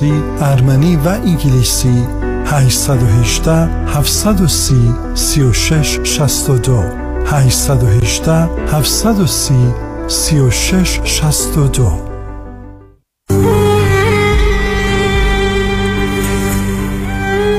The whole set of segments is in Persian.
فارسی، ارمنی و انگلیسی. 818 730 36 62 818 730 36 62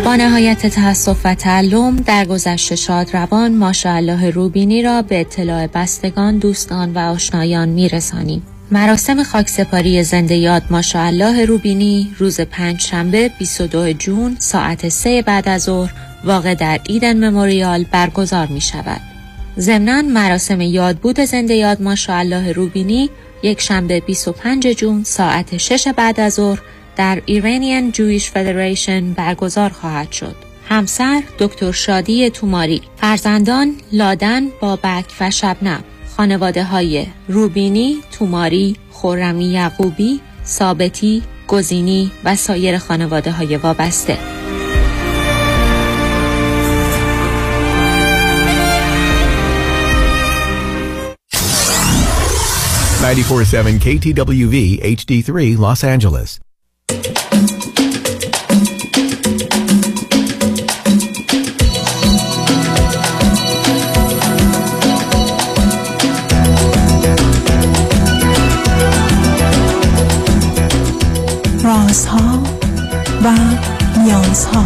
با نهایت تاسف و تعلم در گذشت شاد روان ماشاءالله روبینی را به اطلاع بستگان دوستان و آشنایان میرسانیم. مراسم خاکسپاری زنده یاد ماشاءالله روبینی روز پنج شنبه 22 جون ساعت سه بعد از ظهر واقع در ایدن مموریال برگزار می شود. ضمناً مراسم یادبود زنده یاد ماشاءالله روبینی یک شنبه 25 جون ساعت 6 بعد از ظهر در ایرانیان جویش فدریشن برگزار خواهد شد. همسر دکتر شادی توماری فرزندان لادن بابک و شبنم خانواده های روبینی، توماری، خورمی یعقوبی، ثابتی، گزینی و سایر خانواده های وابسته 947 KTWV HD3 Los Angeles. رازها و نیازها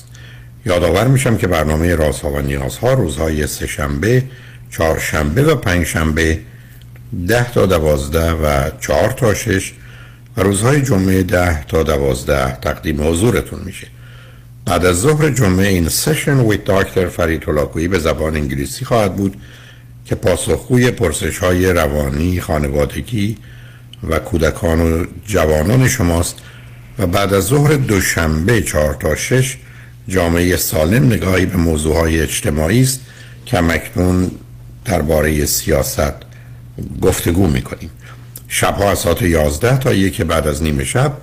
یادآور میشم که برنامه رازها و نیازها روزهای سهشنبه، چهارشنبه و پنجشنبه ده تا دوازده و چهار تا شش و روزهای جمعه ده تا دوازده تقدیم حضورتون میشه. بعد از ظهر جمعه این سشن ویت داکتر فرید به زبان انگلیسی خواهد بود که پاسخگوی پرسش های روانی، خانوادگی و کودکان و جوانان شماست و بعد از ظهر دوشنبه چهار تا شش جامعه سالم نگاهی به موضوع های اجتماعی است که مکنون درباره سیاست گفتگو می‌کنیم. شبها از ساعت 11 تا یک بعد از نیمه شب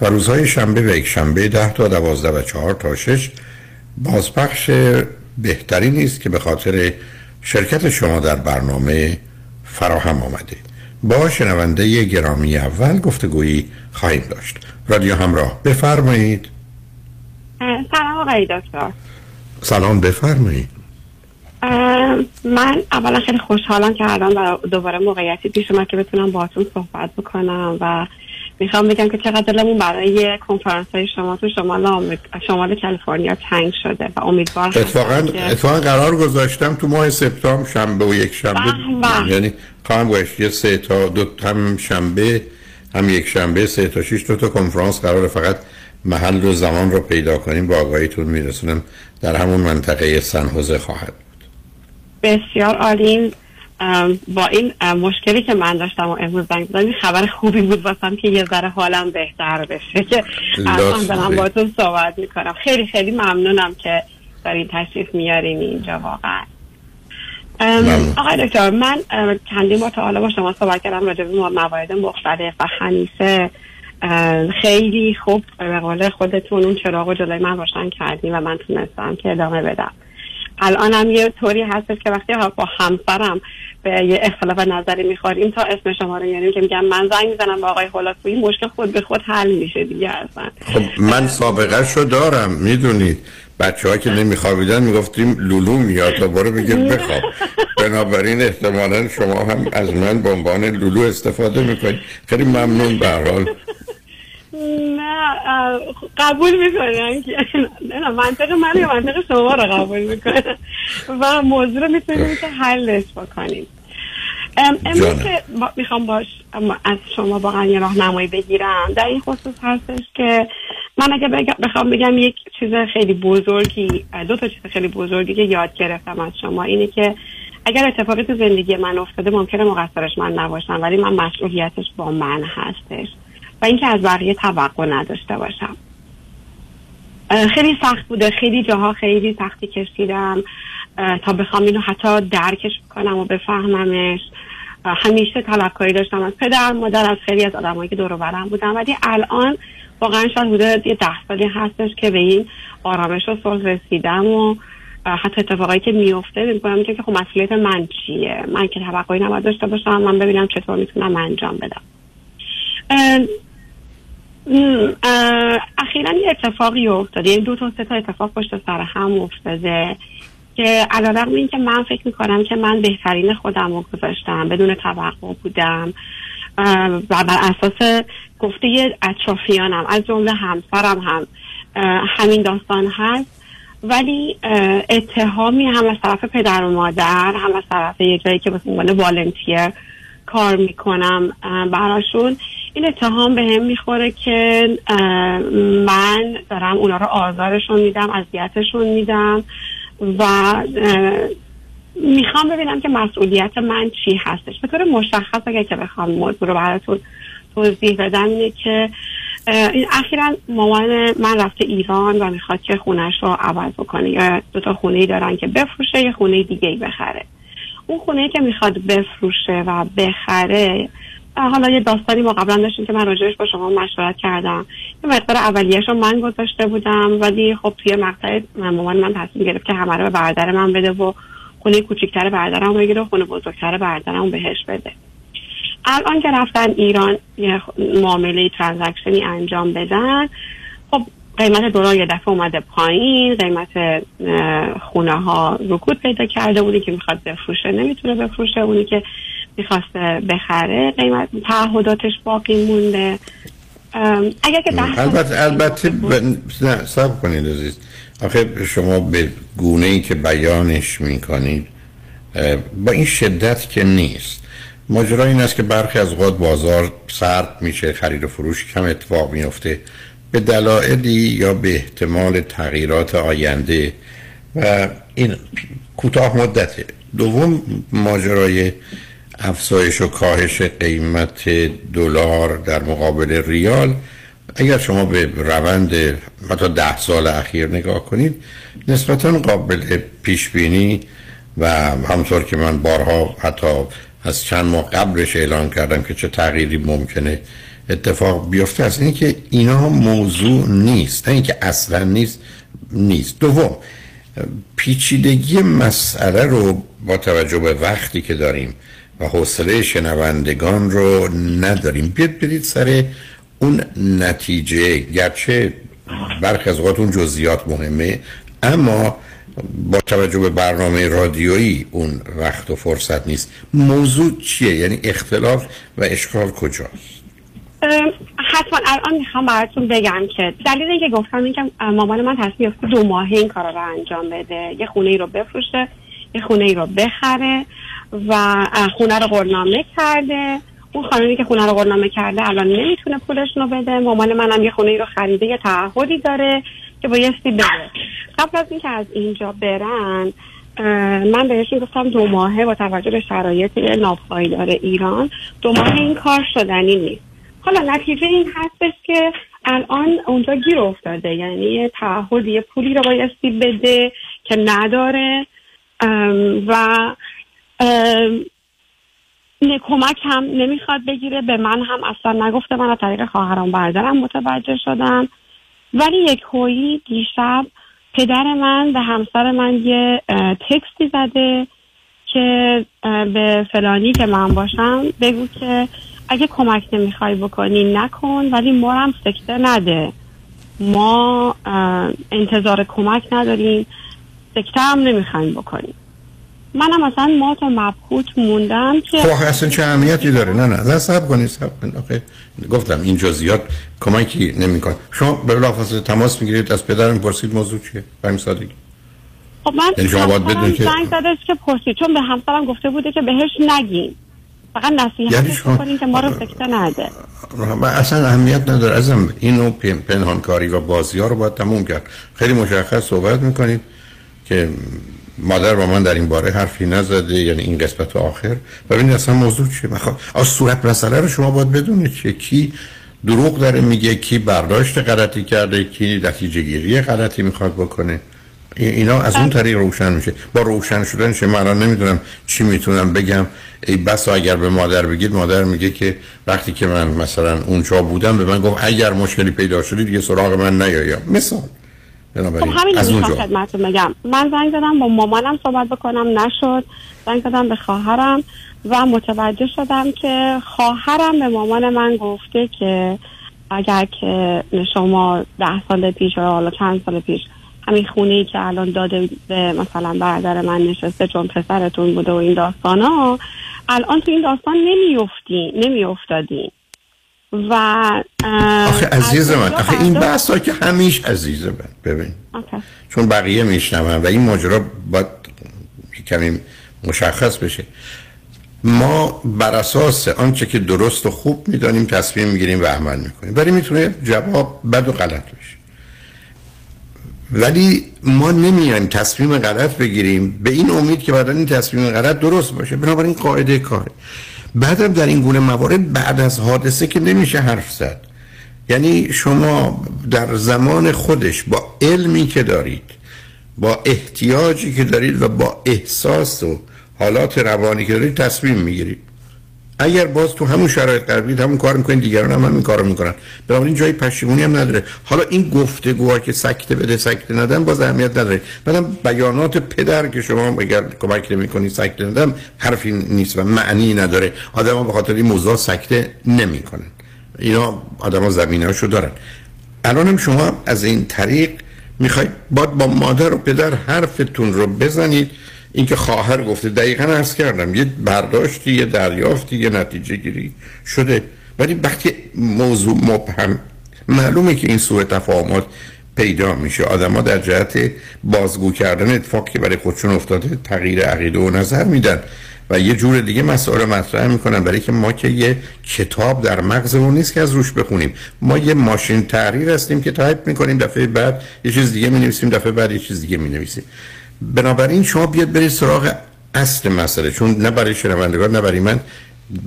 و روزهای شنبه و یک شنبه 10 تا 12 و 4 تا 6 بازپخش بهتری نیست که به خاطر شرکت شما در برنامه فراهم آمده. با شنونده گرامی اول گفتگویی خواهیم داشت. رادیو همراه بفرمایید. سلام آقای دکتر. سلام بفرمایید. من اولا خیلی خوشحالم که الان دوباره موقعیتی پیش اومد که بتونم باهاتون صحبت بکنم و می‌خوام بگم که چقدر دلمون برای کنفرانس های شما تو شمال شمال کالیفرنیا تنگ شده و امیدوار اتفاقا اتفاقا قرار گذاشتم تو ماه سپتامبر شنبه و یک شنبه یعنی خواهم گوشت یه سه تا دو هم شنبه هم یک شنبه سه تا شش دو تا کنفرانس قرار فقط محل و زمان رو پیدا کنیم با آقایتون میرسونم. در همون منطقه سنحوزه خواهد بود. بسیار عالی. با این مشکلی که من داشتم و امروز زنگ خبر خوبی بود واسم که یه ذره حالم بهتر بشه. که الان دارم باتون صحبت می‌کنم. خیلی خیلی ممنونم که دارین تشریف میارین اینجا واقعا. آقای دکتر من چندی ما تا حالا با شما صحبت کردم راجع به موارد مختلف و خنیسه. خیلی خوب. به قول خودتون اون چراغ و جلوی من روشن کردیم و من تونستم که ادامه بدم. الان هم یه طوری هست که وقتی با همسرم به یه اختلاف نظری می‌خوریم تا اسم شما رو یعنی که میگم من زنگ می‌زنم با آقای خلاصوی مشکل خود به خود حل میشه دیگه اصلا. خب من سابقه شو دارم می‌دونید. بچه ها که نمیخوابیدن می‌گفتیم لولو میاد تا برو بگیر بخواب. بنابراین احتمالا شما هم از من به لولو استفاده می‌کنید. خیلی ممنون به حال. نه قبول می‌کنم نه منطق من یا منطق شما رو قبول می‌کنم و موضوع رو می‌تونیم که حلش بکنیم. امروز که می‌خوام باش از شما واقعا یه راهنمایی بگیرم. در این خصوص هستش که من اگه بخوام بگم یک چیز خیلی بزرگی دو تا چیز خیلی بزرگی که یاد گرفتم از شما اینه که اگر اتفاقی تو زندگی من افتاده ممکنه مقصرش من نباشم ولی من مسئولیتش با من هستش. و اینکه از بقیه توقع نداشته باشم. خیلی سخت بوده. خیلی جاها خیلی سختی کشیدم. تا بخوام اینو حتی درکش کنم و بفهممش. همیشه طلبکاری داشتم از پدر مادر از خیلی از آدمایی که دور برم بودم. ولی الان واقعا شاید بوده یه ده سالی هستش که به این آرامش و صلح رسیدم و حتی اتفاقایی که میفته میگم که خب مسئولیت من چیه؟ من که توقعی نباید داشته باشم. من ببینم چطور می‌تونم انجام بدم. اخیرا یه اتفاقی افتاده یه دو تا سه تا اتفاق پشت سر هم افتاده که علیرغم اینکه من فکر می‌کنم که من بهترین خودم رو گذاشتم بدون توقع بودم. و بر اساس گفته اطرافیانم از جمله همسرم هم همین داستان هست. ولی اتهامی هم از طرف پدر و مادر هم از طرف یه جایی که به عنوان والنتیر کار می‌کنم براشون این اتهام به هم می‌خوره که من دارم اونا رو آزارشون میدم اذیتشون میدم و می‌خوام ببینم که مسئولیت من چی هستش. به طور مشخص اگر که بخوام موضوع رو براتون توضیح بدم اینه که این اخیرا مامان من رفته ایران و می‌خواد که خونش رو عوض بکنه. یا دو تا خونه ای دارن که بفروشه یه خونه دیگه ای بخره. اون خونه که می‌خواد بفروشه و بخره حالا یه داستانی ما قبلا داشتیم که من راجعش با شما مشورت کردم. یه مقدار اولیش رو من گذاشته بودم ولی خب توی مقطع مامان من تصمیم گرفت که همه رو به برادر من بده و خونه کوچیکتر برادرم بگیره و خونه بزرگتر برادرم بهش بده. الان که رفتن ایران یه معامله ترانزکشنی انجام بدن قیمت دلار یه دفعه اومده پایین قیمت خونه ها رکود پیدا کرده اونی که می‌خواد بفروشه. نمی‌تونه بفروشه اونی که می‌خواسته بخره. قیمت تعهداتش باقی مونده. اگر که البته البته ب... نه سب کنید عزیز. آخه شما به گونه ای که بیانش می‌کنید با این شدت که نیست. ماجرا این است که برخی از اوقات بازار سرد میشه خرید و فروش کم اتفاق میفته به دلایلی یا به احتمال تغییرات آینده و این کوتاه مدته دوم ماجرای افزایش و کاهش قیمت دلار در مقابل ریال. اگر شما به روند حتی ده سال اخیر نگاه کنید نسبتا قابل پیش بینی و همطور که من بارها حتی از چند ماه قبلش اعلان کردم که چه تغییری ممکنه اتفاق بیفته از اینکه اینا موضوع نیست نه اینکه اصلا نیست نیست. دوم پیچیدگی مسئله رو با توجه به وقتی که داریم و حوصله شنوندگان رو نداریم. بیاد برید سر اون نتیجه گرچه برخی از اون جزئیات مهمه اما با توجه به برنامه رادیویی اون وقت و فرصت نیست. موضوع چیه؟ یعنی اختلاف و اشکال کجاست؟ حتما الان می‌خوام براتون بگم که دلیل اینکه گفتم این که مامان من تصمیم دو ماهه این کار رو انجام بده یه خونه ای رو بفروشه یه خونه ای رو بخره و خونه رو قرنامه کرده. اون خانمی که خونه رو قرنامه کرده الان نمی‌تونه پولش رو بده. مامان منم یه خونه رو خریده یه تعهدی داره که بایستی بده. قبل از اینکه از اینجا برن من بهشون گفتم دو ماهه با توجه به شرایط ناپایدار ایران دو ماه این کار شدنی نیست. حالا نتیجه این هستش که الان اونجا گیر افتاده. یعنی یه تعهد یه پولی رو بایستی بده که نداره. و کمک هم نمی‌خواد بگیره. به من هم اصلا نگفته. من از طریق خواهران برادرم متوجه شدم. ولی یک هویی دیشب پدر من به همسر من یه تکستی زده که به فلانی که من باشم بگو که اگه کمک نمی‌خوای بکنی نکن ولی مارم سکته نده. ما انتظار کمک نداریم. سکته هم نمی‌خوایم بکنیم. منم مثلا ما تا مبهوت موندم که خب اصلا چه اهمیتی داره؟ نه نه. نه سب کنید سب کنید. آخه گفتم این جزئیات کمکی نمی‌کنه. شما به بلافاصله تماس می‌گیرید از پدرم پرسید موضوع چیه؟ همین سادگی. خب من یعنی شما باید بدونید که زنگ زده که پرسید. چون به همسرم گفته بوده که بهش نگین. فقط نصیحت یعنی شما- کنین که ما رو سکته نده. من اصلا اهمیت نداره. ازم اینو پن- پنهانکاری و بازی ها رو باید تموم کرد. خیلی مشخص صحبت می‌کنید که مادر با من در این باره حرفی نزده یعنی این قسمت آخر. ببینید اصلا موضوع چیه؟ بخواد از صورت مسئله رو شما باید بدونید که کی دروغ داره میگه کی برداشت غلطی کرده کی نتیجه گیری غلطی می‌خواد بکنه. اینا از اون طریق روشن میشه. با روشن شدن من الان نمی‌دونم چی می‌تونم بگم. ای بسا اگر به مادر بگید مادر میگه که وقتی که من مثلا اونجا بودم به من گفت اگر مشکلی پیدا شدی دیگه سراغ من نیایا. مثال. خب بنابراین همین از اونجا. خدمتتون بگم. من زنگ زدم با مامانم صحبت بکنم. نشد. زنگ زدم به خواهرم و متوجه شدم که خواهرم به مامان من گفته که اگر که شما ده سال پیش یا حالا چند سال پیش همین خونه ای که الان داده به مثلا برادر من نشسته چون پسرتون بوده و این داستان ها الان تو این داستان نمیافتین نمیافتادین و آخه عزیز من آخه این بحث ها که همیش عزیز من ببین. اوکی. چون بقیه میشنون و این ماجرا باید کمی مشخص بشه. ما بر اساس آنچه که درست و خوب می‌دانیم تصمیم می‌گیریم و عمل می‌کنیم. ولی می‌تونه جواب بد و غلط بشه. ولی ما نمیایم تصمیم غلط بگیریم. به این امید که بعدا این تصمیم غلط درست باشه. بنابراین قاعده کاره بعدم در این گونه موارد بعد از حادثه که نمیشه حرف زد. یعنی شما در زمان خودش با علمی که دارید با احتیاجی که دارید و با احساس و حالات روانی که دارید تصمیم می‌گیرید. اگر باز تو همون شرایط قرار بدید همون کار می‌کنید دیگران هم همین کارو می‌کنن. بنابراین جای پشیمونی هم نداره. حالا این گفتگوها که سکته بده سکته ندن باز اهمیت نداره. بعدم بیانات پدر که شما اگر کمک نمی‌کنید سکته ندن حرفی نیست و معنی نداره. آدما به خاطر این موضوع سکته نمی‌کنن. اینا آدما زمینه‌اشو دارن. الان هم شما از این طریق می‌خواید باید با مادر و پدر حرفتون رو بزنید. اینکه خواهر گفته دقیقا عرض کردم یه برداشتی یه دریافتی یه نتیجه گیری شده. ولی وقتی موضوع مبهم معلومه که این سوء تفاهمات پیدا میشه. آدما در جهت بازگو کردن اتفاقی که برای خودشون افتاده تغییر عقیده و نظر میدن. و یه جور دیگه مسائل مطرح می‌کنن برای که ما که یه کتاب در مغزمون نیست که از روش بخونیم. ما یه ماشین تحریر هستیم که تایپ می‌کنیم دفعه بعد یه چیز دیگه می‌نویسیم دفعه بعد یه چیز دیگه می‌نویسیم. بنابراین شما بیاد برید سراغ اصل مسئله چون نه برای شنوندگان نه برای من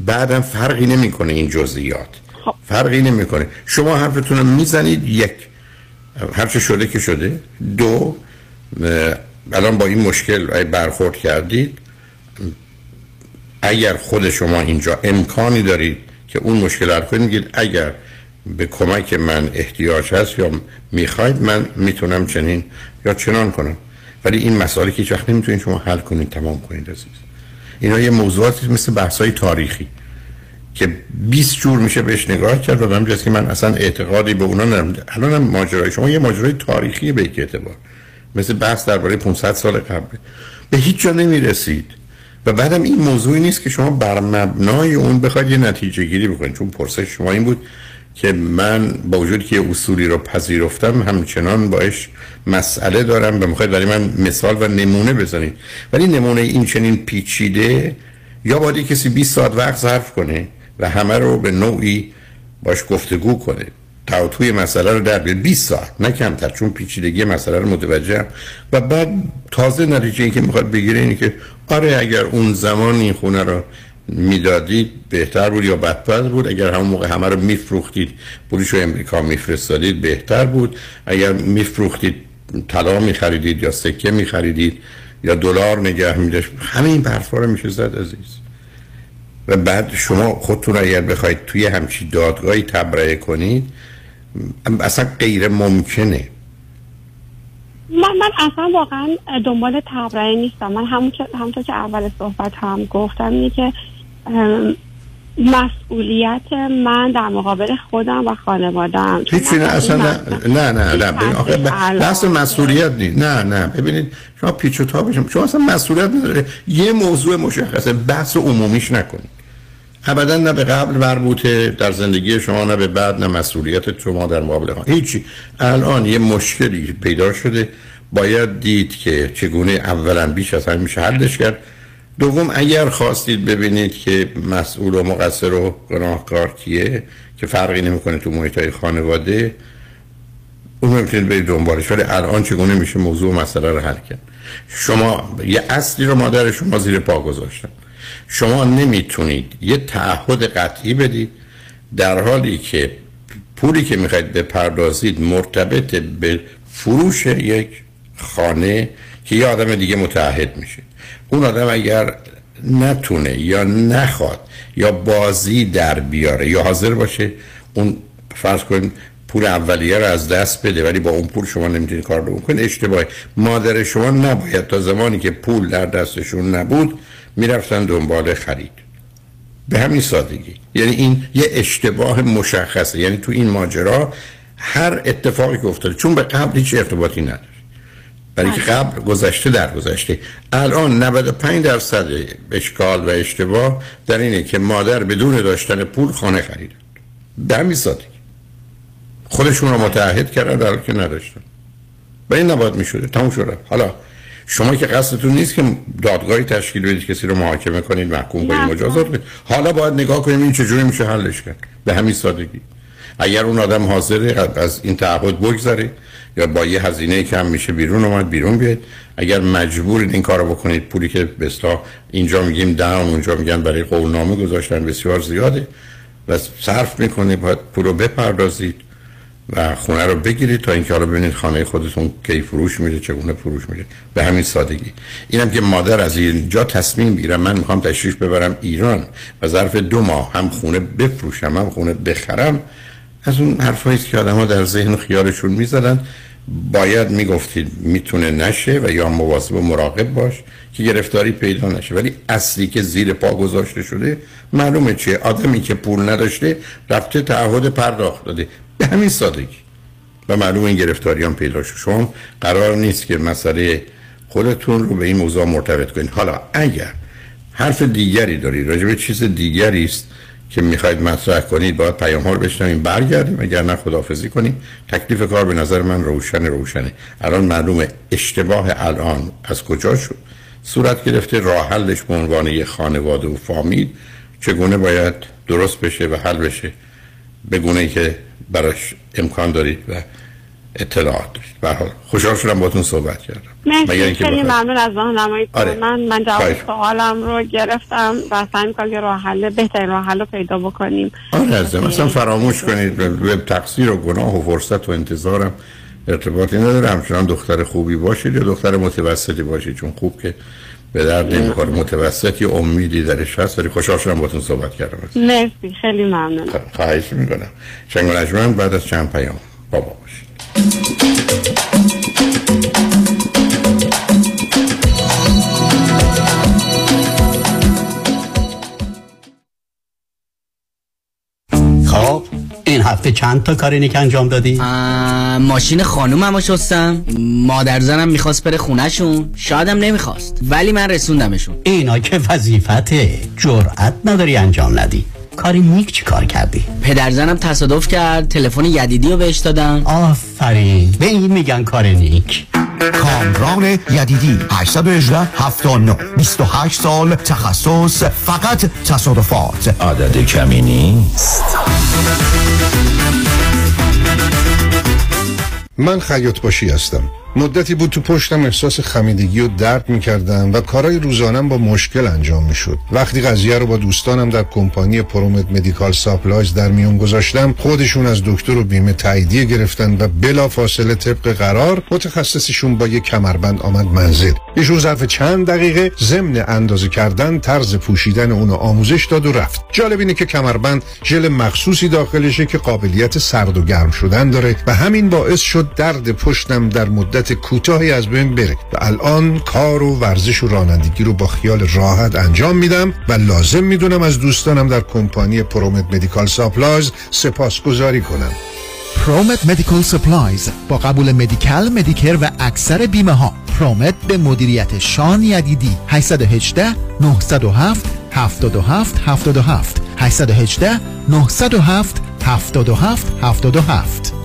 بعدم فرقی نمی‌کنه این جزئیات. فرقی نمی‌کنه. شما حرفتون رو می‌زنید یک. هرچه شده که شده. دو الان با این مشکل برخورد کردید. اگر خود شما اینجا امکانی دارید که اون مشکل حل کنید میگید اگر به کمک من احتیاج هست یا می‌خواید من می‌تونم چنین یا چنان کنم. ولی این مسائلی که هیچ وقت نمی‌تونید شما حل کنید تمام کنید عزیز. اینا یه موضوعاتی مثل بحث‌های تاریخی که 20 جور میشه بهش نگاه کرد و به همین جهت که من اصلا اعتقادی به اونا ندارم. الان هم ماجرای شما یه ماجرای تاریخی به یک اعتبار. مثل بحث درباره 500 سال قبل. به هیچ جا نمی‌رسید. و بعدم این موضوعی نیست که شما بر مبنای اون بخواید یه نتیجه گیری بکنید. چون پرسش شما این بود که من با وجود که اصولی رو پذیرفتم همچنان باش مسئله دارم و می‌خواید برای من مثال و نمونه بزنید. ولی نمونه این چنین پیچیده یا باید کسی 20 ساعت وقت صرف کنه و همه رو به نوعی باش گفتگو کنه. تا توی مسئله رو در بیاره 20 ساعت نه کمتر چون پیچیدگی مسئله رو متوجهم. و بعد تازه نتیجه این که می‌خواد بگیره اینه که آره اگر اون زمان این خونه رو می‌دادید بهتر بود یا بدتر بود؟ اگر همون موقع همه رو میفروختید پولش رو امریکا میفرستادید بهتر بود. اگر میفروختید طلا میخریدید یا سکه میخریدید یا دلار نگه میداشت همه این حرفا رو میشه زد عزیز. و بعد شما خودتون اگر بخواید توی همچی دادگاهی تبرئه کنید اصلا غیر ممکنه. من من اصلا واقعا دنبال تبرئه نیستم. من همون همونطور که اول صحبت هم گفتم اینه که مسئولیت من در مقابل خودم و خانوادم هیچی نه اصلا نه نه نه نه ببین آخه بحث مسئولیت نیست. نه نه ببینید شما پیچ و تابش شما اصلا مسئولیت نداره. یه موضوع مشخصه. بحث عمومیش نکنید. ابدا نه به قبل مربوطه در زندگی شما نه به بعد نه مسئولیت شما در مقابل خانه هیچی. الان یه مشکلی پیدا شده. باید دید که چگونه اولا بیش از همه میشه حلش کرد. دوم اگر خواستید ببینید که مسئول و مقصر و گناهکار کیه که فرقی نمی‌کنه تو محیط های خانواده اون می‌تونید برید دنبالش. ولی الان چگونه میشه موضوع مسئله رو حل کرد؟ شما یه اصلی رو مادر شما زیر پا گذاشتن. شما نمی‌تونید یه تعهد قطعی بدید در حالی که پولی که می‌خواید بپردازید مرتبط به فروش یک خانه که یه آدم دیگه متعهد میشه. اون آدم اگر نتونه یا نخواد یا بازی در بیاره یا حاضر باشه اون فرض کنید پول اولیه رو از دست بده ولی با اون پول شما نمی‌تونید کار رو بکنید اشتباه مادر شما نباید تا زمانی که پول در دستشون نبود می‌رفتن دنبال خرید. به همین سادگی. یعنی این یه اشتباه مشخصه. یعنی تو این ماجرا هر اتفاقی که افتاده چون به قبل هیچ ارتباطی نداره برای که قبل گذشته در گذشته. الان 95 درصد اشکال و اشتباه در اینه که مادر بدون داشتن پول خانه خرید. به همین سادگی. خودشون رو متعهد کردن در که نداشتن. و این نباید می شده تموم شده حالا شما که قصدتون نیست که دادگاهی تشکیل بدید کسی رو محاکمه کنید محکوم کنید مجازات بدید حالا باید نگاه کنیم این چجوری میشه حلش کرد. به همین سادگی. اگر اون آدم حاضره از این تعهد بگذاره یا با یه هزینه کم میشه بیرون اومد بیرون بیاد. اگر مجبورید این کارو بکنید پولی که به اینجا میگیم دهم اونجا میگن برای قولنامه گذاشتن بسیار زیاده. و صرف می‌کنید باید پول رو بپردازید و خونه رو بگیرید تا اینکه حالا ببینید خانه خودتون کی فروش میره چگونه فروش میره به همین سادگی. اینم که مادر از اینجا تصمیم می‌گیره من می‌خوام تشریف ببرم ایران و ظرف دو ماه هم خونه بفروشم هم خونه بخرم. از اون حرفایی که آدم‌ها در ذهن و خیالشون می‌زدن. باید می‌گفتید می‌تونه نشه و یا مواظب و مراقب باش که گرفتاری پیدا نشه. ولی اصلی که زیر پا گذاشته شده معلومه چیه؟ آدمی که پول نداشته رفته تعهد پرداخت داده. به همین سادگی. و معلوم این گرفتاری هم پیدا شد. شما قرار نیست که مسئله خودتون رو به این موضوع مرتبط کنید. حالا اگر حرف دیگری دارید راجع به چیز دیگری است که می‌خواید مطرح کنید باید پیام ها رو بشنویم برگردیم. اگر نه خداحافظی کنیم. تکلیف کار به نظر من روشن روشنه. الان معلومه اشتباه الان از کجا شد؟ صورت گرفته راه حلش به عنوان یه خانواده و فامیل. چگونه باید درست بشه و حل بشه؟ به گونه که براش امکان دارید و اطلاعات دارید به خوشحال شدم باتون صحبت کردم. مرسی خیلی ممنون از راهنمایی آره. من. من جواب سوالم رو گرفتم و سعی می‌کنم که راه حل بهترین راه حل رو پیدا بکنیم. آره از مثلا فراموش کنید. به تقصیر و گناه و فرصت و انتظارم ارتباطی نداره. همچنان دختر خوبی باشید یا دختر متوسطی باشید. چون خوب که به درد نمی‌خوره. متوسطی امیدی درش هست. ولی خوشحال شدم باتون صحبت کردم. مرسی. خیلی ممنون. خواهش می‌کنم. شنگ بعد از چند پیام. بابا باشید. خب این هفته چند تا کارینیک انجام دادی؟ ماشین خانوممو شستم. مادر زنم می‌خواست بره خونهشون. شادم نمی‌خواست. ولی من رسوندمشون. اینا که وظیفته. جرأت نداری انجام ندی. کاری نیک چی کار کردی؟ پدرزنم تصادف کرد تلفن یدیدی رو بهش دادم. آفرین به این میگن کار نیک. کامران یدیدی 818 79 28 سال تخصص فقط تصادفات. عدد کمی نیست. من خیاط باشی هستم. مدتی بود تو پشتم احساس خمیدگی و درد می‌کردم و کارهای روزانم با مشکل انجام می‌شد. وقتی قضیه رو با دوستانم در کمپانی پرومت Medical Supplies در میون گذاشتم خودشون از دکتر و بیمه تاییدیه گرفتن و بلا فاصله طبق قرار متخصصشون با یک کمربند آمد منزل. ایشون ظرف چند دقیقه ضمن اندازه کردن طرز پوشیدن اونو آموزش داد و رفت. جالب اینه که کمربند ژل مخصوصی داخلشه که قابلیت سرد و گرم شدن داره و همین باعث شد درد پشتم در مدت مدت کوتاهی از بین بره. و الان کار و ورزش و رانندگی رو با خیال راحت انجام میدم و لازم می‌دونم از دوستانم در کمپانی Promed Medical Supplies سپاسگزاری کنم. Promed Medical Supplies با قبول Medi-Cal Medicare و اکثر بیمه ها Promed به مدیریت شان یدیدی. 818 907 77 77 818 907 77 77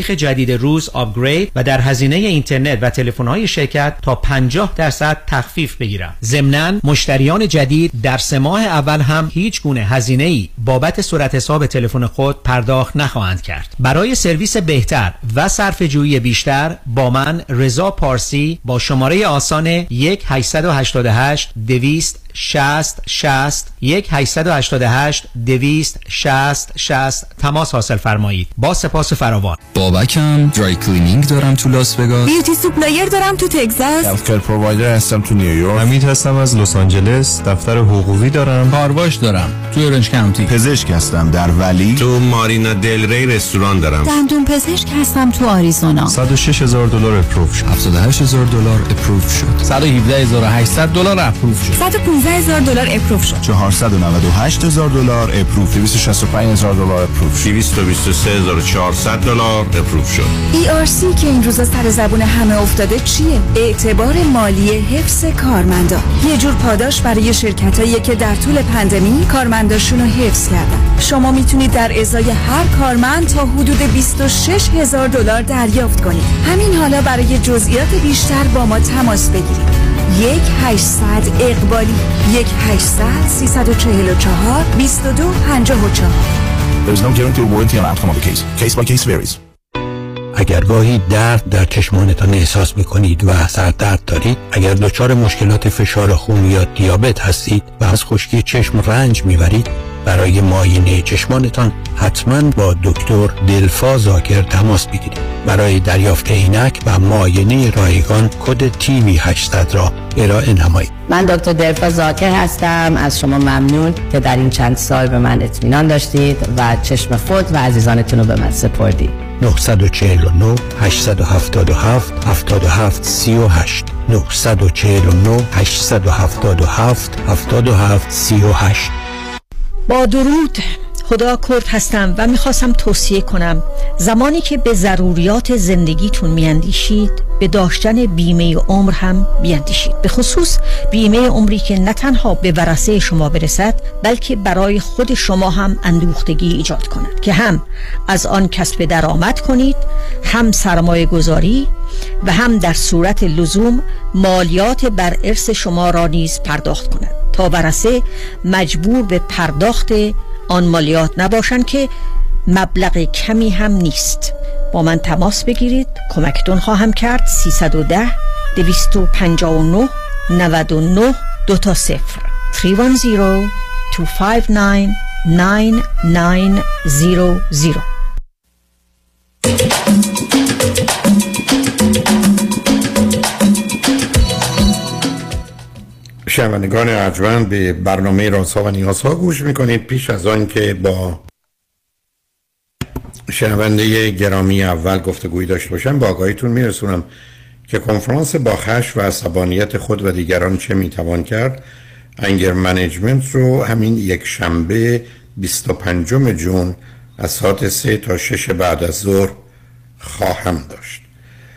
جدید روز upgrade و در هزینه اینترنت و تلفن‌های شرکت تا 50 درصد تخفیف بگیرم. ضمناً مشتریان جدید در سه ماه اول هم هیچ گونه هزینه ای بابت صورت حساب تلفن خود پرداخت نخواهند کرد. برای سرویس بهتر و صرفه جویی بیشتر با من رضا پارسی با شماره آسان 1 888 200 60 60 1 888 200 60 60 تماس حاصل فرمایید. با سپاس فراوان. بابکم dry cleaning دارم تو لاس وگاس. beauty supplier دارم تو تگزاس. healthcare provider هستم تو نیویورک حمید هستم از لس آنجلس. دفتر حقوقی دارم. کارواش دارم. تو Orange County. پزشک هستم در Valley. تو Marina del Rey رستوران دارم. دندون پزشک هستم تو آریزونا. 106 هزار دلار approve شد. 78 هزار دلار approve شد. 117 هزار 800 دلار approve شد. 115 هزار دلار approve شد. 498 هزار دلار approve. 265 هزار دلار approve. 223 هزار 400 دلار approve شد. ERC که این روزا سر زبون همه افتاده چیه؟ اعتبار مالی حفظ کارمندا. یه جور پاداش برای شرکتایی که در طول پندمی کارمنداشون رو حفظ کردن. شما می‌تونید در ازای هر کارمند تا حدود 26 هزار دلار دریافت کنید. همین حالا برای جزئیات بیشتر با ما تماس بگیرید. یک 800 اقبالی یک 800 344 22 54 There is no guarantee of warranty on outcome of the case. Case by case varies. اگر گاهی درد در چشمانتان احساس می کنید و سردرد دارید اگر دچار مشکلات فشار خون یا دیابت هستید و از خشکی چشم رنج می‌برید برای معاینه چشمانتان حتما با دکتر دلفا زاکر تماس بگیرید. برای دریافت عینک و معاینه رایگان کد تیوی 800 را ارائه نمایید. من دکتر دلفا زاکر هستم. از شما ممنون که در این چند سال به من اطمینان داشتید و چشم خود و عزیزانتون رو به من سپردید. 949 877 77 38 949 877 77 38 با درود خدا کرد هستم و می‌خواستم توصیه کنم. زمانی که به ضروریات زندگیتون میاندیشید به داشتن بیمه عمر هم بیاندیشید. به خصوص بیمه عمری که نه تنها به ورسه شما برسد بلکه برای خود شما هم اندوختگی ایجاد کند. که هم از آن کسب درآمد کنید هم سرمایه گذاری و هم در صورت لزوم مالیات بر ارث شما را نیز پرداخت کند. تا برسه مجبور به پرداخت آن مالیات نباشند که مبلغ کمی هم نیست. با من تماس بگیرید. کمکتون خواهم کرد. 310 259 99 دو تا صفر 310 259 9900 شنوندگان ارجمند به برنامه رازها و نیازها گوش می‌کنید. پیش از آن که با شنونده گرامی اول گفتگویی داشته باشم با آگاهیتون میرسونم که کنفرانس با خش و عصبانیت خود و دیگران چه می‌توان کرد. انگر منیجمنت رو همین یک شنبه 25 جون از ساعت 3 تا 6 بعد از ظهر خواهم داشت.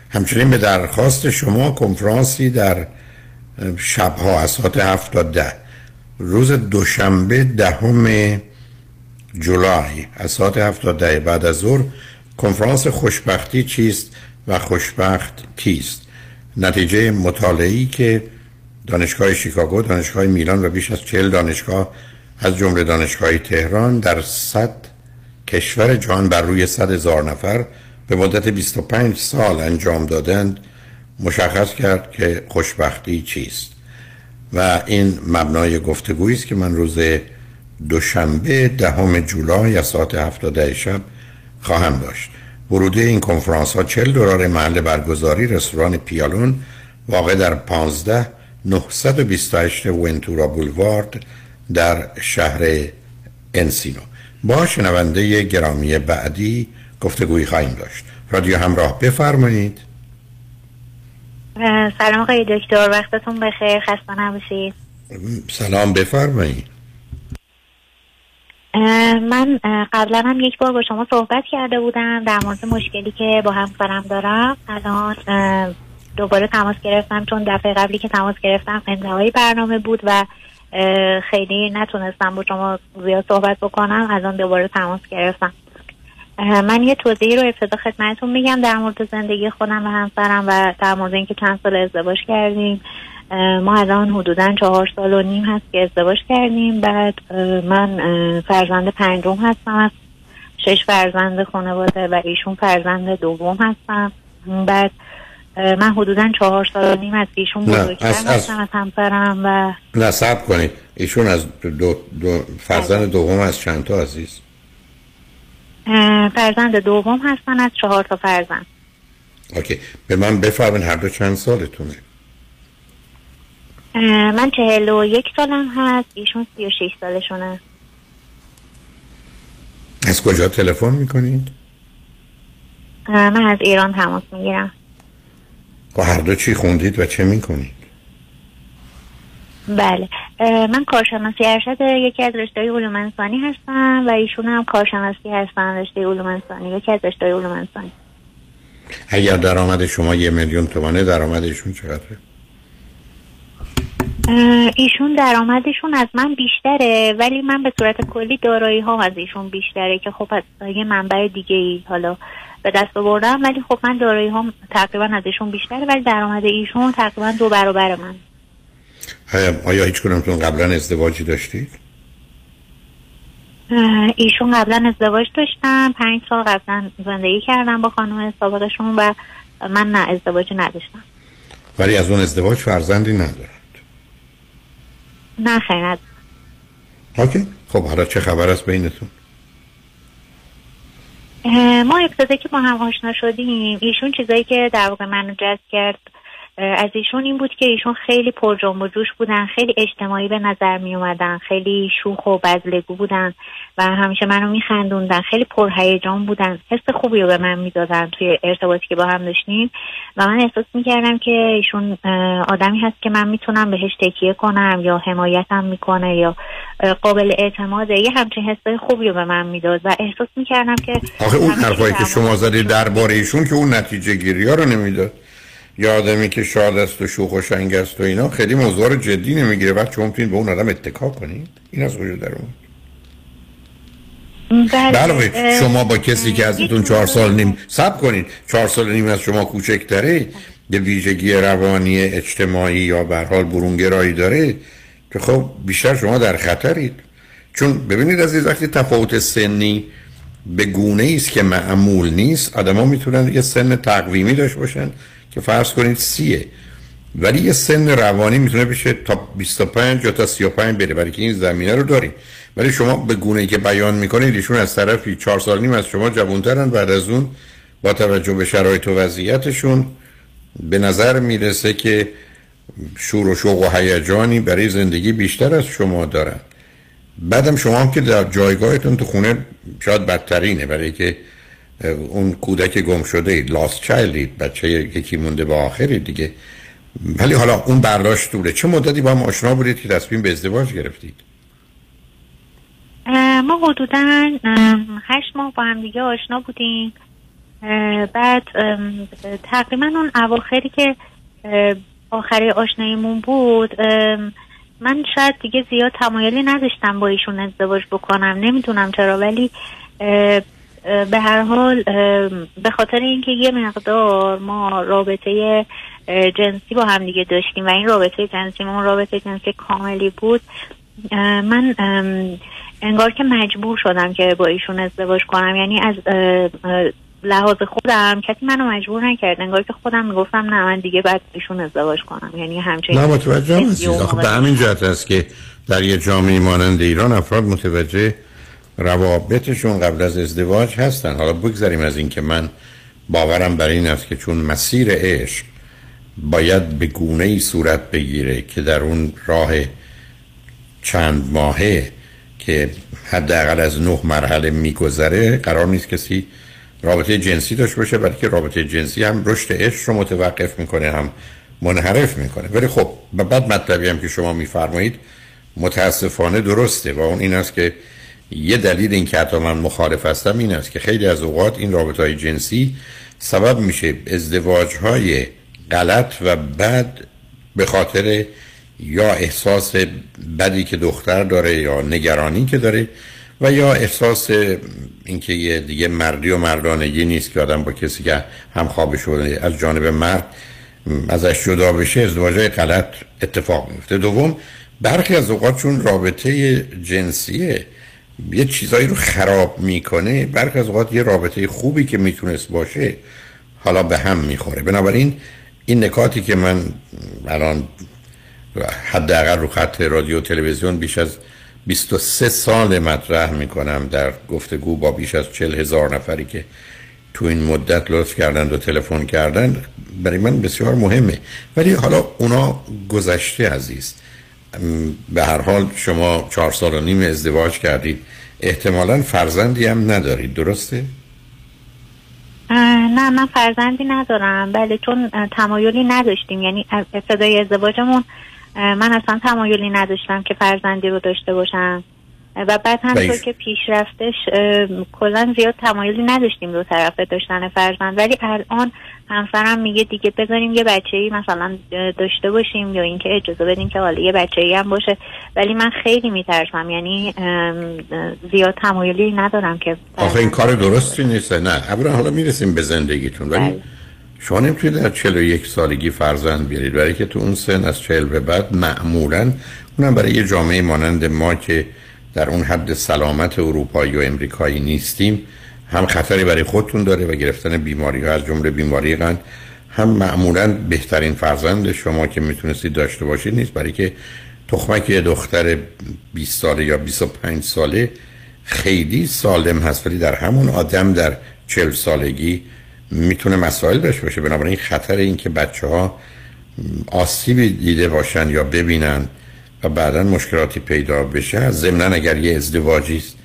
همچنین به درخواست شما کنفرانسی در شبها از ساعت هفت تا ده. روز دوشنبه دهم جولای از ساعت هفت تا ده بعد از ظهر کنفرانس خوشبختی چیست و خوشبخت کیست؟ نتیجه مطالعه‌ای که دانشگاه شیکاگو دانشگاه میلان و بیش از چهل دانشگاه از جمله دانشگاه تهران در صد کشور جهان بر روی صد هزار نفر به مدت 25 سال انجام دادند. مشخص کرد که خوشبختی چیست. و این مبنای گفتگویی است که من روز دوشنبه دهم جولای از ساعت 7 شب خواهم داشت. ورودی این کنفرانس ها 40 دلار محل برگزاری رستوران پیالون واقع در 15 928 ونتورا بولوارد در شهر انسینو. با شنونده گرامی بعدی گفتگویی خواهیم داشت. رادیو همراه بفرمایید. سلام آقای دکتر وقتتون بخیر خسته نباشید. سلام بفرمایید. من قبلا هم یک بار با شما صحبت کرده بودم در مورد مشکلی که با همسرم دارم. الان دوباره تماس گرفتم چون دفعه قبلی که تماس گرفتم انتهای برنامه بود و خیلی نتونستم با شما زیاد صحبت بکنم. الان دوباره تماس گرفتم. من یه توضیحی رو ابتدا خدمتتون میگم در مورد زندگی خودم و همسرم و در مورد اینکه چند سال ازدواج کردیم. ما الان حدودا چهار سال و نیم هست که ازدواج کردیم. بعد من فرزند پنجم هستم. از شش فرزند خانواده و ایشون فرزند دوم هستم. بعد من حدودا چهار سال و نیم از ایشون بزرگتر هستم از همسرم و نه کنید. ایشون از دو, دو فرزند دوم از چند تا عزیز؟ فرزند دوم هستن از چهار تا فرزند. اوکی. به من بفرمین هر دو چند سالتونه؟ من چهل و یک سالم هست ایشون سی و شیش سالشونه. از کجا تلفن می‌کنید؟ من از ایران تماس می‌گیرم. با هر دو چی خوندید و چه می‌کنید؟ بله. من کارشناسی ارشد یکی از رشته علوم انسانی هستم و ایشون هم کارشناسی هستن رشته علوم انسانی یکی از رشته علوم انسانی. اگر درآمد شما یه میلیون تومانه درآمد ایشون چقدره؟ ایشون درآمدشون از من بیشتره ولی من به صورت کلی دارایی ها از ایشون بیشتره که خب از یه منبع دیگه ای حالا به دست بردم ولی خب من دارایی ها تقریبا از ایشون بیشتره ولی درآمد ایشون تقریبا دو برابر من. آیا هیچ کنمتون قبلا ازدواجی داشتید؟ ایشون قبلا ازدواج داشتم پنج سال قبلا زندگی کردم با خانم سابقشون و من نه ازدواجی نداشتم. ولی از اون ازدواج فرزندی ندارد. نه خیلی اوکی. خب حالا چه خبر است بینتون؟ ما ابتدا که با هم آشنا شدیم ایشون چیزایی که در واقع منو جذب کرد از ایشون این بود که ایشون خیلی پر جنب و جوش بودن خیلی اجتماعی به نظر می اومدن خیلی شوخ و بزلگو بودن و همیشه منو میخندوندن خیلی پر هیجان بودن. حس خوبی رو به من می‌دادن توی ارتباطی که با هم داشتیم. و من احساس می‌کردم که ایشون آدمی هست که من می‌تونم بهش تکیه کنم یا حمایتم می‌کنه یا قابل اعتماده. یه همچین حسای خوبی رو به من می‌داد و احساس می‌کردم که آخه اون حرفایی که شما زدید درباره ایشون که اون نتیجه گیری ها رو نمی‌داد. یا آدمی که شاد است و شوخ و شنگ است و اینا. خیلی موضوع رو جدی نمی‌گیره. وقت شما می‌تونید به اون آدم اتکا کنید. این از کجا در اون بله, بله، شما با کسی که ازتون چهار سال نیم سب کنید. چهار سال نیم از شما کوچکتره. یه ویژگی روانی اجتماعی یا به حال برونگرایی داره که خب بیشتر شما در خطرید. چون ببینید از وقتی تفاوت سنی به گونه است که معمول نیست آدما می‌تونن یه سن تقویمی داشته باشن. که فرض کنید سیه. ولی یه سن روانی می‌تونه بشه تا 25 یا تا 35 بره برای که این زمینه رو داریم. ولی شما به گونه که بیان می‌کنید ایشون از طرفی 4 سال نیم از شما جوانترن بعد از اون با توجه به شرایط و وضعیتشون به نظر می‌رسه که شور و شوق و هیجانی برای زندگی بیشتر از شما دارن. بعدم شما هم که در جایگاهتون تو خونه شاید بدترینه برای که اون کودک گم شده لاست چایلدید بچه یکی مونده به آخری دیگه. ولی حالا اون برداشت دوره. چه مدتی با هم آشنا بودید که تصمیم به ازدواج گرفتید؟ ما حدودا هشت ماه با هم دیگه آشنا بودیم. بعد تقریبا اون اواخری که آخری آشناییمون بود من شاید دیگه زیاد تمایلی نداشتم با ایشون ازدواج بکنم. نمی‌دونم چرا ولی به هر حال به خاطر اینکه یه مقدار ما رابطه جنسی با هم دیگه داشتیم و این رابطه جنسی ما رابطه جنسی کاملی بود من انگار که مجبور شدم که با ایشون ازدواج کنم. یعنی از لحاظ خودم کسی منو مجبور نکرد. انگار که خودم می‌گفتم نه من دیگه باید ایشون ازدواج کنم. یعنی همچنین نه متوجه هم به همین جهت است که در یه جامعه مانند ایران افراد متوجه روابطشون قبل از ازدواج هستن. حالا بگذاریم از اینکه من باورم بر این است که چون مسیر عشق باید به گونه ای صورت بگیره که در اون راه چند ماهه که حداقل از نه مرحله میگذره قرار نیست کسی رابطه جنسی داشته باشه بلکه رابطه جنسی هم رشد عشق رو متوقف می‌کنه هم منحرف می‌کنه. ولی خب بعد مطلبی هم که شما میفرمایید متاسفانه درسته و اون این است که یه دلیل این که حتی من مخالف هستم این است که خیلی از اوقات این رابطه های جنسی سبب میشه ازدواج های غلط و بد به خاطر یا احساس بدی که دختر داره یا نگرانی که داره و یا احساس اینکه یه دیگه مردی و مردانگی نیست که آدم با کسی که هم خواب شده از جانب مرد ازش جدا بشه ازدواج غلط اتفاق میفته دوم برخی از اوقات چون رابطه جنسیه یه چیزایی رو خراب می‌کنه برخی از اوقات یه رابطه خوبی که می‌تونست باشه حالا به هم می‌خوره. بنابراین این نکاتی که من الان حداقل رو خط رادیو تلویزیون بیش از 23 سال مطرح می‌کنم در گفتگو با بیش از 40 هزار نفری که تو این مدت لطف کردند و تلفن کردن برای من بسیار مهمه. ولی حالا اونا گذشته عزیز. به هر حال شما چهار سال و نیم ازدواج کردید. احتمالا فرزندی هم ندارید درسته؟ نه من فرزندی ندارم بله چون تمایلی نداشتیم. یعنی از ابتدای ازدواجمون من اصلا تمایلی نداشتم که فرزندی رو داشته باشم. و بعد همطور که پیش رفتش کلا زیاد تمایلی نداشتیم دو طرفه داشتن فرزند. ولی الان همسرم میگه دیگه بذاریم یه بچه ای مثلا داشته باشیم یا اینکه اجازه بدیم که حالا یه بچه ای هم باشه. ولی من خیلی میترسم. یعنی زیاد تمایلی ندارم که آخه این کار درستی نیست. نه اولا حالا می‌رسیم به زندگیتون. ولی بله. شما نمی‌تونید در 41 سالگی فرزند بیارید. برای که تو اون سن از 40 به بعد معمولا اونم برای یه جامعه مانند ما که در اون حد سلامت اروپایی و امریکایی نیستیم. هم خطری برای خودتون داره و گرفتن بیماری ها از جمله بیماری قند هم معمولا بهترین فرزند شما که می‌تونستید داشته باشید نیست. برای که تخمک یه دختر 20 ساله یا 25 ساله خیلی سالم هست ولی در همون آدم در 40 سالگی می‌تونه مسائل داشته باشه. بنابراین خطر این که بچه ها آسیبی دیده باشن یا ببینن و بعدا مشکلاتی پیدا بشه ضمنا اگر یه ازدواجی است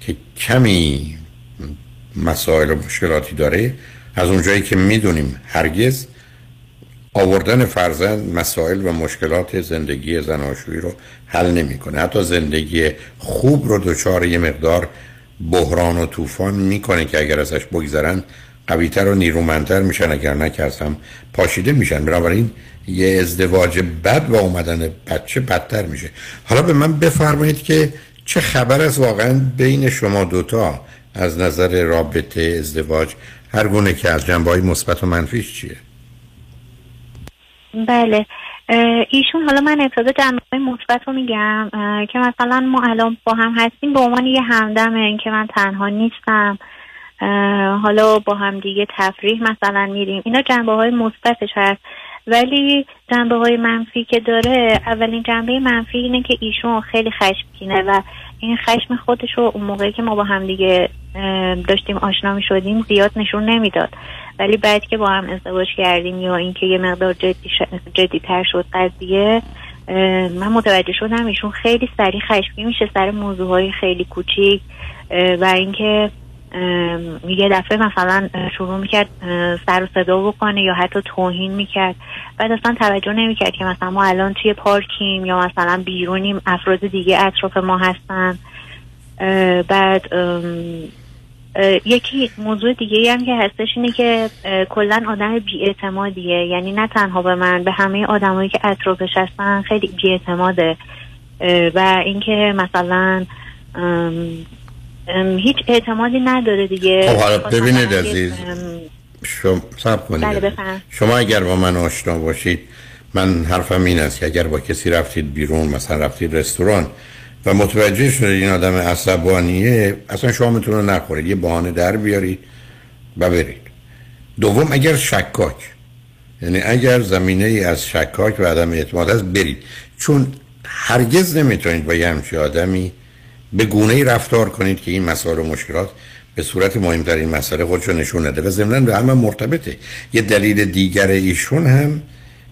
که کمی مسائل و مشکلاتی داره از اونجایی که می‌دونیم هرگز آوردن فرزند مسائل و مشکلات زندگی زناشویی رو حل نمی‌کنه. حتی زندگی خوب رو دچار یه مقدار بحران و طوفان می‌کنه که اگر ازش بگذرن قویتر و نیرومندتر میشن اگر نکردم پاشیده میشن. بنابراین یه ازدواج بد و اومدن بچه بدتر میشه. حالا به من بفرمایید که چه خبر از واقعا بین شما دوتا از نظر رابطه ازدواج؟ هر گونه که از جنبه های مثبت و منفیش چیه؟ بله. ایشون حالا من ابتدا جنبه مثبت رو میگم که مثلا ما الان با هم هستیم به عنوان یه همدم این که من تنها نیستم. حالا با هم دیگه تفریح مثلا میریم. اینا جنبه های مثبتش هست؟ ولی جنبه های منفی که داره اولین جنبه منفی اینه که ایشون خیلی خشمگینه و این خشم خودش رو اون موقعی که ما با هم دیگه داشتیم آشنا می شدیم زیاد نشون نمی‌داد. ولی بعد که با هم ازدواج کردیم یا اینکه یه مقدار جدی, تر شد قضیه من متوجه شدم ایشون خیلی سریع خشمگین میشه سر موضوع های خیلی کوچیک و اینکه یه دفعه مثلا شروع می‌کرد سر و صدا بکنه یا حتی توهین می‌کرد. بعد اصلا توجه نمی‌کرد که مثلا ما الان توی پارکیم یا مثلا بیرونیم افراد دیگه اطراف ما هستن. بعد یکی موضوع دیگه هم که هستش اینه که کلا آدم بیاعتمادیه. یعنی نه تنها به من به همه آدمایی که اطرافش هستن خیلی بیاعتماده. و اینکه مثلا هیچ اعتمادی نداره دیگه. خب حالا ببینید عزیز شما سب کنید. بله شما اگر با من آشنا باشید من حرفم این است که اگر با کسی رفتید بیرون مثلا رفتید رستوران و متوجه شدید این آدم عصبانیه اصلا شما می‌تونه نخورید. یه بهانه در بیارید و برید. دوم اگر شکاک. یعنی اگر زمینه ای از شکاک و عدم اعتماد است برید. چون هرگز نمی‌تونید با یه همچی آدمی به گونه ای رفتار کنید که این مسائل و مشکلات به صورت مهمترین مسئله خودشو نشون نده. و ضمن به همه مرتبطه. یه دلیل دیگر ایشون هم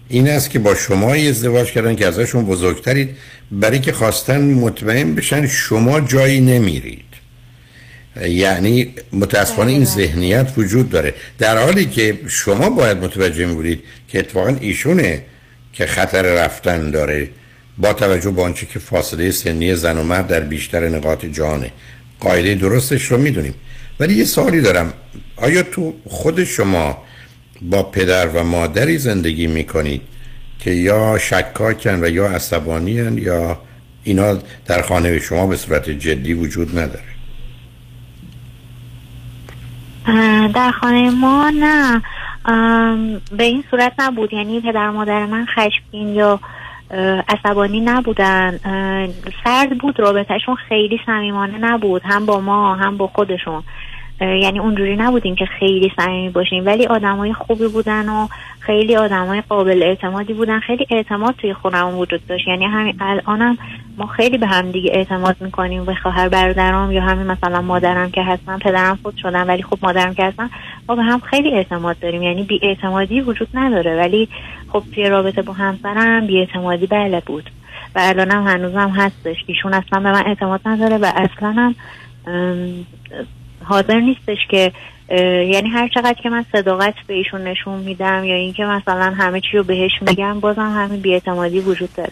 این است که با شما ازدواج کردن که ازشون بزرگترید. برای که خواستن مطمئن بشن شما جایی نمیرید. یعنی متاسفانه این ذهنیت وجود داره. در حالی که شما باید متوجه می بودید که اتفاقا ایشونه که خطر رفتن داره. با توجه به آنچه که فاصله سنی زن و مرد در بیشتر نقاط جهانه. قاعده درستش رو می‌دونیم. ولی یه سوالی دارم. آیا تو خود شما با پدر و مادری زندگی می‌کنید که یا شکاکن و یا عصبانی یا اینا در خانه شما به صورت جدی وجود نداره؟ در خانه ما نه. به این صورت نبود. یعنی پدر مادر من خشمگین یا عصبانی نبودن. سرد بود رابطهشون خیلی صمیمانه نبود. هم با ما هم با خودشون. یعنی اونجوری نبودیم که خیلی صمیمی باشیم. ولی آدمای خوبی بودن و خیلی آدمای قابل اعتمادی بودن. خیلی اعتماد توی خونمون وجود داشت. یعنی همین الانم ما خیلی به هم دیگه اعتماد می‌کنیم. به خواهر برادرام یا همین مثلا مادرم که هستن. پدرم خود شدن ولی خب مادرم که هستن ما به هم خیلی اعتماد داریم. یعنی بی اعتمادی وجود نداره. ولی خب توی رابطه با همسرم بی اعتمادی بله بود. و الانم هنوزم هستش. ایشون اصلا به من اعتماد نداره و اصلا هم حاضر نیستش که یعنی هر چقدر که من صداقت به ایشون نشون میدم یا اینکه مثلا همه چی رو بهش میگم بازم همین بیاعتمادی وجود داره.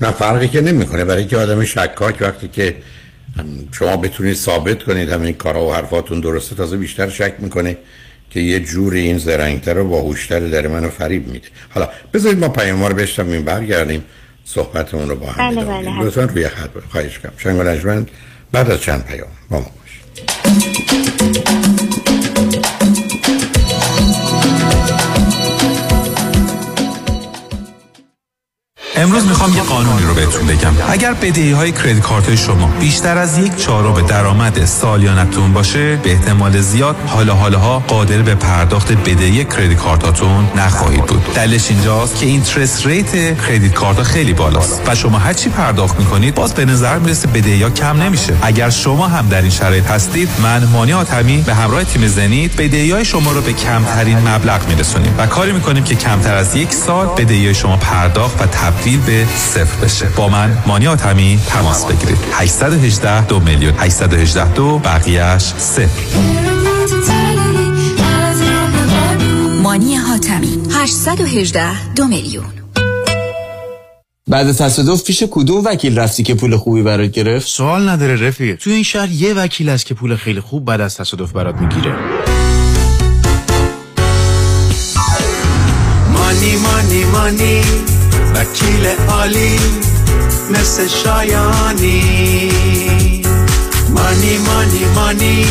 نه فرقی که نمی‌کنه. برای که آدم شکاک وقتی که شما بتونید ثابت کنید همین کارا و حرفاتون درسته تازه بیشتر شک می‌کنه که یه جوری این زرنگتر و باهوشتر در منو فریب میده. حالا بذارید ما پیام رو بشتم برگردیم صحبتمون رو با هم بله بله لطفا روی خط خواهش کنم شنگ بعد از چند پیام با ما Thank you. امروز می‌خوام یه قانونی رو بهتون بگم. اگر بدهی های credit card شما بیشتر از یک چهارم درآمد سالیانتون باشه به احتمال زیاد حالا حالاها قادر به پرداخت بدهی credit card اتون نخواهید بود. دلیلش اینجاست که interest rate credit card خیلی بالاست و شما هر چی پرداخت می‌کنید باز به نظر می‌رسه بدهی ها کم نمیشه. اگر شما هم در این شرایط هستید من مانی آتمی به همراه تیم زنید بدهی های شما رو به کمترین مبلغ میرسونیم و کاری می‌کنیم که کمتر از یک سال بدهی شما پرداخت و تبدیل به صفر بشه. با من مانی آتمی تماس بگیرید. 818 دو میلیون. 818 دو بقیهش صفر. مانی حاتمی. 818 دو میلیون. بعد تصادف پیش کدوم وکیل رفتی که پول خوبی برات گرفت؟ سوال نداره رفیق. تو این شهر یه وکیل هست که پول خیلی خوب بعد از تصادف برات می‌گیره. مانی مانی مانی. وکیل عالی مثل شایانی. مانی مانی مانی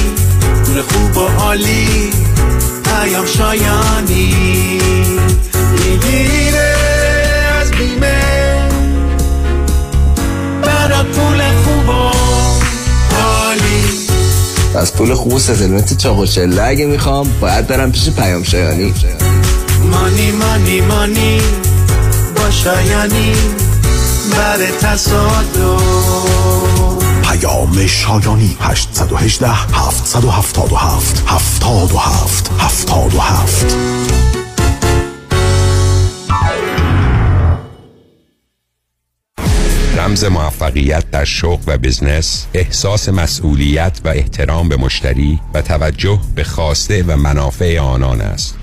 پول خوب و عالی پیام شایانی. می‌گیره از بیمه برا پول خوب و عالی. از پول خوب و ستلمت چاق و چله اگه می‌خوام باید برم پیش پیام شایانی. مانی مانی مانی شایانی بر تصادف. پیام شایانی 818 777 77 77 رمز موفقیت در شغل و بزنس احساس مسئولیت و احترام به مشتری و توجه به خواسته و منافع آنان است.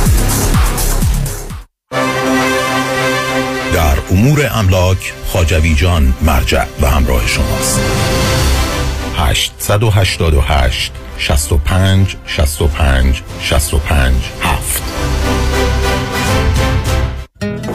امور املاک خاجوی جان مرجع و همراه شماست. 888 65 65 65 7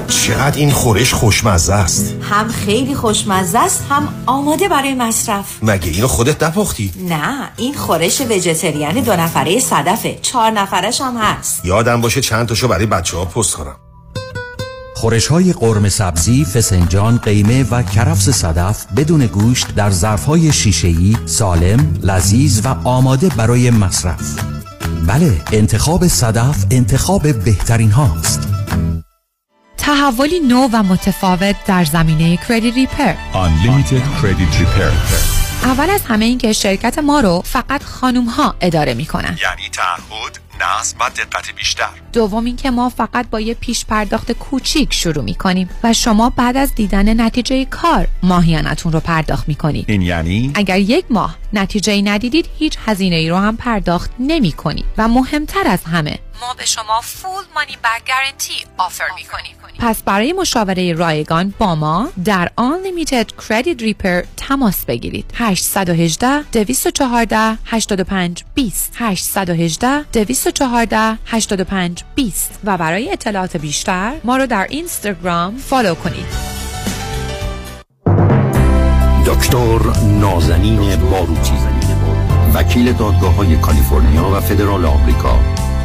چقدر این خورش خوشمزه است. هم خیلی خوشمزه است هم آماده برای مصرف. مگه اینو خودت نپختی؟ نه این خورش وجتریان دو نفره صدفه. چهار نفرش هم هست. یادم باشه چند تاشو برای بچه ها پست کنم. خورش های قرم سبزی، فسنجان، قیمه و کرفس صدف بدون گوشت در ظرف های شیشه‌ای، سالم، لذیذ و آماده برای مصرف. بله، انتخاب صدف انتخاب بهترین هاست. تحولی نو و متفاوت در زمینه کردیت ریپر Unlimited Credit Repair اول از همه این که شرکت ما رو فقط خانوم ها اداره می‌کنن یعنی تعهد نظم و دقت بیشتر. دوم این که ما فقط با یه پیش پرداخت کوچیک شروع می‌کنیم و شما بعد از دیدن نتیجه کار ماهیانتون رو پرداخت می‌کنید. این یعنی؟ اگر یک ماه نتیجه ای ندیدید هیچ هزینه ای رو هم پرداخت نمی کنید و مهمتر از همه ما به شما فول مانی بک گارنتی آفر می کنیم پس برای مشاوره رایگان با ما در Unlimited Credit Repair تماس بگیرید. 818 214 85 20 818 214 85 20 و برای اطلاعات بیشتر ما رو در اینستاگرام فالو کنید. دکتر نازنین باروتی وکیل دادگاه های کالیفرنیا و فدرال آمریکا.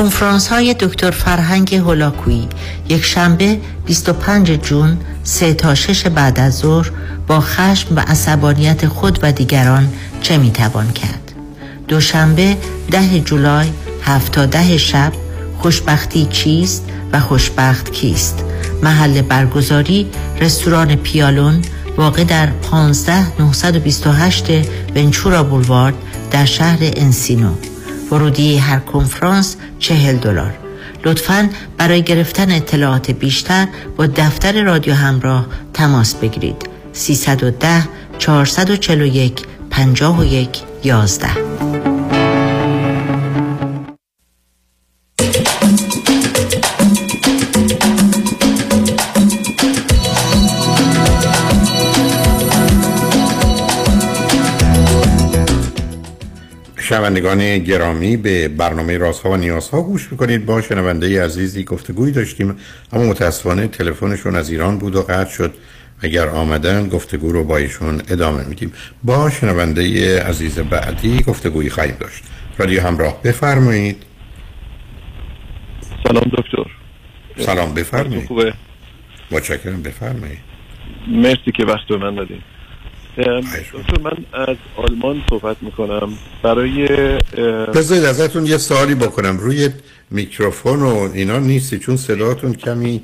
کنفرانس های دکتر فرهنگ هولاکویی. یک شنبه 25 جون 3 تا 6 بعد از ظهر با خشم و عصبانیت خود و دیگران چه می‌توان کرد؟ دوشنبه 10 جولای 7 تا 10 شب خوشبختی چیست و خوشبخت کیست؟ محل برگزاری رستوران پیالون واقع در 15 928 ونچورا بولوارد در شهر انسینو. ورودی هر کنفرانس چهل دلار. لطفا برای گرفتن اطلاعات بیشتر با دفتر رادیو همراه تماس بگیرید. 310 441 51 11 شنوندگان گرامی به برنامه رازها و نیازها گوش می‌کنید. با شنونده عزیزی گفتگوی داشتیم اما متاسفانه تلفنشون از ایران بود و قطع شد. اگر آمدن گفتگو رو با ایشون ادامه میدیم. با شنونده عزیز بعدی گفتگویی خواهیم داشت. رادیو همراه بفرمایید. سلام دکتر. سلام بفرمایید. خوبه؟ متشکرم بفرمایید. مرسی که وقت به من دادین. دکتر من از آلمان صحبت می‌کنم. برای بذارید ازتون یه سوالی بکنم. روی میکروفون و اینا نیستی؟ چون صداتون کمی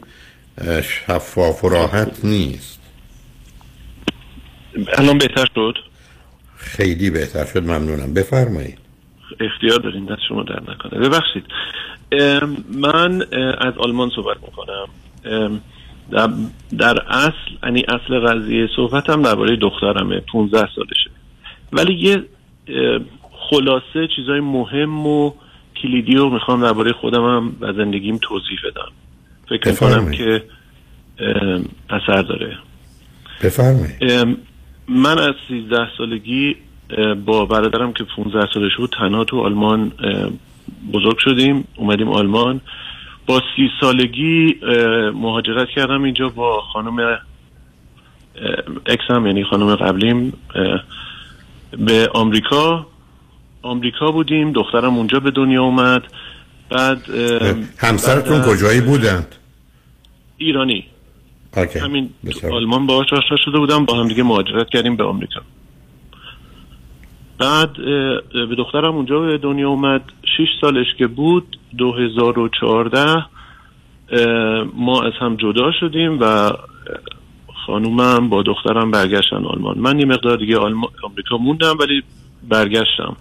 شفاف و راحت نیست. الان بهتر شد؟ خیلی بهتر شد. ممنونم. بفرمایید. اختیار دارین. دست شما در نکنه. ببخشید. من از آلمان صحبت می‌کنم. در, در اصل یعنی اصل قضیه صحبتم درباره دخترمه 15 سالشه. ولی یه خلاصه چیزای مهم و کلیدی رو می‌خوام درباره خودم هم و زندگیم توضیح بدم. فکر می‌کنم که اثر داره. بفرمایید. من از 13 سالگی با برادرم که 15 سالش بود تنها تو آلمان بزرگ شدیم اومدیم آلمان. با سی سالگی مهاجرت کردم اینجا با خانم اکسم یعنی خانم قبلیم به آمریکا. آمریکا بودیم دخترم اونجا به دنیا اومد. بعد همسرتون کجایی بودند؟ ایرانی. آکه. همین آلمان باهاش آشنا شده بودم با هم دیگه مهاجرت کردیم به آمریکا. بعد به دخترم اونجا به دنیا اومد. 6 سالش که بود 2014 ما از هم جدا شدیم و خانومم با دخترم برگشتن آلمان. من یه مقدار دیگه آمریکا موندم ولی برگشتم.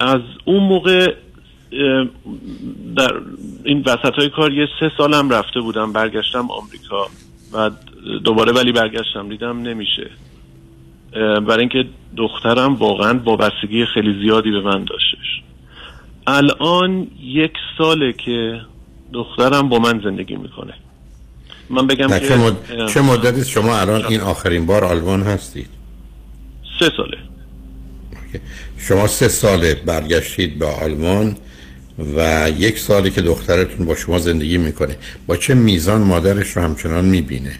از اون موقع در این وسط های کار یه سه سالم رفته بودم برگشتم آمریکا و دوباره ولی برگشتم. دیدم نمیشه. برای اینکه دخترم واقعا وابستگی خیلی زیادی به من داشتش. الان یک ساله که دخترم با من زندگی می‌کنه. من بگم که چه, مد... چه مدتی شما الان این آخرین بار آلمان هستید؟ سه ساله. شما سه ساله برگشتید به آلمان و یک سالی که دخترتون با شما زندگی می‌کنه. با چه میزان مادرش رو همچنان می‌بینه؟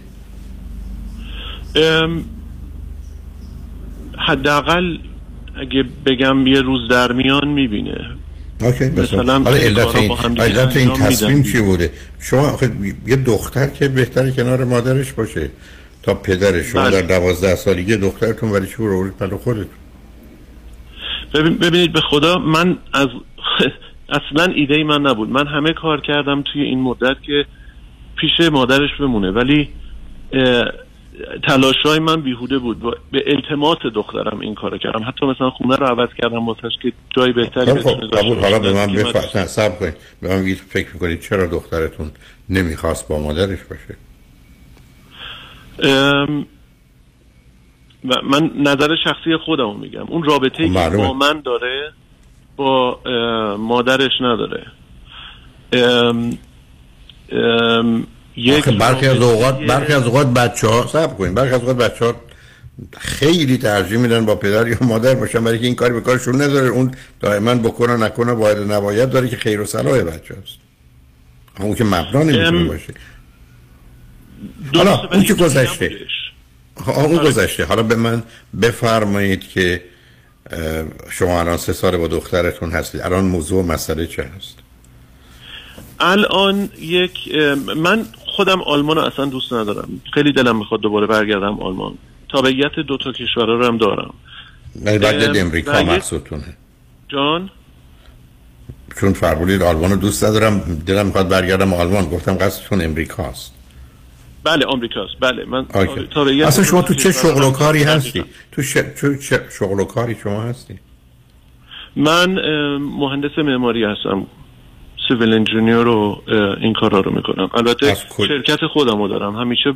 ام، حداقل اگه بگم یه روز در میان می‌بینه. اوکی مثلا حالا علت این, علت این تصمیم. چی بوده؟ شما آخه یه دختر که بهتره کنار مادرش باشه تا پدرش شما بله. در دوازده سالگی دخترتون ولی چی رو پلو خودتون؟ ببین- ببینید به خدا من از اصلا ایده ای من نبود. من همه کار کردم توی این مدت که پیش مادرش بمونه. ولی تلاش های من بیهوده بود. به التماس دخترم این کار کردم. حتی مثلا خونه رو عوض کردم واسش که جای بهتری خب خب قبول. حالا به. من نزدیکی بفرمایید صبر کنید. به من بگید فکر می‌کنید چرا دخترتون نمی‌خواست با مادرش باشه؟ ام، و من نظر شخصی خودمو میگم. اون رابطه ای خب که. با من داره با مادرش نداره. ام، ام، یک برخی از اوقات برخی از اوقات بچه ها صبر کنید برخی از اوقات بچه ها خیلی ترجیح میدن با پدر یا مادر باشن برای که این کاری به کارشون نداره. اون دائما بکنه نکنه باید نباید داره که خیر و صلاح بچه هست اون که مبنا نمی‌تونه باشه. حالا اون که گذشته. اون گذشته. حالا به من بفرمایید که شما الان سه سال با دخترتون هستید. الان موضوع و مسئله چه هست؟ الان یک من خودم آلمان رو اصلا دوست ندارم. خیلی دلم می‌خواد دوباره برگردم آلمان. تابعیت دو تا کشورها رو هم دارم. بعد ام، امریکا مقصودتونه. جان؟ چون فرمودید آلمان رو دوست ندارم دلم می‌خواد برگردم آلمان. گفتم قصدتون امریکاست. بله آمریکاست. بله من. تابعیت اصلا شما تو چه شغل و کاری. هستی؟ تو ش... چه شغل و کاری شما هستی؟ من مهندس معماری هستم. سیویل انجینیر رو این کارا رو می‌کنم. البته شرکت خودم رو دارم. همیشه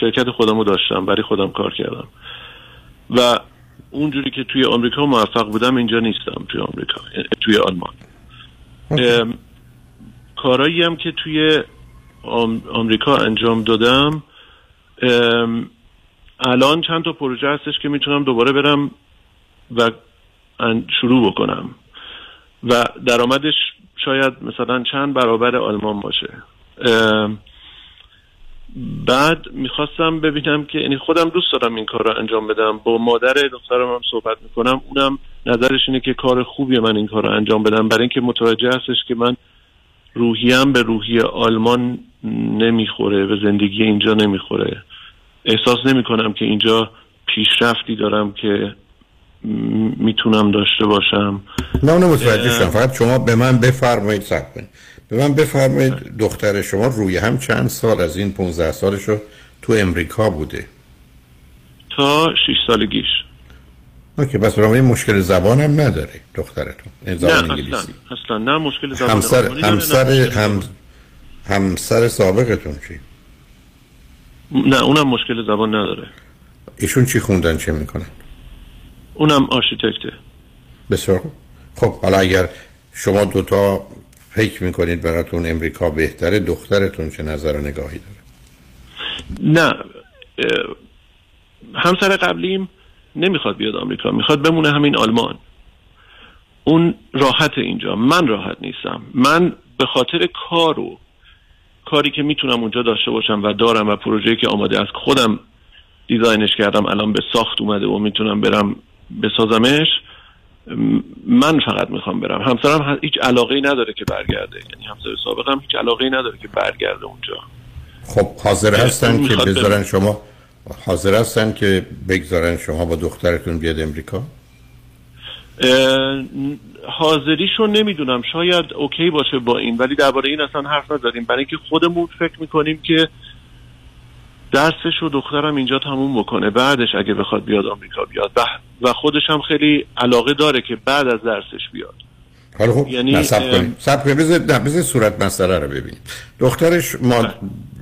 شرکت خودم رو داشتم برای خودم کار کردم. و اونجوری که توی آمریکا موفق بودم اینجا نیستم توی آمریکا توی آلمان. کارایی هم که توی آم- آمریکا انجام دادم ام، الان چند تا پروژه هستش که می‌تونم دوباره برم و شروع بکنم. و درآمدش شاید مثلا چند برابر آلمان باشه. بعد می‌خواستم ببینم که یعنی خودم دوست دارم این کار رو انجام بدم. با مادر دخترم هم صحبت می‌کنم. اونم نظرش اینه که کار خوبیه من این کار رو انجام بدم. برای اینکه متوجه هستش که من روحیم به روحی آلمان نمی‌خوره به زندگی اینجا نمی‌خوره. احساس نمی کنم که اینجا پیشرفتی دارم که می‌تونم داشته باشم. نه اونو متوجه. شدم. فقط شما به من بفرمایید صبر کنید. به من بفرمایید دختر شما روی هم چند سال از این 15 سالش رو تو امریکا بوده؟ تا 6 سالگیش اوکی بس برای مشکل زبان هم نداره دخترتون. این نه زبان اصلا انگلیسی. اصلا نه مشکل زبان همسر همسر مشکل هم همسر سابقتون چی؟ نه اونم مشکل زبان نداره. ایشون چی خوندن چه می‌کنن؟ اونم آرشیتکته. بسیار. خب حالا اگر شما دوتا فکر می‌کنید براتون امریکا بهتره دخترتون چه نظر و نگاهی داره؟ نه همسر قبلیم نمی‌خواد بیاد آمریکا می‌خواد بمونه همین آلمان. اون راحت اینجا. من راحت نیستم. من به خاطر کارو کاری که می‌تونم اونجا داشته باشم و دارم و پروژه‌ای که آماده است خودم دیزاینش کردم الان به ساخت اومده و می‌تونم برم بسازمش من فقط می‌خوام برم. همسرم هیچ علاقه ای نداره که برگرده. یعنی همسر سابقم هیچ علاقه ای نداره که برگرده اونجا. خب حاضر اه، هستن که بذارن. شما؟ حاضر هستن که بگذارن شما با دخترتون بیاد امریکا؟ حاضریشو نمی‌دونم. شاید اوکی باشه با این. ولی درباره این اصلا حرف نزدیم. برای اینکه خودمون فکر می‌کنیم که درسش و دخترم اینجا تموم بکنه. بعدش اگه بخواد بیاد آمریکا بیاد. و, و خودش هم خیلی علاقه داره که بعد از درسش بیاد. حالا خب یعنی، سب اه، کنید سب بذار صورت مسئله رو ببینید دخترش ما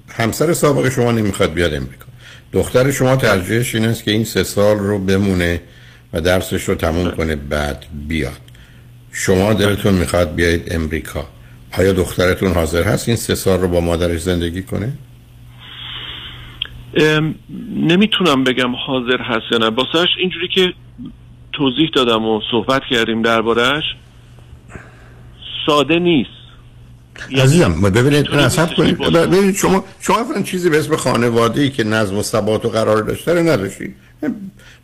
همسر سابق شما نمی‌خواد بیاد امریکا دختر شما ترجیحش این است که این سه سال رو بمونه و درسش رو تموم کنه بعد بیاد. شما دلتون می‌خواد بیاید امریکا آیا دخترتون حاضر هست این سه سال رو با مادرش زندگی کنه؟ نمی‌تونم بگم حاضر هست یا نه. باسهش اینجوری که توضیح دادم و صحبت کردیم دربارهش ساده نیست. عزیزم ببینید نصب کنید ببینید شما شما اصلا چیزی به اسم خانواده ای که نظم و ثبات و قرار داشته رو نداشتید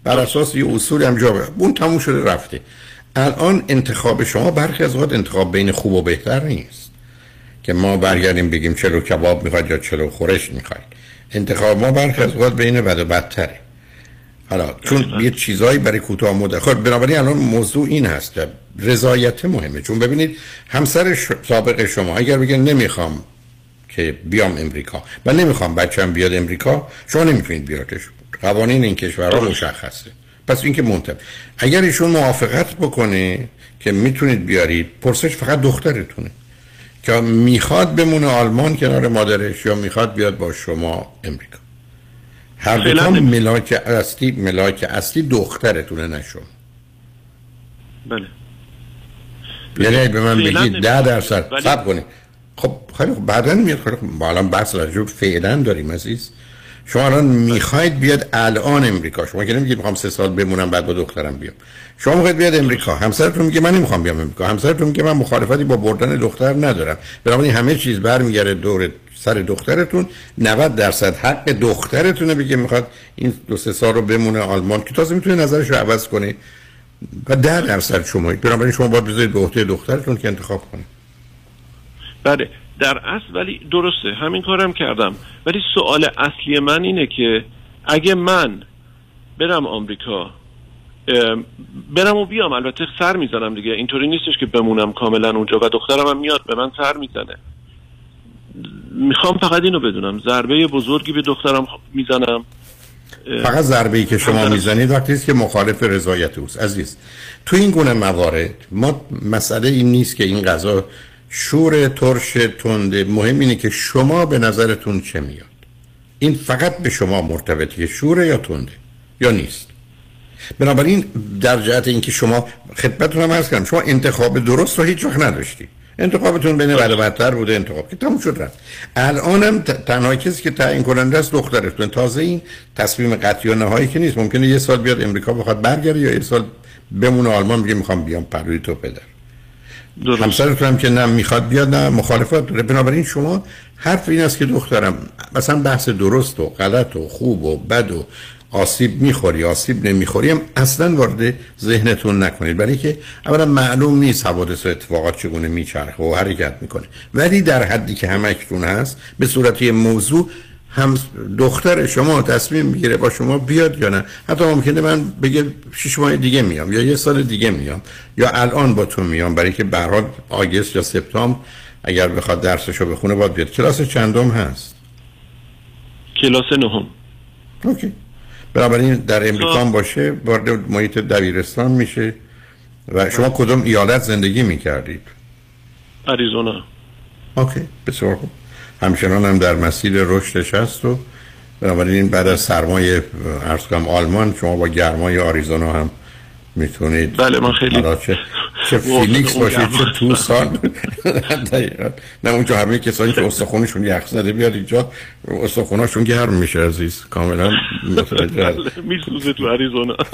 بر اساس یه اصول هم جا. اون تموم شده رفته. الان انتخاب شما برخی از اوقات انتخاب بین خوب و بهتر نیست. که ما برگردیم بگیم چلو کباب می‌خواید یا چلو خورش می‌خواید. انتخاب ما برخی از اوقات بین بد و بدتره. حالا چون یه چیزایی برای کوتاه مدت خب بنابراین الان موضوع این هست که رضایت مهمه. چون ببینید همسر ش- سابق شما اگر بگه نمی‌خوام که بیام امریکا و نمی‌خوام بچم بیاد امریکا شما نمی‌تونید بیارتش قوانین این کشورها مشخصه. پس این که منتب اگر ایشون موافقت بکنه که می‌تونید بیارید پرسش فقط دخترتونه. که می‌خواد بمونه آلمان کنار مادرش یا می‌خواد بیاد با شما امریکا. هر دو فعلا تا نمی- ملاک اصلی ملاک اصلی دخترتونه نه شما. بله. یعنی به من بگید ده. درصد. سب کنید. خب خیلی خب بعدا میاد خیلی خب ما الان بحث راجع به فعلا داریم عزیز. شما الان می‌خواید بیاد الان امریکا. شما که نمیگید می‌خوام سه سال بمونم بعد با دخترم بیام. شما می‌خواید بیاد امریکا. همسرتون میگه من نمی‌خوام بیام امریکا. همسرتون میگه من مخالفتی با بردن دختر ندارم. بنابراین همه چیز برمیگرده دور سر دخترتون. 90 درصد حق دخترتونه بگه می‌خواد این دو سه سال رو بمونه آلمان. که تازه می‌تونه نظرش رو عوض کنه. و ده درصد شما. بنابراین شما باید بذارید به عهده دخترتون که انتخاب کنه. بله. در اصل ولی درسته همین کارم کردم. ولی سوال اصلی من اینه که اگه من برم آمریکا برم و بیام البته سر می‌زنم دیگه. اینطوری نیستش که بمونم کاملا اونجا و دخترم هم میاد به من سر می‌زنه. می‌خوام فقط اینو بدونم. ضربه بزرگی به دخترم می‌زنم. فقط ضربه ای که شما می‌زنید وقتی است که مخالف رضایت اوست. عزیز تو این گونه موارد ما مسئله این نیست که این غذا شور ترش تنده مهم اینه که شما به نظرتون چه میاد؟ این فقط به شما مرتبطه که شوره یا تنده یا نیست. بنابراین در جهت اینکه شما خدمتتون هم عرض کردم شما انتخاب درست رو هیچ وقت نداشتی. انتخابتون بین و بدتر بوده انتخاب که تموم شد رفت. الانم تنها کسی که تعیین کننده است دخترتون. تازه این تصمیم قطعی و نهایی که نیست. ممکنه یه سال بیاد امریکا بخواد برگرده یا یه سال بمونه آلمان بگه می‌خوام بیام پروی تو پدر همسرتون هم که نه می‌خواد بیاد نه مخالفت داره. بنابراین شما حرف این است که دخترم مثلا بحث درست و غلط و خوب و بد و آسیب می‌خوری آسیب نمی‌خوری هم اصلا وارد ذهنتون نکنید. برای که اولا معلوم نیست حوادث و اتفاقات چگونه میچرخه و حرکت می‌کنه. ولی در حدی که همکنون هست به صورت یه موضوع هم دختر شما تصمیم می‌گیره با شما بیاد یا نه. حتی ممکنه من بگه شش ماه دیگه میام یا یه سال دیگه میام یا الان با تو میام. برای که به آگست یا سپتامبر اگر بخواد درسشو بخونه باید بیاد. کلاس چندم هست؟ کلاس نهم. اوکی. بنابراین در امریکا هم باشه وارد محیط دبیرستان میشه. و شما کدوم ایالت زندگی می‌کردید؟ آریزونا اوکی. بسیار خوب. همچنان هم در مسیر رشدش هست و بنابراین بعد از سرمایه ارز کنم آلمان شما با گرمای آریزونا هم می‌تونید بله من خیلی چه چه فیلیکس باشید چه. توسان دقیقاً. نه اونجا همه کسانی که استخونشون یخ زده بیاد اینجا استخوناشون گرم میشه عزیز کاملا متوجه. بله، میسوزه تو آریزونا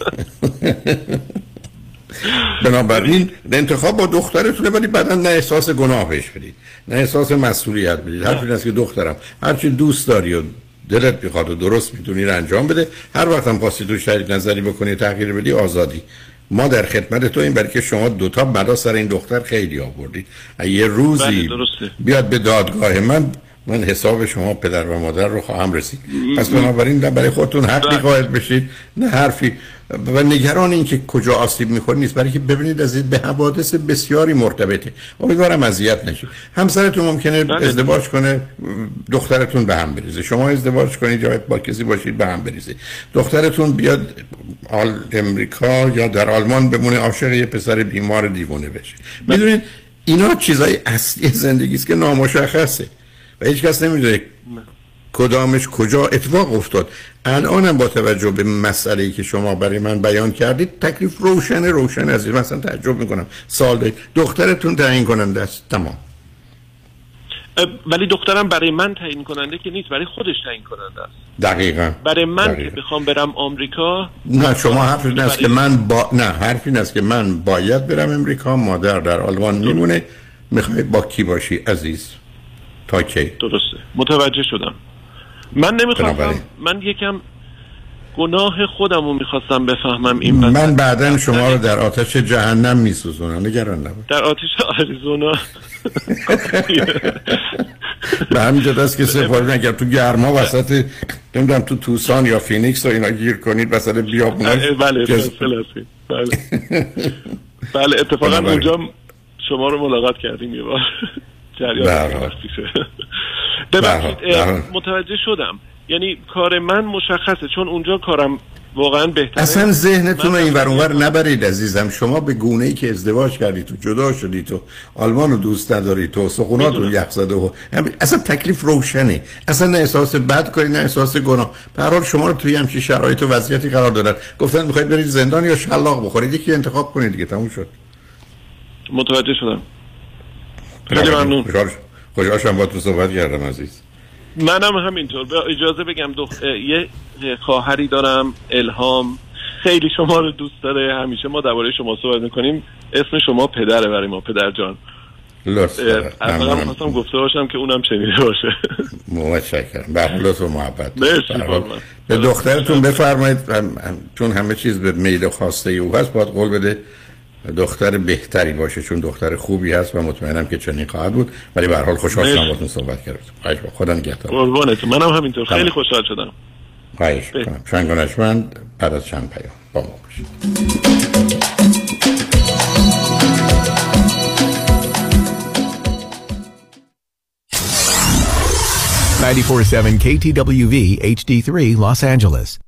بنابراین انتخاب با دخترتونه ولی بعدا نه احساس گناه بهش بدید نه احساس مسئولیت بدید. این است که دخترم هرچی دوست داری و دلت می‌خواد و درست می‌تونی رو انجام بده هر وقت هم خواستی تو شریک نظری بکنی تغییر بدی آزادی. ما در خدمت تو این برای که شما دوتا بلا سر این دختر خیلی آوردید. یه روزی بله،. بیاد به دادگاه من من حساب شما پدر و مادر رو خواهم رسید. پس بنابراین نه برای خودتون حقی قائل بشید نه حرفی. و نگران این که کجا آسیب می‌خوره نیست برای که ببینید از این به حوادث بسیاری مرتبطه. امیدوارم اذیت نشید. همسرتون ممکنه ازدواج کنه دخترتون به هم بریزه. شما ازدواج کنید یا با کسی باشید به هم بریزه. دخترتون بیاد آل امریکا یا در آلمان بمونه عاشق یه پسر بیمار دیوونه بشه. می‌دونید اینا چیزای اصلی زندگی است که نامشخصه. و هیچ کس نمی‌دونه کدامش کجا اتفاق افتاد. الانم با توجه به مسئله ای که شما برای من بیان کردید تکلیف روشن روشن از مثلا تعجب می‌کنم. سال دارید. دخترتون تعیین کننده است. تمام. ولی دخترم برای من تعیین کننده که نیست برای خودش تعیین کننده است. دقیقا. برای من دقیقاً. که بخوام برم آمریکا نه شما حرف این است که من با نه حرف این است که من باید برم امریکا مادر در آلمان میمونه. می‌خوای با کی باشی عزیز؟ تا کی؟ درسته. متوجه شدم. من نمی‌خواستم. من یکم گناه خودم رو می‌خواستم بفهمم این. من بعدا شما رو در آتش جهنم میسوزونم. نگران نباش. در آتش آریزونا. به همین جد است که سفارش اگر تو گرما وسط نمی‌دونم تو توسان یا فینیکس و اینا گیر کنید وسط بیابون بله بله. بله اتفاقا. اونجا شما رو ملاقات کردیم یه بار. جریان. ببخشید متوجه شدم. یعنی کار من مشخصه چون اونجا کارم واقعا بهتره. اصلا ذهنتون رو این ور اونور نبرید عزیزم. شما به گونه ای که ازدواج کردید تو جدا شدید تو آلمان رو دوست ندارید تو سخوناتون یخ زده و اصلا تکلیف روشنه. اصلا نه احساس بد کنید نه احساس گناه. به شما رو توی همچین شرایط و وضعیتی قرار دادن. گفتن می‌خواید برید زندان یا شلاق بخورید؟ یکی انتخاب کنید دیگه تموم شد. متوجه شدم. خیلی ممنون. خوشحال شدم. با تو صحبت کردم عزیز. منم همینطور. به اجازه بگم دخ... یه خواهری دارم الهام. خیلی شما رو دوست داره. همیشه ما درباره شما صحبت می‌کنیم. اسم شما پدره برای ما پدر جان. لطف داره. اولا ممنونم. خواستم گفته باشم که اونم شنیده باشه. متشکرم. به لطف و محبت. به دخترتون بفرمایید. چون همه چیز به میل خواسته او هست باید قول بده. دختر بهتری باشه چون دختر خوبی هست و مطمئنم که چنین خواهد بود. ولی به هر حال خوشحال شدم. باهاتون صحبت کردم. خواهش با خدا نگهدار قربانت. منم همینطور. خیلی. خوشحال شدم. خواهش کنم شنگانشمند بعد از چند پیام با ما باشید. 947 KTWV HD3 Los Angeles.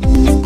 Thank you.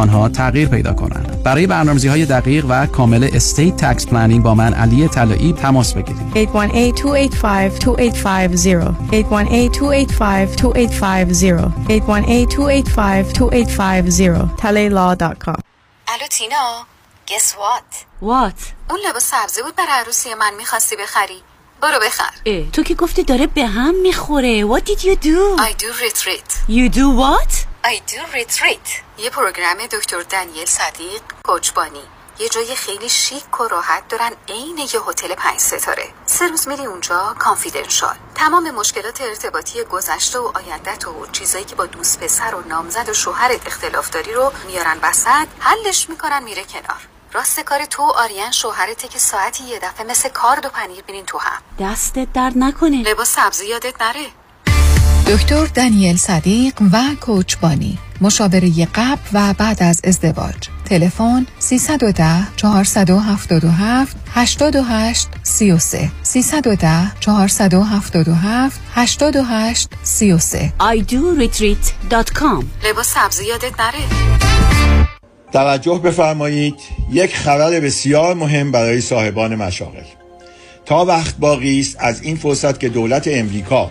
آنها تغییر پیدا کنند. برای برنامه‌ریزی های دقیق و کامل estate tax planning با من علی طلایی تماس بگیرید. 818-285-2850 818-285-2850 818-285-2850 talaylaw.com الو تینا guess what what اون لباس سبزی بود برای عروسی من می‌خواستی بخری. برو بخر. تو که گفتی داره به هم می‌خوره. What did you do? I do retreat. You do what? I do retreat. یه program دکتر دنیل صدیق کوچبانی. یه جای خیلی شیک و راحت دارن عین یه هتل پنج ستاره. سه روز میری اونجا confidential تمام مشکلات ارتباطی گذشته و آیندت و چیزایی که با دوست پسر و نامزد و شوهرت اختلاف داری رو میارن وسط حلش می‌کنن میره کنار. راست کار تو و آریان شوهرته که ساعتی یه دفعه مثل کارد و پنیر بینین تو هم. دستت درد نکنه. لباس سبزی یادت نره. دکتر دانیل صدیق و کوچبانی مشاوره قبل و بعد از ازدواج. تلفن 310 477 88 33 310 477 88 33 idoretreat.com لباس سبزی یادت نره. توجه بفرمایید یک خبر بسیار مهم برای صاحبان مشاغل. تا وقت باقی است از این فرصت که دولت امریکا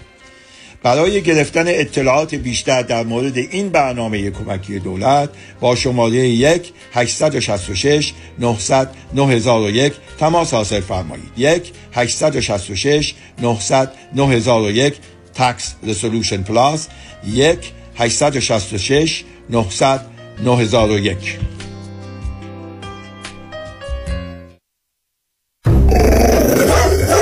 برای گرفتن اطلاعات بیشتر در مورد این برنامه کمکی دولت با شماره 1 866 900 9001 تماس حاصل فرمایید. 1 866 900 9001 تکس رسولوشن پلاس. 1 866 900 9001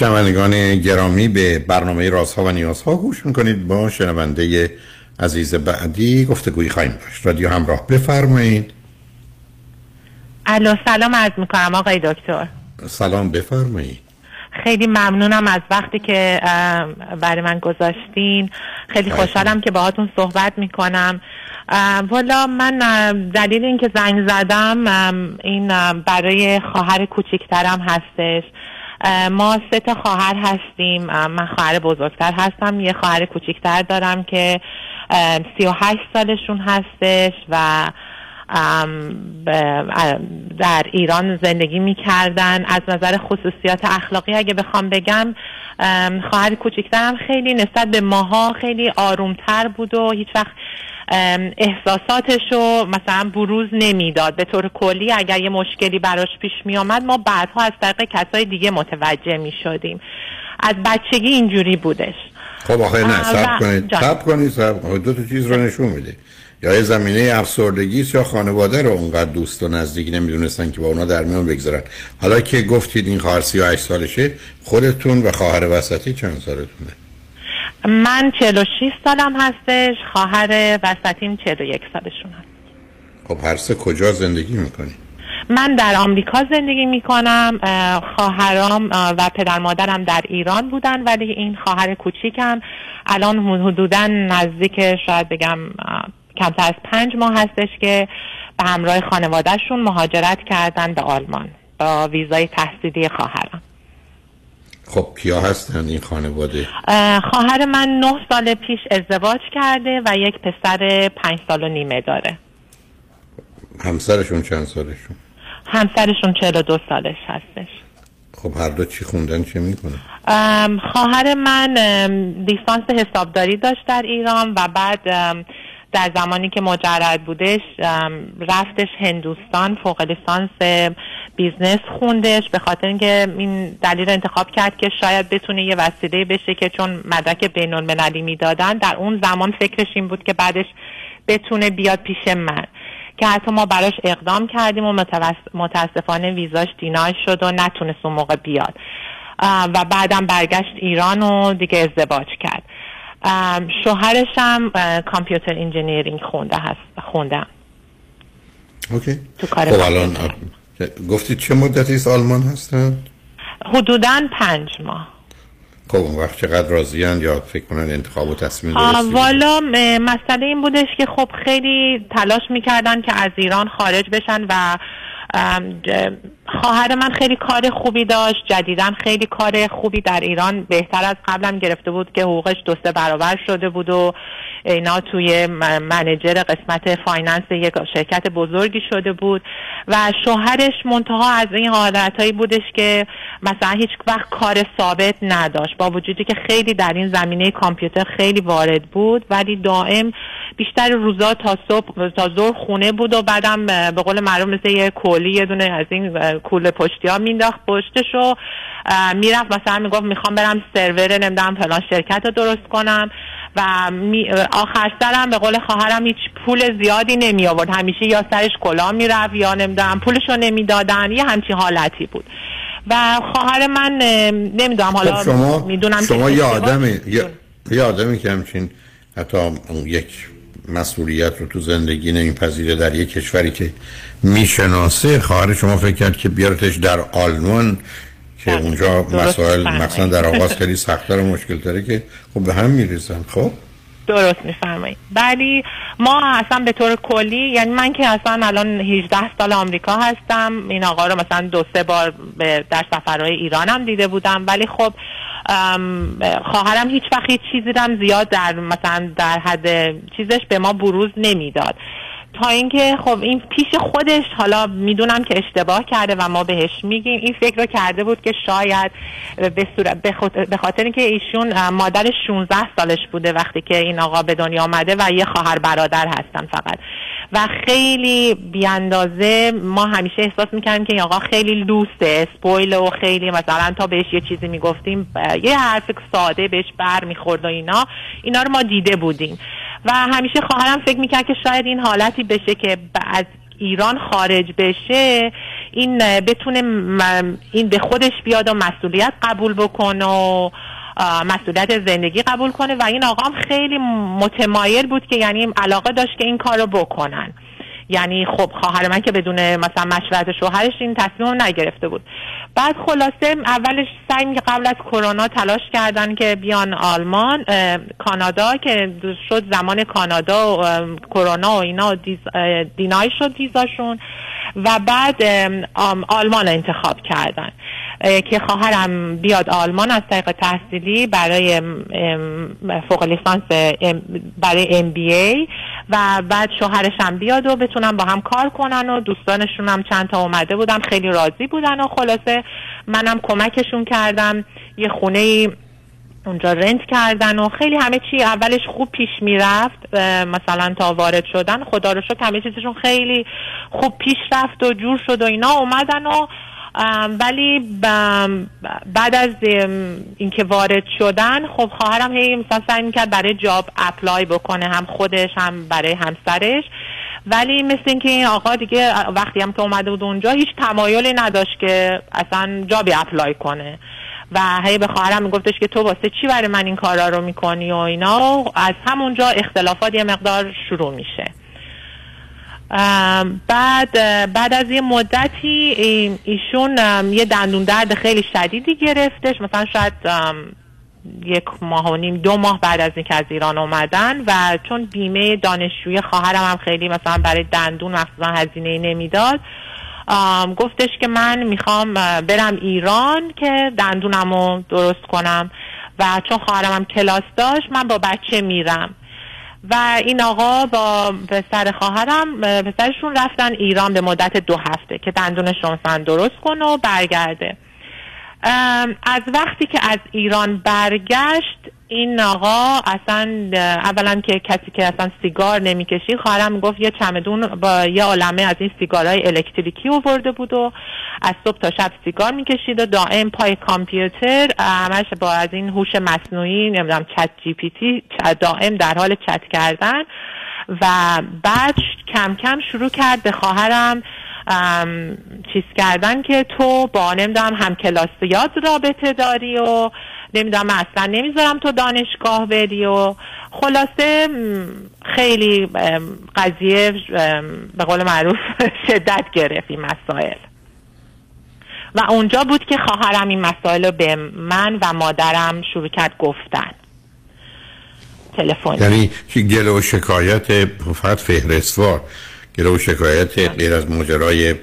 شنوندگان گرامی به برنامه رازها و نیازها گوش می‌کنید. با شنونده عزیز بعدی گفتگویی خواهیم داشت. رادیو همراه بفرمایید. الو سلام عرض می‌کنم آقای دکتر. سلام بفرمایید. خیلی ممنونم از وقتی که برای من گذاشتین. خیلی خوشحالم که باهاتون صحبت می‌کنم. والا من دلیل اینکه زنگ زدم این برای خواهر کوچیکترم هستش. ما سه تا خواهر هستیم. من خواهر بزرگتر هستم. یه خواهر کوچیکتر دارم که سی و هشت سالشون هستش و در ایران زندگی می‌کردن. از نظر خصوصیات اخلاقی اگه بخوام بگم خواهر کوچیکترم خیلی نسبت به ماها خیلی آرومتر بود و هیچ وقت احساساتش رو مثلا بروز نمی‌داد. به طور کلی اگر یه مشکلی براش پیش می آمد ما بعدها از طریق کسای دیگه متوجه می شدیم از بچگی اینجوری بودش. خب آخه نه سب کنید. سب کنید سب دو تا چیز رو نشون میده. یا یه زمینه افسردگی یا خانواده رو اونقدر دوست و نزدیک نمی‌دونستن که با اونا در میان بگذارن. حالا که گفتید این خواهر 38 سالشه خودتون و خواهر وسطی چند سالتونه؟ من 46 سالم هستش خواهر وسطیم 41 سالشون هست. خب هر سه کجا زندگی می‌کنی؟ من در آمریکا زندگی می‌کنم خواهرام و پدر مادرم در ایران بودن ولی این خواهر کوچیکم. الان حدودا نزدیک شاید بگم کمتر از پنج ماه هستش که به همراه خانوادهشون مهاجرت کردن به آلمان با ویزای تحصیلی خواهرم خب کیا هستن این خانواده؟ خواهر من نه سال پیش ازدواج کرده و یک پسر پنج سال و نیمه داره. همسرشون چند سالشون؟ همسرشون چهل دو سالش هستش. خب هر دو چی خوندن چه می‌کنه خواهر من لیسانس حسابداری داشت در ایران و بعد در زمانی که مجرد بودش رفتش هندوستان فوق لیسانس business خوندش. به خاطر اینکه این دلیل انتخاب کرد که شاید بتونه یه وسیله بشه که چون مدرک بین المللی می‌دادن. در اون زمان فکرش این بود که بعدش بتونه بیاد پیش من. که حتی ما براش اقدام کردیم و متاسفانه ویزاش deny شد و نتونست اون موقع بیاد. و بعدم برگشت ایران و دیگه ازدواج کرد. شوهرش هم computer engineering خونده هست خوندم. اوکی. تو کار خب الان گفتید چه مدتی است؟ آلمان هستن؟ حدودا پنج ماه. خب اون وقت چقدر راضیان یا فکر کنن انتخاب و تصمیم درستی والا مسئله این بودش که خب خیلی تلاش می‌کردن که از ایران خارج بشن و خواهر من خیلی کار خوبی داشت جدیدا خیلی کار خوبی در ایران بهتر از قبلم گرفته بود که حقوقش دو سه برابر شده بود و اینا توی م- manager قسمت finance یک شرکت بزرگی شده بود و شوهرش منتها از این حالتهایی بودش که مثلا هیچ وقت کار ثابت نداشت. با وجودی که خیلی در این زمینه کامپیوتر خیلی وارد بود ولی دائم بیشتر روزا تا صبح تا ظهر خونه بود و بعدم به قول معروف مثل یه کولی یه دونه از این اه، کوله پشتی ها مینداخت پشتش و اه، می‌رفت مثلا می‌گفت می‌خوام برم سرور نمی‌دونم فلان شرکت رو درست کنم و می- آخر سرم به قول خواهرم هیچ پول زیادی نمی آورد همیشه یا سرش کلاه می‌رفت یا نمی‌دونم پولش رو نمی‌دادن یه همچین حالتی بود. و خواهر من نمی‌دونم حالا خب شما می‌دونم شما یه آدمی یه, آدمی که همچین حتی یک مسئولیت رو تو زندگی نمیپذیره در یک کشوری که می‌شناسه خواهر شما فکر کرد که بیارتش در آلمان که اونجا درست مسائل. مثلا در آغاز خیلی سختتر و مشکل تره که خب به هم می‌رسن خب؟ درست میفرمایید. ولی ما اصلا به طور کلی یعنی من که اصلا الان 18 سال آمریکا هستم این آقا رو مثلا دو سه بار در سفرهای ایرانم دیده بودم. ولی خب خواهرم هیچ وقت چیزی رو زیاد در مثلا در حد چیزش به ما بروز نمی‌داد. تا اینکه خب این پیش خودش حالا می‌دونم که اشتباه کرده و ما بهش میگیم. این فکر رو کرده بود که شاید به صورت به خاطر- اینکه ایشون مادر 16 سالش بوده وقتی که این آقا به دنیا آمده و یه خواهر برادر هستن فقط. و خیلی بیاندازه ما همیشه احساس می‌کردیم که این آقا خیلی لوسه اسپویل و خیلی مثلا تا بهش یه چیزی می‌گفتیم یه حرف ساده بهش بر می‌خورد و اینا. اینا رو ما دیده بودیم. و همیشه خواهرم فکر می‌کرد که شاید این حالتی بشه که از ایران خارج بشه این بتونه این به خودش بیاد و مسئولیت قبول بکنه و مسئولیت زندگی قبول کنه. و این آقا هم خیلی متمایل بود که یعنی علاقه داشت که این کار رو بکنن. یعنی خب خواهر من که بدون مثلا مشورت شوهرش این تصمیم نگرفته بود. بعد خلاصه اولش سعی قبل از کرونا تلاش کردن که بیان آلمان کانادا که شد زمان کانادا و کرونا و اینا دیز- دینای شد ویزاشون و بعد آلمان انتخاب کردن. که خواهرم بیاد آلمان از طریق تحصیلی برای فوق لیسانس برای ام بی ای و بعد شوهرش هم بیاد و بتونن با هم کار کنن و دوستانشون هم چند تا اومده بودن خیلی راضی بودن و خلاصه منم کمکشون کردم. یه خونه ای اونجا rent کردن و خیلی همه چی اولش خوب پیش می‌رفت مثلا تا وارد شدن خدا رو شکر همه چیزشون خیلی خوب پیش رفت و جور شد و اینا اومدن و ولی بعد از اینکه وارد شدن خب خواهرم هی مثلا سعی می‌کرد برای job apply بکنه هم خودش هم برای همسرش. ولی مثل اینکه این آقا دیگه وقتی هم که اومده بود اونجا هیچ تمایلی نداشت که اصلا job ی apply کنه. و هی به خواهرم میگفتش که تو واسه چی برای من این کارا رو می‌کنی و اینا؟ و از همونجا اختلافات یه مقدار شروع میشه. بعد بعد از یه مدتی ایشون یه دندون درد خیلی شدیدی گرفتش. مثلا شاید یک ماه و نیم دو ماه بعد از اینکه از ایران اومدن و چون بیمه دانشجوی خواهرم هم خیلی مثلا برای دندون مخصوصا هزینه نمی‌داد گفتش که من می‌خوام برم ایران که دندونم رو درست کنم. و چون خواهرم هم کلاس داشت من با بچه میرم. و این آقا با پسر خواهرم اه، پسرشون رفتن ایران به مدت دو هفته که دندونش رو مثلا درست کنه و برگرده. از وقتی که از ایران برگشت این آقا اصلا اولا که کسی که اصلا سیگار نمی‌کشید خواهرم می‌گفت یه چمدون با یه عالمه از این سیگارهای الکتریکی آورده بود و از صبح تا شب سیگار می‌کشید و دائم پای کامپیوتر همش با از این هوش مصنوعی نمی‌دونم چت جی پی تی دائم در حال چت کردن و بعد کم کم شروع کرد به خواهرم چیز کردن که تو با نمی‌دونم هم کلاسیات رابطه داری و نمی‌دونم اصلا نمی‌ذارم تو دانشگاه بری و خلاصه خیلی قضیه به قول معروف شدت گرفت این مسائل. و اونجا بود که خواهرم این مسائل رو به من و مادرم شروع کرد گفتن. تلفن. یعنی گله و شکایت فقط فهرستوار. گله و شکایت غیر از ماجرای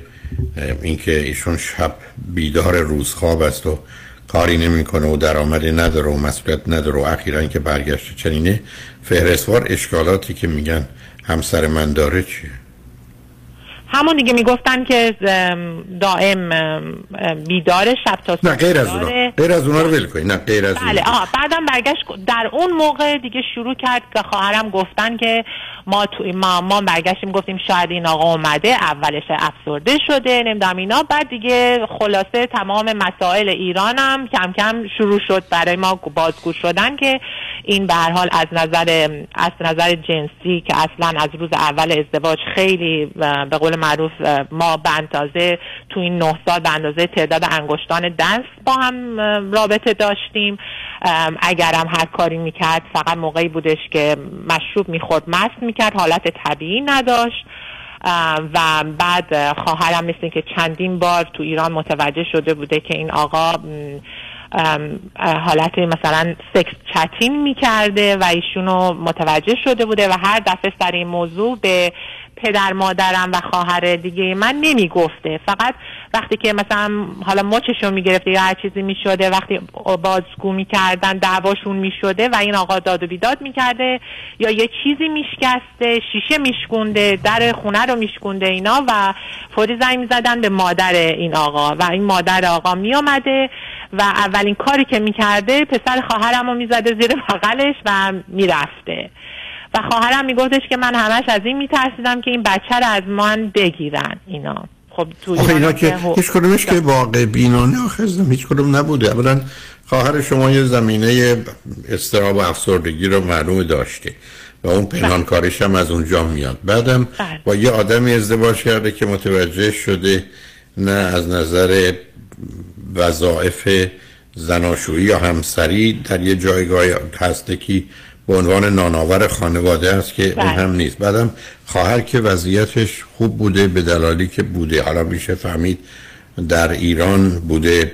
اینکه ایشون شب بیدار روزخواب است و کاری نمی‌کنه و درآمدی نداره و مسئولیت نداره و اخیرا که برگشت چنینه فهرستوار اشکالاتی که میگن همسر من داره چیه؟ همون دیگه می‌گفتن که دائم بیدار شب تا نه غیر از. اونا. غیر از اونا رو ول نه غیر از بله آها بعدم برگشت در اون موقع دیگه شروع کرد که خواهرم گفتن که ما تو ما ما برگشتیم گفتیم شاید این آقا اومده اولش افسرده شده نمی‌دونم اینا. بعد دیگه خلاصه تمام مسائل ایرانم کم کم شروع شد برای ما بازگو شدن که این به هر حال از نظر از نظر جنسی که اصلا از روز اول ازدواج خیلی به قول معروف ما به اندازه تو این نه سال به اندازه تعداد انگشتان دست با هم رابطه داشتیم. اگرم هر کاری می‌کرد فقط موقعی بودش که مشروب می‌خورد مست می‌کرد حالت طبیعی نداشت. و بعد اه، خواهرم مثل که چندین بار تو ایران متوجه شده بوده که این آقا حالت مثلا سکس چتین می‌کرده و ایشونو متوجه شده بوده و هر دفعه سر این موضوع به پدر مادرم و خواهر دیگه من نمی‌گفته. فقط وقتی که مثلا حالا مچشون می‌گرفته یا هر چیزی می‌شده وقتی بازگو می‌کردن دعواشون می‌شده و این آقا داد و بیداد می‌کرده یا یه چیزی میشکسته شیشه میشکونده در خونه رو میشکونده اینا و فوری زنگ می‌زدن به مادر این آقا و این مادر آقا میامده و اولین کاری که می‌کرده پسر خواهرم رو می‌زده زیر بغلش و می‌رفته. و خواهرم میگفتش که من همش از این میترسیدم که این بچه رو از من بگیرن. اینا. خب تو اینا که هیچ کدومش که واقع بینانه عزیزم، هیچ کدوم نبوده. اولا خواهر شما یه زمینه استراب و افسردگی رو معلوم داشته و اون پنهان کارش هم از اونجا میاد. بعدم بله. با یه آدمی ازدواج کرده که متوجه شده نه از نظر وظایف زناشویی یا همسری در یه جایگاه هسته که به عنوان نانآور خانواده است که اون بله. هم نیست. بعدم خواهر که وضعیتش خوب بوده به دلالی که بوده. حالا میشه فهمید در ایران بوده.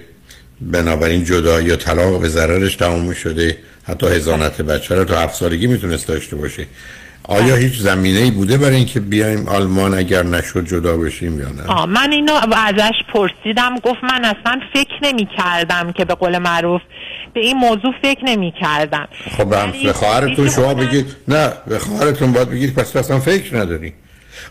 بنابراین جدایی یا طلاق به ضررش تمام شده. حتی هزانت بچه رو تا هفت سالگی می‌تونست داشته باشه. آیا هیچ زمینه ای بوده برای اینکه بیایم آلمان اگر نشد جدا بشیم یا نه؟ آه من اینو ازش پرسیدم. گفت من اصلا فکر نمی کردم که به قول معروف به این موضوع فکر نمی کردم خب به به خواهرتون شما بگید نه به خواهرتون باید بگید پس اصلا فکر نداری.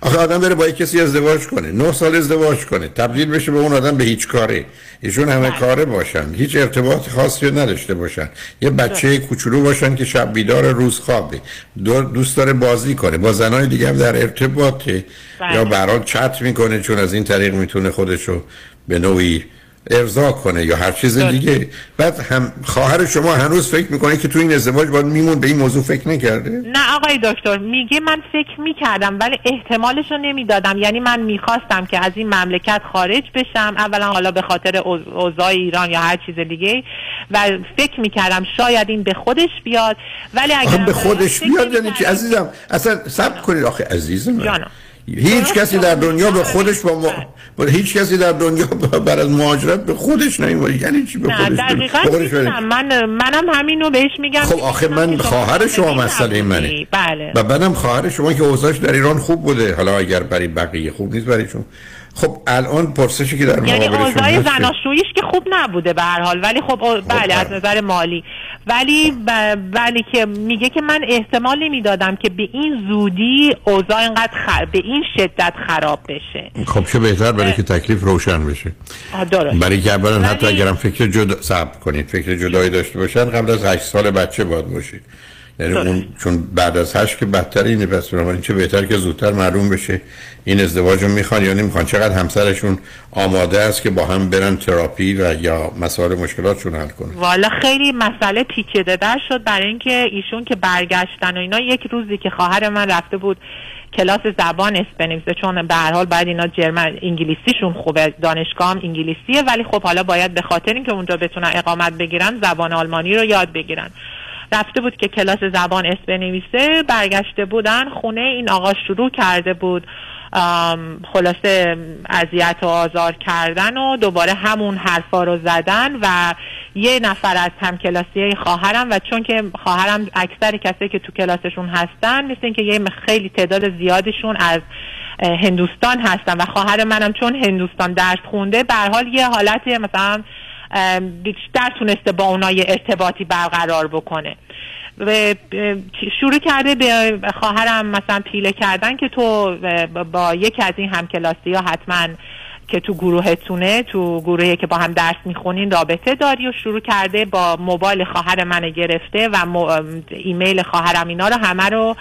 آخه آدم بره با یک کسی ازدواج کنه. نه سال ازدواج کنه. تبدیل بشه به اون آدم به هیچ کاره ایشون همه کاره باشن. هیچ ارتباط خاصی نداشته باشن. یه بچه کوچولو باشن که شب بیدار روز خوابه. دو- دوست داره بازی کنه. با زنای دیگه هم در ارتباطه. بله. یا برات چت می‌کنه چون از این طریق می‌تونه خودشو به نوعی ارضا کنه یا هر چیز دیگه. بعد هم خواهر شما هنوز فکر می‌کنه که تو این ازدواج باید میمون به این موضوع فکر نکرده؟ نه آقای دکتر میگه من فکر می‌کردم ولی احتمالش رو نمی‌دادم. یعنی من می‌خواستم که از این مملکت خارج بشم اولا حالا به خاطر اوضاع ایران یا هر چیز دیگه و فکر می‌کردم شاید این به خودش بیاد. ولی اگر به خودش بیاد یعنی چی؟ عزیزم اصلا صبر کنید. آخه عزیز من. جانم. هیچ کسی در دنیا به خودش با, ما... هیچ کسی در دنیا بر از مهاجرت به خودش نمیاد یعنی چی به نه خودش دقیقا بره؟ می‌دونم. من منم همینو بهش میگم. خب آخه من خواهر شما مسئله منه بله. و بعدم خواهر شما که اوضاعش در ایران خوب بوده. حالا اگر برای بقیه خوب نیست برای شما. خب الان پرسشی که در یعنی اوضاع زناشوییش که خوب نبوده به هر حال ولی خب او- بله از نظر مالی. ولی ولی که میگه که من احتمال نمی‌دادم که به این زودی اوضاع اینقدر خ- به این شدت خراب بشه. خب چه بهتر برای که تکلیف روشن بشه. درست. برای که اولا حتی اگرم فکر جدا صبر کنید فکر جدایی داشته باشن قبل از 8 سال بچه باید باشید. یعنی اون چون بعد از هشت که بدتر اینه پس بنابراین چه بهتر که زودتر معلوم بشه این ازدواج رو می‌خوان یا نمی‌خوان. چقدر همسرشون آماده است که با هم برن تراپی و یا مسائل مشکلاتشون حل کنن؟ والا خیلی مسئله پیچیده در شد برای اینکه ایشون که برگشتن و اینا یک روزی که خواهر من رفته بود کلاس زبان اسم بنویسه چون به هر حال باید اینا جرمن انگلیسیشون خوبه دانشگاه هم انگلیسیه ولی خب حالا باید به خاطر اینکه اونجا بتونن اقامت بگیرن زبان آلمانی رو یاد بگیرن. رفته بود که کلاس زبان اسم بنویسه برگشته بودن خونه این آقا شروع کرده بود خلاصه اذیت و آزار کردن و دوباره همون حرفا رو زدن و یه نفر از همکلاسی خواهرم و چون که خواهرم اکثر کسایی که تو کلاسشون هستن مثل اینکه یه خیلی تعداد زیادشون از هندوستان هستن و خواهر منم چون هندوستان درس خونده به حال یه حالت مثلا بیشتر تونسته با اونا یه ارتباطی برقرار بکنه. و شروع کرده به خواهرم مثلا پیله کردن که تو با یکی از این همکلاسی ها حتما که تو گروهتونه تو گروهی که با هم درس می‌خونین رابطه داری و شروع کرده با موبایل خواهر من گرفته و ایمیل خواهرم اینا رو همه رو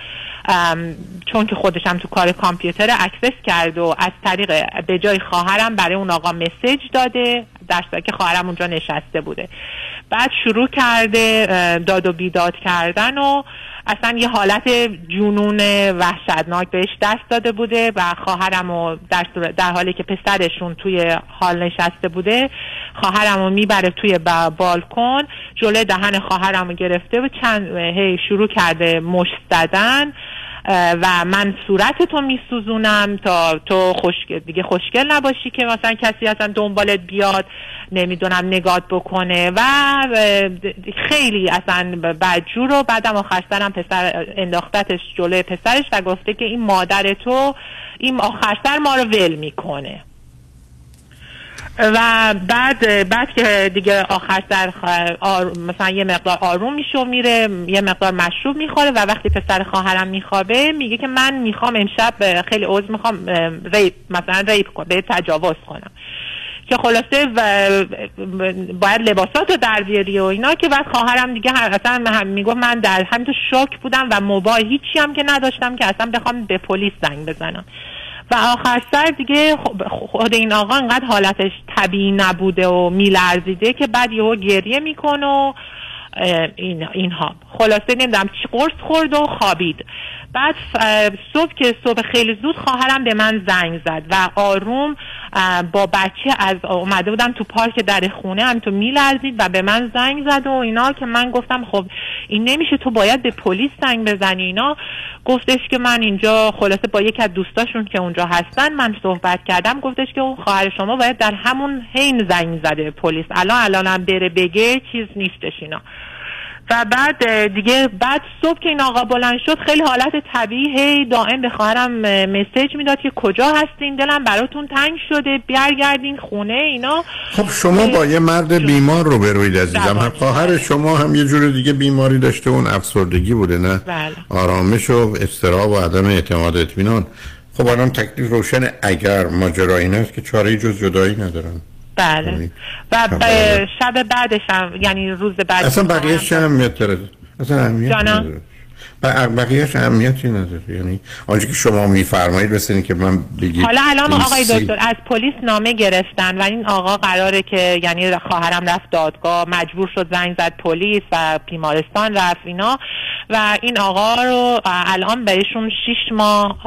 چون که خودشم تو کار کامپیوتر access کرد و از طریق به جای خواهرم برای اون آقا message داده. در که خواهرم اونجا نشسته بوده. بعد شروع کرده داد و بیداد کردن و اصلا یه حالت جنون وحشتناک بهش دست داده بوده و خواهرم و در, در حالی که پسرشون توی حال نشسته بوده خواهرم رو می‌بره توی با- بالکن جلوی دهن خواهرم گرفته و چند هی شروع کرده مشت زدن. و من صورت تو میسوزونم تا تو خوشگل دیگه خوشگل نباشی که مثلا کسی اصلا دنبالت بیاد نمی‌دونم نگات بکنه و خیلی اصلا بدجور و بعدم آخر سرم پسر انداختتش جلوی پسرش و گفته که این مادر تو این آخر سر ما رو ول می‌کنه. و بعد بعد که دیگه آخر سر مثلا یه مقدار آروم میشه و میره یه مقدار مشروب می‌خوره و وقتی پسر خواهرم میخوابه میگه که من می‌خوام امشب خیلی عوض می‌خوام ریپ مثلا ریپ کنم به تجاوز کنم. که خلاصه و باید لباسات رو در بیاری و اینا که بعد خواهرم دیگه هر- اصلا هم- می‌گفت من در همین تو شوک بودم و موبایل هیچی هم که نداشتم که اصلا بخوام به پلیس زنگ بزنم. و آخر سر دیگه خب- خود این آقا انقدر حالتش طبیعی نبوده و میلرزیده که بعد یهو گریه می‌کنه و این اینها. خلاصه نمی‌دونم چی قرص خورد و خوابید. بعد صبح که صبح خیلی زود خواهرم به من زنگ زد و آروم با بچه از اومده بودم تو پارک در خونه هم تو میلرزید و به من زنگ زد و اینا که من گفتم خب این نمیشه تو باید به پلیس زنگ بزنی اینا. گفتش که من اینجا خلاصه با یکی از دوستاشون که اونجا هستن من صحبت کردم گفتش که اون خواهر شما باید در همون حین زنگ زده پلیس. الان الانم بره بگه چیز نیستش اینا. و بعد دیگه بعد صبح که این آقا بلند شد خیلی حالت طبیعی هی دائم به خواهرم اه، مسیج می‌داد که کجا هستین؟ دلم براتون تنگ شده برگردین خونه اینا. خب شما با یه مرد بیمار رو بروید عزیزم. هم خواهر شما هم یه جور دیگه بیماری داشته اون افسردگی بوده نه؟ بله. آرامش و استراب و عدم اعتماد اطمینان. خب الان تکلیف روشن اگر ماجرا این است که چاره جز جدایی ندارن. بله. و ب- شب بعدش هم یعنی روز بعد اصلا بقیهش چه اهمیت داره اصلا اهمیت بقیهش اهمیتی نداره. یعنی آنچه که شما میفرمایید مثل که من بگید حالا الان آقای دکتر از پلیس نامه گرفتن و این آقا قراره که یعنی خواهرم رفت دادگاه مجبور شد زنگ زد پلیس و بیمارستان رفت اینا. و این آقا رو الان بهشون شیش ماه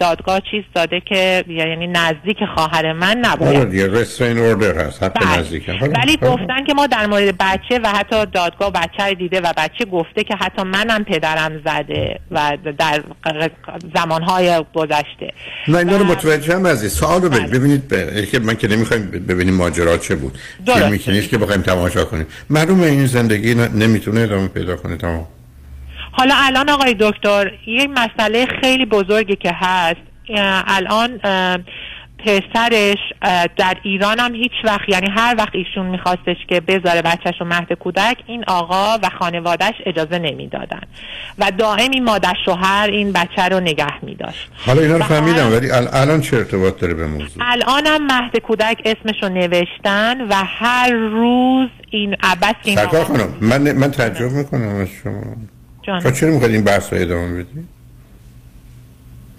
دادگاه چیز داده که یعنی نزدیک خواهر من نباید. دیگه رسترین اوردر هست حق بله. نزدیکم حالا- ولی گفتن که ما در مورد بچه و حتی دادگاه بچه دیده و بچه گفته که حتی منم پدرم زده و در زمانهای گذشته. نه اینا رو متوجهم عزیز سوال رو برید ببینید که من که نمی‌خوایم ببینیم ماجرا چه بود که نیست که بخوایم تماشا کنیم. معلومه این زندگی نمی‌تونه ادامه پیدا کنه تمام. حالا الان آقای دکتر یک مسئله خیلی بزرگی که هست. الان پسرش در ایران هم هیچ وقت یعنی هر وقت ایشون میخواستش که بذاره بچهش رو مهد کودک این آقا و خانوادهش اجازه نمی‌دادن. و دائم این مادر شوهر این بچه رو نگه میداشت. حالا اینا رو فهمیدم ولی ال- الان چه ارتباط داره به موضوع؟ الان هم مهد کودک اسمش رو نوشتن و هر روز این عبس این خانم من من تعجب می‌کنم از شما. جان. چرا می‌خواید این بحث رو ادامه بدی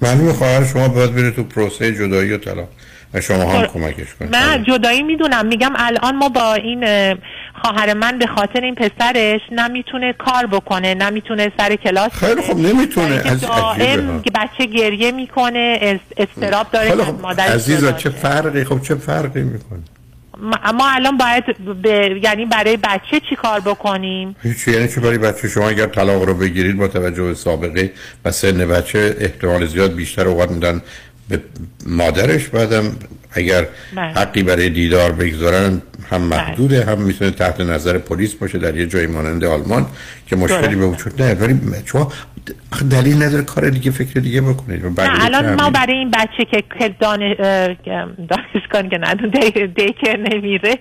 معلومه خواهر شما باید بره تو پروسه جدایی و طلاق و شما هم خب، کمکش کنید. من جدایی می‌دونم. میگم الان ما با این اه، خواهر من به خاطر این پسرش نمی‌تونه کار بکنه نمی‌تونه سر کلاس خیلی خب نمی‌تونه. از عجیبه دائم بچه گریه می‌کنه از- استراب داره از خب مادرش عزیزا چه فرقی؟ خب چه فرقی می‌کنه؟ ما- الان باید به یعنی برای بچه چی کار بکنیم؟ هیچ یعنی چه برای بچه شما اگر طلاق رو بگیرید با توجه به سابقه و سن بچه احتمال زیاد بیشتر اوقات میدن به مادرش بعدم اگر بله. حقی برای دیدار بگذارن هم محدوده هم می‌تونه تحت نظر پلیس باشه در یه جای مانند آلمان که مشکلی. به وجود نه ولی شما دلیل نداره کار دیگه فکر دیگه بکنید نه الان ما. برای این بچه که دانش دانشگاه که دی- دیکر نمیره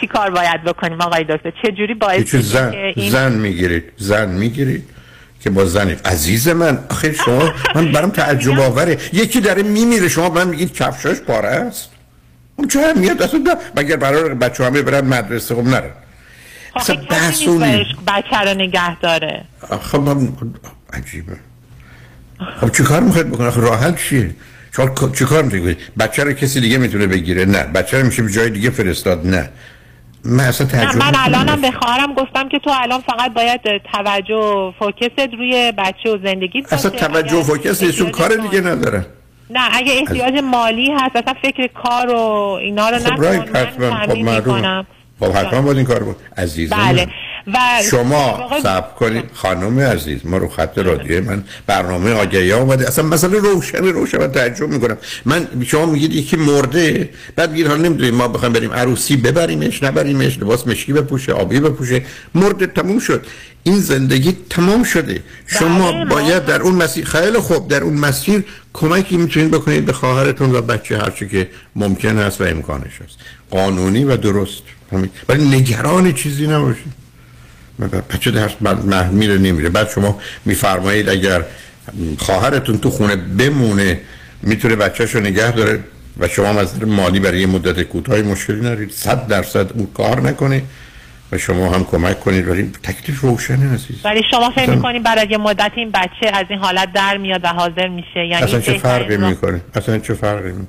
چی کار باید بکنیم آقای دکتر چه جوری باعث میشه زن این زن می‌گیرید زن می‌گیرید که با زنید عزیز من آخه شما من برام تعجب آوره. یکی داره میمیره. شما من میگید کفشاش پاره است. اون چه اهمیت اصلا مگر برای بچه همه برن مدرسه؟ خب نره. اصلا بحث اون بچه رو نگه داره. آخه من عجیبه. خب چی کار می‌خواید بکنه؟ آخه راه حل چیه؟ چی کار می‌تونید بچه رو کسی دیگه می‌تونه بگیره؟ نه. بچه رو میشه به جای دیگه فرستاد؟ نه. من اصلا تعجب من. الانم به خواهرم گفتم که تو الان فقط باید توجه و فوکست روی بچه و زندگی اصلا توجه و فوکس نیست چون کار دیگه نداره. نه اگه احتیاج مالی هست اصلا فکر کار و اینا رو خب نکن. من حتما. خب می‌کنم. خب حتما باید این کار بود عزیز بله. و شما صبر کنید خانم عزیز ما رو خط رادیو من برنامه آگهی اومده. اصلا مسئله روشن روشن من تعجب می‌کنم. من شما میگید یکی مرده بعد میگید حالا نمی‌دونیم ما بخوایم بریم عروسی ببریمش نبریمش لباس مشکی بپوشه آبی بپوشه. مرده تموم شد. این زندگی تمام شده. شما بله، باید در اون مسیر خیلی خوب در اون مسیر کمکی می‌تونید بکنید به خواهرتون و بچه هرچی که ممکن هست و امکانش هست قانونی و درست. ولی نگران چیزی نباشید. بچه درس مه میره نمیره. بعد شما میفرمایید اگر خواهرتون تو خونه بمونه می‌تونه بچهش رو نگه داره و شما از مالی برای یه مدت کوتاهی مشکلی ندارید. صد درصد اون کار نکنه و شما هم کمک کنید. ولی تکلیف روشنه عزیز. ولی شما فکر می‌کنید برای یه مدت این بچه از این حالت در میاد و حاضر میشه؟ یعنی اصلا چه فرقی می‌کنه؟ اصلا چه فرقی می‌کنه؟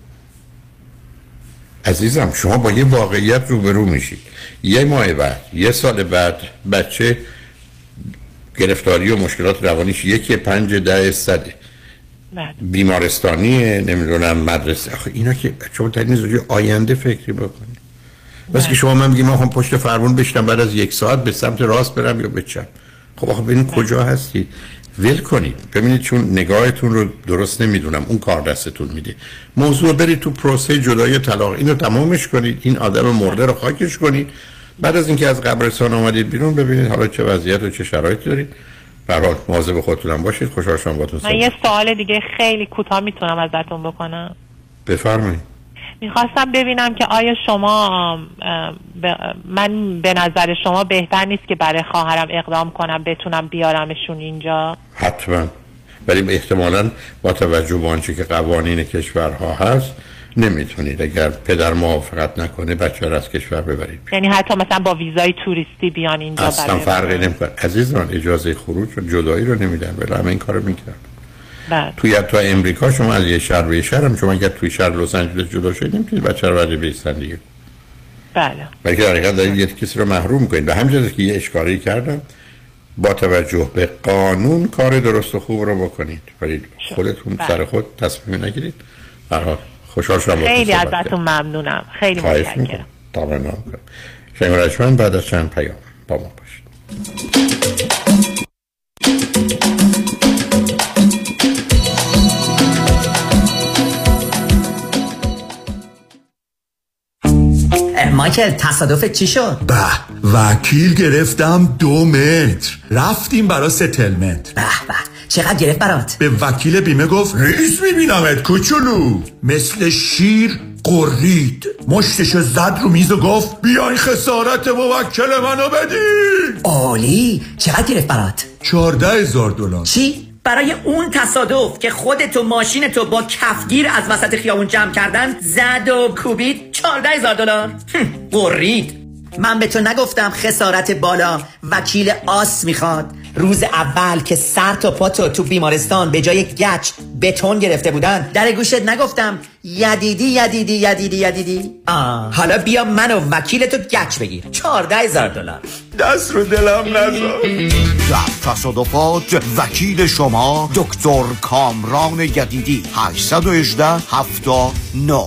عزیزم شما با یه واقعیت روبرو میشید. یه ماه بعد یه سال بعد بچه گرفتاری و مشکلات روانیش یکی پنج ده صده. بله. بیمارستانی نمی‌دونم مدرسه. آخه اینا که شما زوجه آینده فکری بکنید. بس که شما من میگیم آخه پشت فرمون بشتم بعد از یک ساعت به سمت راست برم یا به چپ خب آخه ببینید کجا هستید ول کنید. ببینید چون نگاهتون رو درست نمی‌دونم. اون کار دستتون میده. موضوع برید تو پروسه جدای طلاق. اینو تمامش کنید. این آدم مرده رو خاکش کنید. بعد از اینکه از قبرستان آمدید بیرون ببینید حالا چه وضعیت و چه شرایطی دارید. به هر حال مواظب خودتونم باشید. خوشحال شدم باهاتون من یه سوال دیگه خیلی کوتاه می‌تونم ازتون بکنم. بفرمایید. می‌خواستم ببینم که آیا شما من به نظر شما بهتر نیست که برای خواهرم اقدام کنم بتونم بیارمشون اینجا؟ حتما. ولی احتمالا با توجه به آنچه که قوانین کشورها هست نمی‌تونید. اگر پدر موافقت نکنه بچه رو از کشور ببرید. یعنی حتی مثلا با ویزای توریستی بیان اینجا اصلا فرقی نمی‌کنه. عزیز من اجازه خروج و جدایی رو نمیدن. ولی همه این کارو می‌کرد بله. توی تا امریکا شما از یه شهر به شهر هم شما اگر توی شهر لس آنجلس جدا شدید نمی‌تونید بچه رو برای بیستن دیگه. بله. ولی که در حقیقت دارید یه کسی رو محروم کنید. به همین که یه اشکالی کردم با توجه به قانون کار درست و خوب رو بکنید. ولی خودتون بله. سر خود تصمیم نگیرید. به هر حال خوشحال شدم باهاتون خیلی ازتون ممنونم. خیلی متشکرم. تمام. کنم شنگ رجمن بعد از چند پیام با ما باشید. مایکل تصادف چی شد؟ یه وکیل گرفتم دو متر. رفتیم برا settlement به به. چقدر گرفت برات؟ به وکیل بیمه گفت ریز میبینمت کوچولو. مثل شیر غرید. مشتشو زد رو میز و گفت بیاین خسارت موکل منو بدین. عالی. چقدر گرفت برات؟ چارده هزار دلار. چی؟ برای اون تصادف که خودت و ماشین تو با کفگیر از وسط خیابون جمع کردن زد و کوبید چارده هزار دلار. قرید من به تو نگفتم خسارت بالا. وکیل آس می‌خواد. روز اول که سر تا پاتو تو بیمارستان به جای گچ بتون گرفته بودن. در گوشت نگفتم یدیدی یدیدی یدیدی یدیدی. آه. حالا بیا من و وکیل تو گچ بگیر. چارده هزار دلار. دست رو دلم نزار در تصادفات وکیل شما دکتر کامران یدیدی 818 79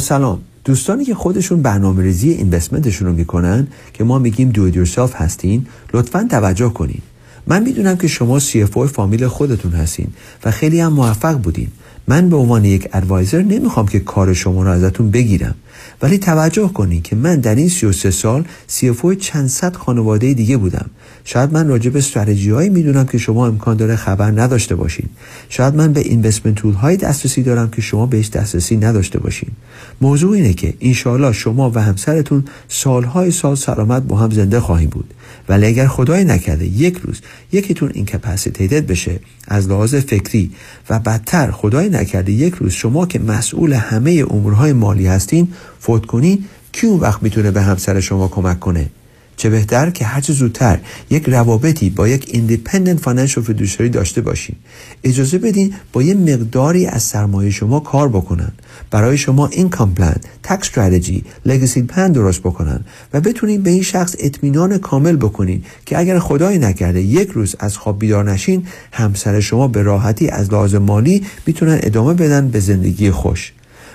سلام. دوستانی که خودشون برنامه ریزی اینوستمنتشون رو می‌کنن که ما میگیم دو یورسلف هستین لطفا توجه کنین. من می‌دونم که شما CFO فامیل خودتون هستین و خیلی هم موفق بودین. من به عنوان یک ادوایزر نمی‌خوام که کار شما رو ازتون بگیرم. ولی توجه کنین که من در این 33 سال CFO چند صد خانواده دیگه بودم. شاید من راجع به استراتژی هایی می‌دونم که شما امکان داره خبر نداشته باشین. شاید من به اینوستمنت تول های دسترسی دارم که شما بهش دسترسی نداشته باشین. موضوع اینه که انشاءالله شما و همسرتون سالهای سال سلامت با هم زنده خواهیم بود. ولی اگر خدای نکرده یک روز یکیتون اینکپاسیتیتد بشه از لحاظ فکری و بدتر خدای نکرده یک روز شما که مسئول همه امورهای مالی هستین فوت کنین کی اون وقت می‌تونه به همسر شما کمک کنه؟ چه بهتر که هرچه زودتر یک روابطی با یک independent financial fiduciary داشته باشین. اجازه بدین با یه مقداری از سرمایه شما کار بکنن. برای شما income plan tax strategy legacy plan درست بکنن و بتونین به این شخص اطمینان کامل بکنین که اگر خدای نکرده یک روز از خواب بیدار نشین همسر شما به راحتی از لحاظ مالی می‌تونن ادامه بدن به زندگی خوش.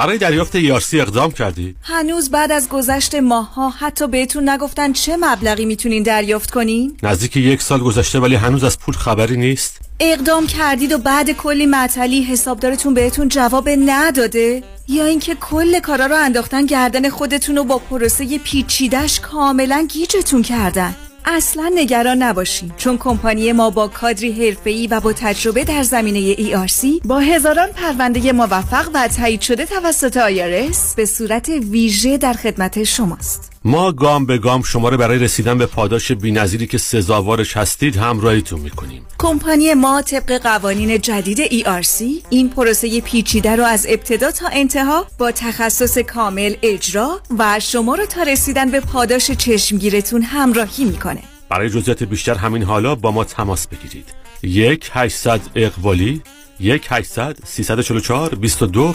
برای دریافت یارسی اقدام کردی؟ هنوز بعد از گذشت ماها حتی بهتون نگفتن چه مبلغی می‌تونین دریافت کنین؟ نزدیک یک سال گذشته ولی هنوز از پول خبری نیست؟ اقدام کردید و بعد کلی معطلی حسابدارتون بهتون جواب نداده؟ یا اینکه کل کارا رو انداختن گردن خودتون و با پروسه پیچیدش کاملا گیجتون کردن اصلا نگران نباشین چون کمپانی ما با کادری حرفه‌ای و با تجربه در زمینه ERC با هزاران پرونده موفق و تایید شده توسط آیارس به صورت ویژه در خدمت شماست. ما گام به گام شما رو برای رسیدن به پاداش بی‌نظیری که سزاوارش هستید همراهیتون می‌کنیم. کمپانی ما طبق قوانین جدید ERC این پروسه پیچیده رو از ابتدا تا انتها با تخصص کامل اجرا و شما رو تا رسیدن به پاداش چشمگیرتون همراهی می‌کنه. برای جزئیات بیشتر همین حالا با ما تماس بگیرید. یک 800 اقوالی یک 800 344 22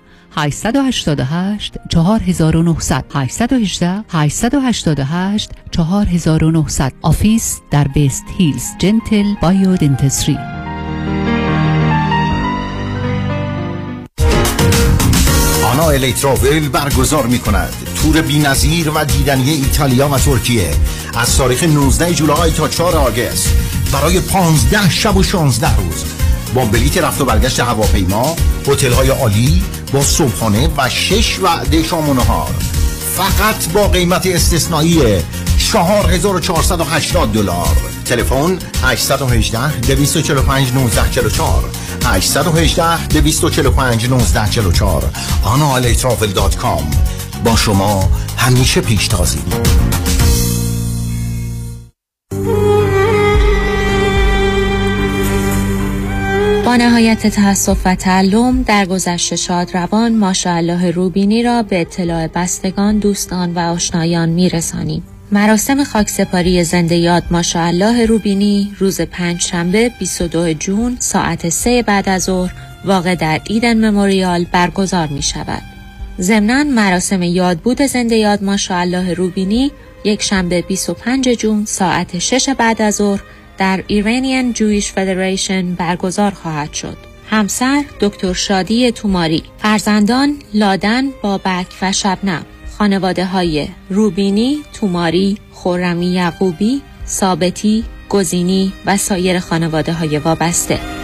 888 4900 818 888 4900 office در West Hills Gentle Biodentistry آنا الکتراول برگزار می کند تور بی نظیر و دیدنی ایتالیا و ترکیه. از تاریخ 19 جولای تا 4 آگست. برای 15 شب و 16 روز. با بلیت رفت و برگشت هواپیما هتل های عالی با صبحانه و شش وعده شام و نهار. فقط با قیمت استثنایی 4480 دلار. تلفن 818 245 1944 818 245 1944 آنالیترافل.com با شما همیشه پیشتازی با نهایت تأسف و تعلم در گذشت شاد روان ماشاءالله روبینی را به اطلاع بستگان دوستان و آشنایان میرسانیم مراسم خاکسپاری زنده یاد ماشاءالله روبینی روز پنج شنبه 22 جون ساعت 3 بعد از ظهر واقع در ایدن مموریال برگزار می شود. ضمناً مراسم یادبود زنده یاد ماشاءالله روبینی یک شنبه 25 جون ساعت 6 بعد از ظهر در ایرانیان جویش فدریشن برگزار خواهد شد. همسر دکتر شادی توماری فرزندان لادن بابک و شبنم خانواده های روبینی توماری خورمی یعقوبی ثابتی گزینی و سایر خانواده های وابسته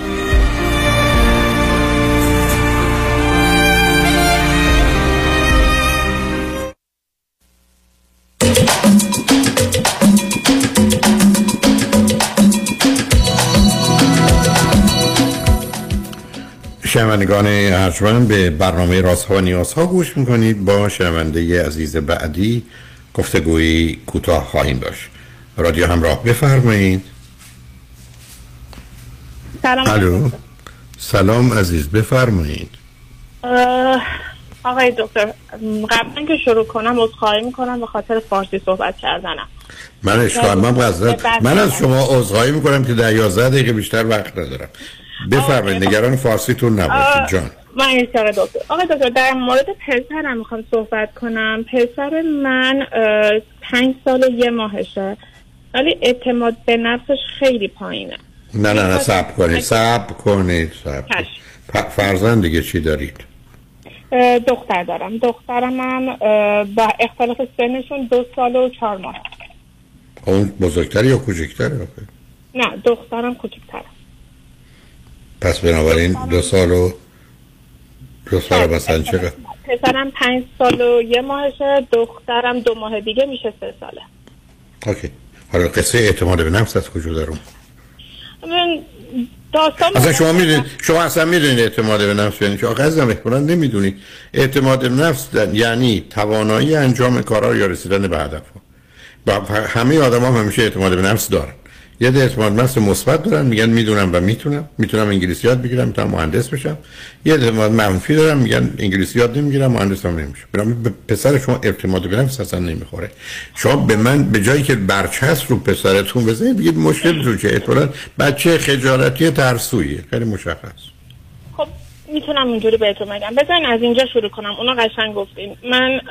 شنوندگان ارجمند به برنامه رازها و نیازها گوش می‌کنید. با شنونده عزیز بعدی گفتگویی کوتاه خواهیم داشت. رادیو همراه بفرمایید. سلام. الو. سلام عزیز بفرمایید. آقای دکتر قبل که شروع کنم عذرخواهی می‌کنم به خاطر فارسی صحبت کردنم. من اشکال من من از شما عذرخواهی می‌کنم که در 11 دقیقه بیشتر وقت ندارم. بفرمایید نگران فارسیتون نباشید جان. من دکتر. آقای دکتر در مورد پسرم می‌خوام صحبت کنم. پسر من پنج سال و یه ماهشه. ولی اعتماد به نفسش خیلی پایینه. نه نه نه سب کنید سب کنید سب فرزند دیگه چی دارید؟ دختر دارم. دخترم اه، با اختلاف سنشون دو سال و چهار ماه. اون بزرگتری یا کوچکتری آخه؟ نه دخترم کوچکتره. پس بنابراین دو سال و دو سال مثلا چقدر پسرم پنج سال و یه ماهشه دخترم دو ماه دیگه میشه سه ساله. اوکی. حالا قصه اعتماد به نفس از کجا دارم؟ من داستان اصلا شما می‌دونید شما اصلا می‌دونید اعتماد به نفس یعنی چه آخه احتمالاً نمی‌دونید اعتماد به نفس یعنی توانایی انجام کارها یا رسیدن به هدف همه آدم هم همیشه اعتماد به نفس دارن. یه ده اعتماد نفس مثبت دارن میگن می‌دونم و می‌تونم. می‌تونم انگلیسی یاد بگیرم می‌تونم مهندس بشم. یه اعتماد منفی دارن میگن انگلیسی یاد نمی‌گیرم مهندس هم نمیشم. برام به پسر شما اعتماد به نفس اصلا نمی‌خوره. شما به من به جایی که برچسب رو پسرتون بزنید بگید مشکل تو چه احتمالاً بچه خجالتی ترسویه. خیلی مشخص. می‌تونم اینجوری بهتون بگم. بذارین از اینجا شروع کنم. اونا قشنگ گفتین. من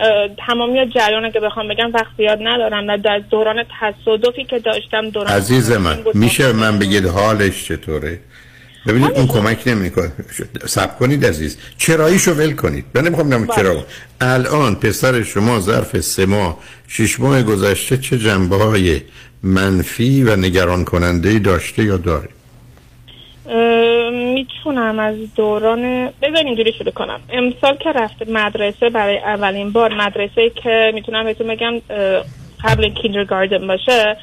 تمامی جریان که بخوام بگم وقت زیاد ندارم و در دوران تصادفی که داشتم دوران عزیز من میشه من بگید حالش چطوره؟ ببینید اون کمک نمی‌کنه. سب کنید عزیز. چراییشو ول کنید. من نمی‌خوام بگم چرا. الان پسر شما ظرف سه ماه شش ماه گذشته چه جنبه های منفی و نگران کننده داشته یا داره می‌تونم از دوران بذارین اینجوری شروع کنم. امسال که رفته مدرسه برای اولین بار مدرسه که می‌تونم بهتون بگم قبل کیندرگاردن باشه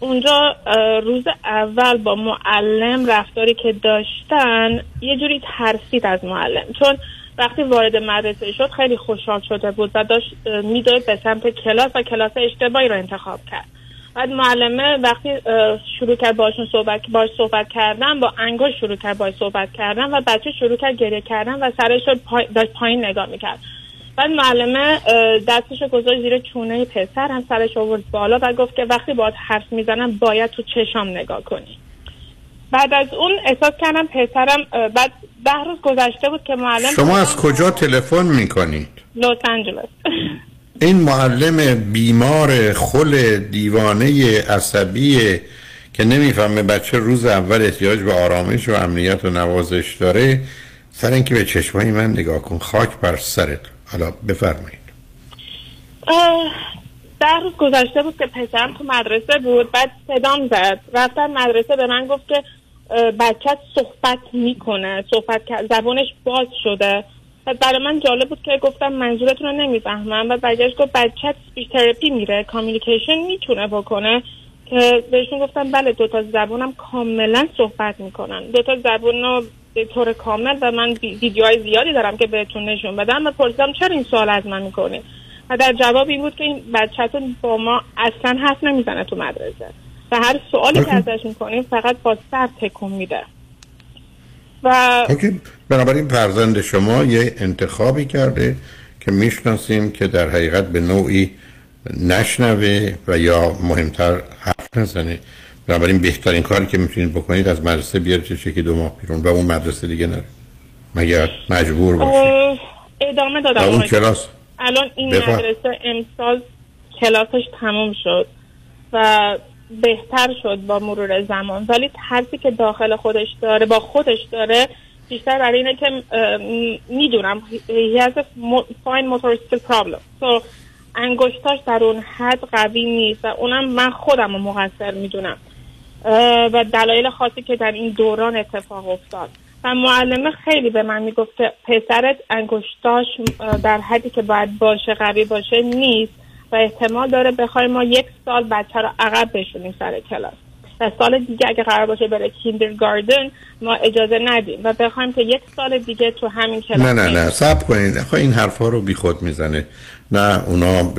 اونجا روز اول با معلم رفتاری که داشتن یه جوری ترسید از معلم. چون وقتی وارد مدرسه شد خیلی خوشحال شده بود و داشت اه، میدوید به سمت کلاس و کلاس اشتباهی رو انتخاب کرد. بعد معلمه وقتی شروع کرد باشون صحبت باش صحبت کردن با انگشت شروع کرد باش صحبت کردن و بچه شروع کرد گریه کردن و سرش رو پای داشت پایین نگاه می‌کرد. بعد معلمه دستش رو گذاشت زیر چونه پسر هم سرش آورد بالا و گفت که وقتی باید حرف می‌زنم باید تو چشام نگاه کنی. بعد از اون احساس کردم پسرم بعد ده روز گذشته بود که معلم شما از کجا تلفن می‌کنید؟ لس آنجلس. این معلم بیمار خل دیوانه عصبی که نمی‌فهمه بچه روز اول احتیاج به آرامش و امنیت و نوازش داره سر اینکه به چشمای من نگاه کن. خاک بر سرت. حالا بفرمایید. ده روز گذشته بود که پسرم تو مدرسه بود بعد صدام زد. رفتم مدرسه به من گفت که بچت صحبت می‌کنه. صحبت زبانش باز شده. بعد برای من جالب بود که گفتم منظورتون رو نمی‌فهمم و برگشت گفت بچت سپیچ تراپی میره کامیونیکیشن می‌تونه بکنه که بهشون گفتم بله دوتا زبانم کاملا صحبت می‌کنن. دوتا زبان رو به طور کامل و من وی- ویدیوهای زیادی دارم که بهتون نشون بدم و پرسیدم چرا این سوال از من می‌کنه و در جواب این بود که این بچهتون با ما اصلا حرف نمی‌زنه تو مدرسه. و هر سوالی که ازش می‌کنیم فقط با سر تکون میده. و بنابراین فرزند شما یه انتخابی کرده که می‌شناسیم که در حقیقت به نوعی نشنوه و یا مهمتر حرف نزنه. بنابراین بهترین کاری که می‌تونید بکنید از مدرسه بیاریدش یکی دو ماه بیرون و اون مدرسه دیگه نره. مگر مجبور باشید. اه، ادامه دادم. اون کلاس؟ الان این بفرم. مدرسه امسال کلاسش تموم شد و بهتر شد با مرور زمان. ولی ترسی که داخل خودش داره با خودش داره بیشتر برای اینه که می‌دونم he has mo- fine motor skill problem انگشتاش در اون حد قوی نیست و اونم من خودم رو مقصر می‌دونم. و دلایل خاصی که در این دوران اتفاق افتاد. و معلمه خیلی به من می‌گفت که پسرت انگشتاش در حدی که باید باشه قوی باشه نیست. و احتمال داره بخوایم ما یک سال بچه رو عقب بشونیم سر کلاس. و سال دیگه اگه قرار باشه بره کیندرگاردن ما اجازه ندیم و بخوایم که یک سال دیگه تو همین کلاس نه نه نه سب کنید. خب این حرفا رو بی خود می‌زنه. نه اونا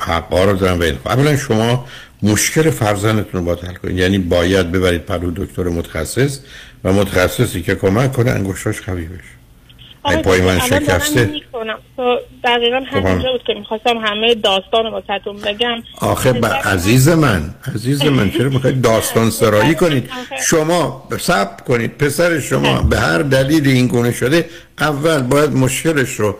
حقا رو دارن و این اولا شما مشکل فرزندتون رو باید حل کنید. یعنی باید ببرید پرو دکتر متخصص و متخصصی که کمک کنه انگشتاش قوی بشه. پای من شکسته. دقیقا خب، همینجا بود که می‌خواستم همه داستان رو واسهتون بگم. آخه با عزیز من عزیز من چرا می‌خواید داستان سرایی کنید؟ شما سب کنید پسر شما به هر دلیل این گونه شده اول باید مشکلش رو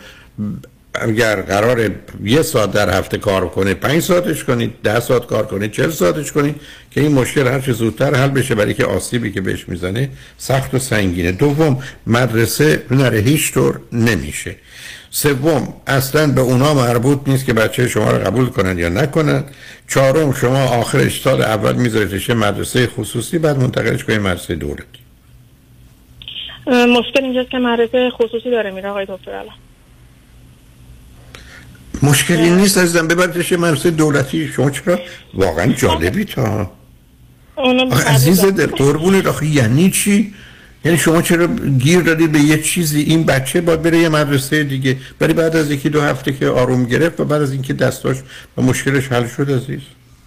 اگر قرار یه ساعت در هفته کار کنه پنج ساعتش کنید ده ساعت کار کنید چل ساعتش کنید که این مشکل هر چه زودتر حل بشه برای که آسیبی که بهش می‌زنه سخت و سنگینه. دوم مدرسه نره هیچ طور نمیشه. سوم اصلا به اونا مربوط نیست که بچه شما رو قبول کنن یا نکنن. چهارم شما آخرش سال اول میذاریدش مدرسه خصوصی بعد منتقلش کنید مدرسه دولتی. مشکل اینجاست که مدرسه خصوصی داره میره آقای دکتر الان مشکلی نیست عزیزم. ببریدش یه مدرسه دولتی شما چرا؟ واقعا جالبی تا. اونم آخه عزیز دل قربونت. آخه یعنی چی؟ یعنی شما چرا گیر دادید به یه چیزی؟ این بچه باید بره یه مدرسه دیگه. ولی بعد از یکی دو هفته که آروم گرفت و بعد از اینکه دستاش و مشکلش حل شد عزیز.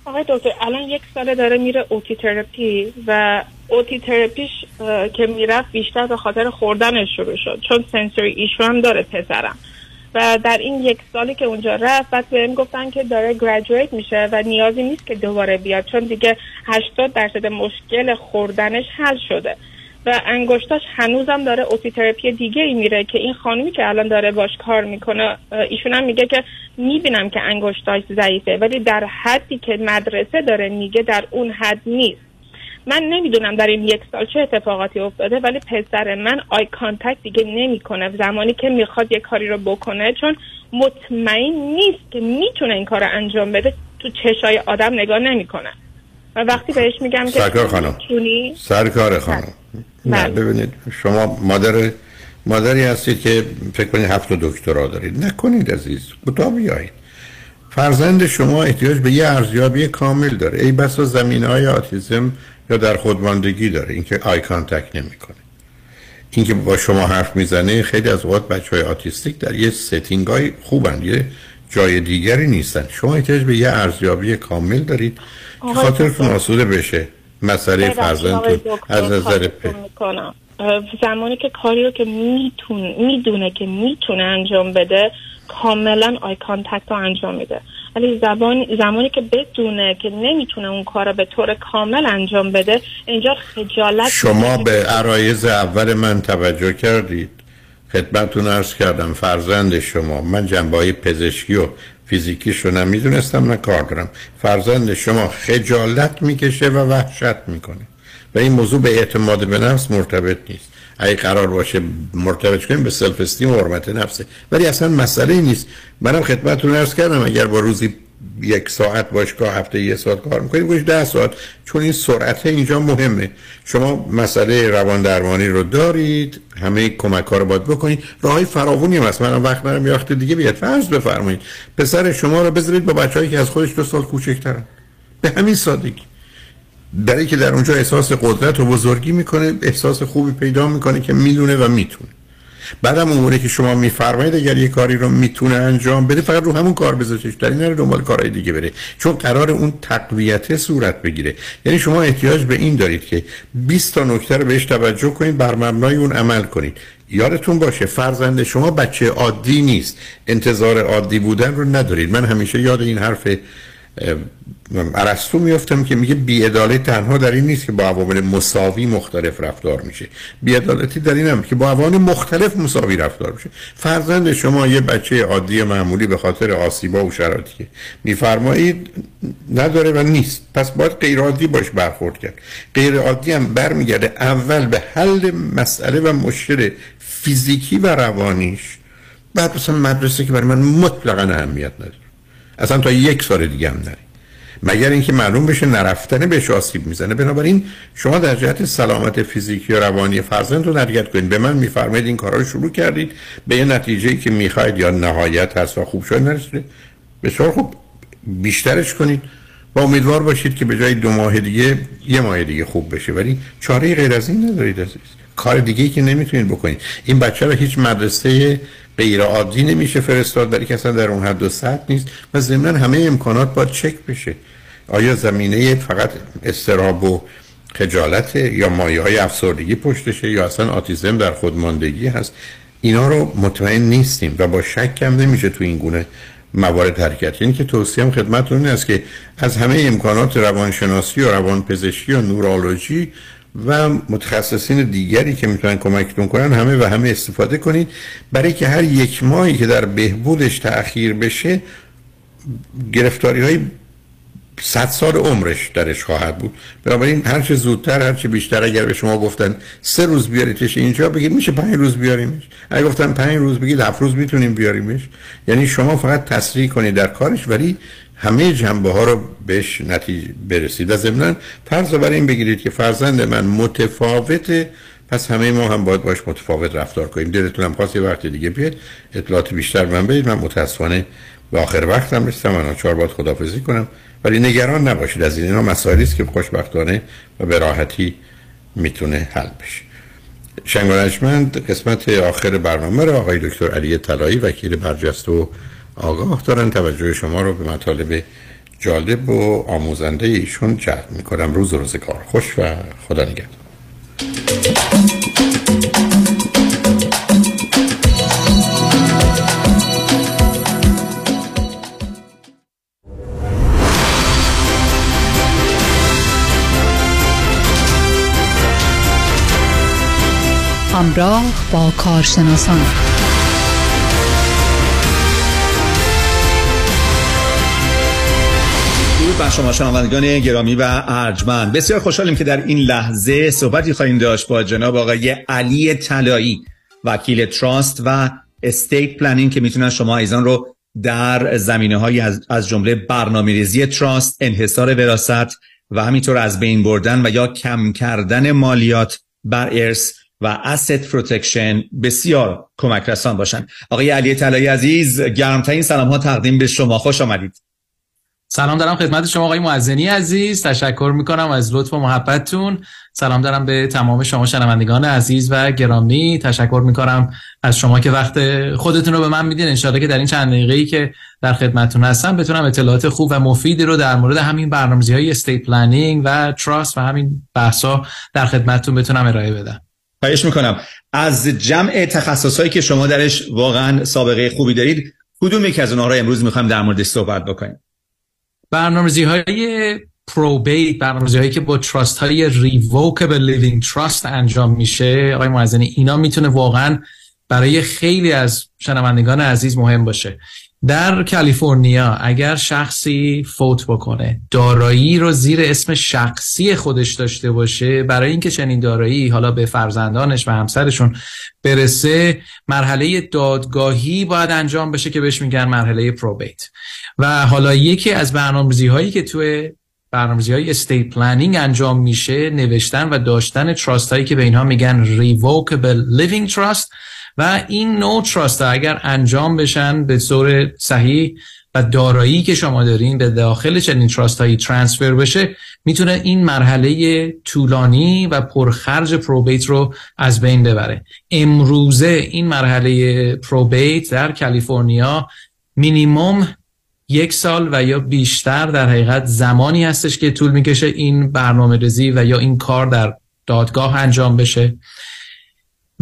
آقای دکتر الان یک ساله داره میره اوتی تراپی و اوتی تراپیش اه، که می‌رفت بیشتر به خاطر خوردنش شروع شد. چون سنسوری ایشو هم داره پسرم. و در این یک سالی که اونجا رفت بعد بهم گفتن که داره گریجویت میشه و نیازی نیست که دوباره بیاد چون دیگه 80 درصد مشکل خوردنش حل شده و انگشتاش هنوزم داره اوتی تراپی دیگه ای میره که این خانمی که الان داره باش کار می‌کنه ایشون هم میگه که می‌بینم که انگشتاش ضعیفه ولی در حدی که مدرسه داره میگه در اون حد نیست. من نمی‌دونم در این یک سال چه اتفاقاتی افتاده ولی پسر من eye contact دیگه نمی‌کنه. زمانی که می‌خواد یه کاری رو بکنه چون مطمئن نیست که می‌تونه این کار رو انجام بده تو چشای آدم نگاه نمی‌کنه. و وقتی بهش میگم که سرکار خانم. سرکار خانم. نه بله. ببینید شما مادر مادری هستید که فکر کنید هفت دکترا دارید. نکنید عزیز کوتاه بیایید. فرزند شما احتیاج به یه ارزیابی کامل داره. ای بسا زمینه های autism یا در خودماندگی داره. اینکه eye contact نمی‌کنه. اینکه با شما حرف می‌زنه خیلی از اوقات بچه های autistic در یه setting های خوبن یه جای دیگری نیستن. شما احتیاج به یه ارزیابی کامل دارید که خاطرتون. آسوده بشه. مسئله فرزندتون از نظر زمانی که کاری رو که می‌تونه می‌دونه که می‌تونه انجام بده کاملا eye contact رو انجام میده. ولی زبان زمانی که بدونه که نمی‌تونه اون کار رو به طور کامل انجام بده اینجا خجالت شما. به عرایز اول من توجه کردید. خدمتتون عرض کردم فرزند شما. من جنبه های پزشکی و فیزیکیش رو نمی‌دونستم نه کار دارم. فرزند شما خجالت می‌کشه و وحشت می‌کنه. و این موضوع به اعتماد به نفس مرتبط نیست. اگه قرار باشه مرتبط کنیم به سلف استیم و حرمت نفسه ولی اصلا مسئله نیست. منم خدمتتون عرض کردم اگر با روزی یک ساعت باشگاه هفته یه ساعت کار می‌کنید گوش ده ساعت چون این سرعت اینجا مهمه. شما مسئله روان درمانی رو دارید همه کمک ها رو باید بکنید. راه های فراوانی هم هست. منم وقت نرم یه دیگه بیاد. فرض بفرمایید پسر شما رو بذارید با بچه‌ای که از خودش دو سال کوچکترن. به همین سادگی. برای که در اونجا احساس قدرت و بزرگی می‌کنه احساس خوبی پیدا می‌کنه که می‌دونه و می‌تونه. بعدم اموری که شما میفرمایید اگر یه کاری رو می‌تونه انجام بده فقط رو همون کار بذارش در نره دنبال کارهای دیگه بره. چون قرار اون تقویت صورت بگیره. یعنی شما احتیاج به این دارید که 20 تا نکته رو بهش توجه کنید بر مبنای اون عمل کنید. یادتون باشه فرزند شما بچه عادی نیست. انتظار عادی بودن رو ندارید. من همیشه یاد این حرف ارسطو میفتم که میگه بیعدالت تنها در این نیست که با عوامل مساوی مختلف رفتار میشه. بیعدالتی در این هم که با عوامل مختلف مساوی رفتار میشه. فرزند شما یه بچه عادی معمولی به خاطر آسیبا و شرایطی که میفرمایید نداره و نیست. پس باید غیر عادی باش برخورد کرد. غیر عادی هم برمیگرده اول به حل مسئله و مشکل فیزیکی و روانیش بعد مثلا مدرسه که برای من مطلقا اهمیت نداره. اصلا تا یک سال دیگه هم نری مگر اینکه معلوم بشه نرفتن بهش آسیب می‌زنه. بنابراین شما در جهت سلامت فیزیکی و روانی فرزند رو نرگت کنید به من میفرمایید این کارا رو شروع کردید. به یه نتیجه که می‌خواید یا نهایت هست و خوب شد نرسید بسیار خوب. بیشترش کنید. و امیدوار باشید که به جای دو ماه دیگه یه ماه دیگه خوب بشه. ولی چاره غیر از این ندارید عزیز. کار دیگه ای که نمی‌تونید بکنید. این بچه رو هیچ مدرسه غیر عادی نمیشه فرستاد برای که در اون حد و سطح نیست. و ضمن همه امکانات باید چک بشه. آیا زمینه فقط استراب و خجالت یا مایه های افسردگی پشتشه یا اصلا آتیزم در خودماندگی هست؟ اینا رو مطمئن نیستیم و با شک هم نمیشه تو این گونه موارد حرکت یعنی که توصیم خدمتتون است که از همه امکانات روانشناسی و روانپزشکی و نورولوژی و متخصصین دیگری که می‌تونن کمکتون کنن همه و همه استفاده کنید. برای که هر یک ماهی که در بهبودش تأخیر بشه گرفتاری های صد سال عمرش درش خواهد بود. بنابراین هر چه زودتر هر چه بیشتر اگر به شما گفتن سه روز بیاریدش اینجا بگید میشه پنج روز بیاریمش. اگر گفتن پنج روز بگید هفت روز می‌تونیم بیاریمش. یعنی شما فقط تصریح کنید در کارش ولی همه جنبه ها رو بهش نتیجه برسید. و ضمنا فرض برای این بگیرید که فرزند من متفاوته پس همه ما هم باید باش متفاوت رفتار کنیم. دلتون هم خواست یه وقت دیگه بیاد اطلاعات بیشتر من بدید. من متاسفانه به آخر وقتم رسیدم. من چهار باید خدافزی کنم. ولی نگران نباشید از این. اینا مسائلی است که خوشبختانه و به راحتی می‌تونه حل بشه. شنگانجمند قسمت آخر برنامه رو آقای دکتر علی طلایی وکیل برجسته و آگاه دارن. توجه شما رو به مطالب جالب و آموزنده ایشون جلب می‌کنم. روز و کار. خوش و خدا نگهدار. همراه با کارشناسان. بر شما شنوندگان گرامی و ارجمند. بسیار خوشحالیم که در این لحظه صحبتی خواهیم داشت با جناب آقای علی طلایی وکیل trust و estate planning که می‌تونن شما عزیزان رو در زمینه های از جمله برنامه ریزی trust انحصار وراثت و همینطور از بین بردن و یا کم کردن مالیات بر ارث و asset protection بسیار کمک رسان باشند آقای علی طلایی عزیز گرمترین سلام ها تقدیم به شما. خوش آمدید. سلام دارم خدمت شما آقای معزنی عزیز. تشکر می‌کنم از لطف و محبتتون. سلام دارم به تمام شما شنوندگان عزیز و گرامی. تشکر می‌کنم از شما که وقت خودتون رو به من میدین. انشاءالله که در این چند دقیقه‌ای که در خدمتتون هستم بتونم اطلاعات خوب و مفیدی رو در مورد همین برنامه‌ریزی های estate planning و trust و همین بحثا در خدمتتون بتونم ارائه بدم. خواهش می‌کنم. از جمع تخصصهایی که شما درش واقعا سابقه خوبی دارید کدوم یکی از اونها رو امروز می‌خوایم در موردش صحبت بکنیم؟ برنامه‌ریزی های probate برنامه‌ریزی هایی که با trust های revocable living trust انجام میشه آقای معزنی اینا می‌تونه واقعا برای خیلی از شنوندگان عزیز مهم باشه. در کالیفرنیا اگر شخصی فوت بکنه دارایی رو زیر اسم شخصی خودش داشته باشه برای اینکه چنین دارایی حالا به فرزندانش و همسرشون برسه مرحله دادگاهی باید انجام بشه که بهش میگن مرحله probate و حالا یکی از برنامه‌ریزی هایی که توی برنامه‌ریزی های estate planning انجام میشه نوشتن و داشتن trust هایی که به اینها میگن revocable living trust و این نوع trust اگر انجام بشن به طور صحیح و دارایی که شما دارین به داخل چنین trust هایی transfer بشه می‌تونه این مرحله طولانی و پرخرج probate رو از بین ببره. امروزه این مرحله probate در کالیفرنیا مینیموم یک سال و یا بیشتر در حقیقت زمانی هستش که طول می‌کشه این برنامه‌ریزی و یا این کار در دادگاه انجام بشه.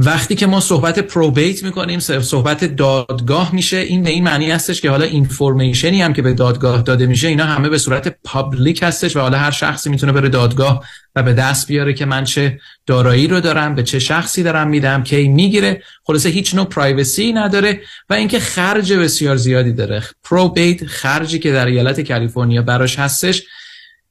وقتی که ما صحبت probate می‌کنیم صحبت دادگاه میشه. این به این معنی هستش که حالا information ی هم که به دادگاه داده میشه اینا همه به صورت public هستش و حالا هر شخصی می‌تونه بره دادگاه و به دست بیاره که من چه دارایی رو دارم به چه شخصی دارم میدم کی می‌گیره. خلاصه هیچ نوع privacy نداره و اینکه خرج بسیار زیادی داره. probate خرجی که در ایالت کالیفرنیا براش هستش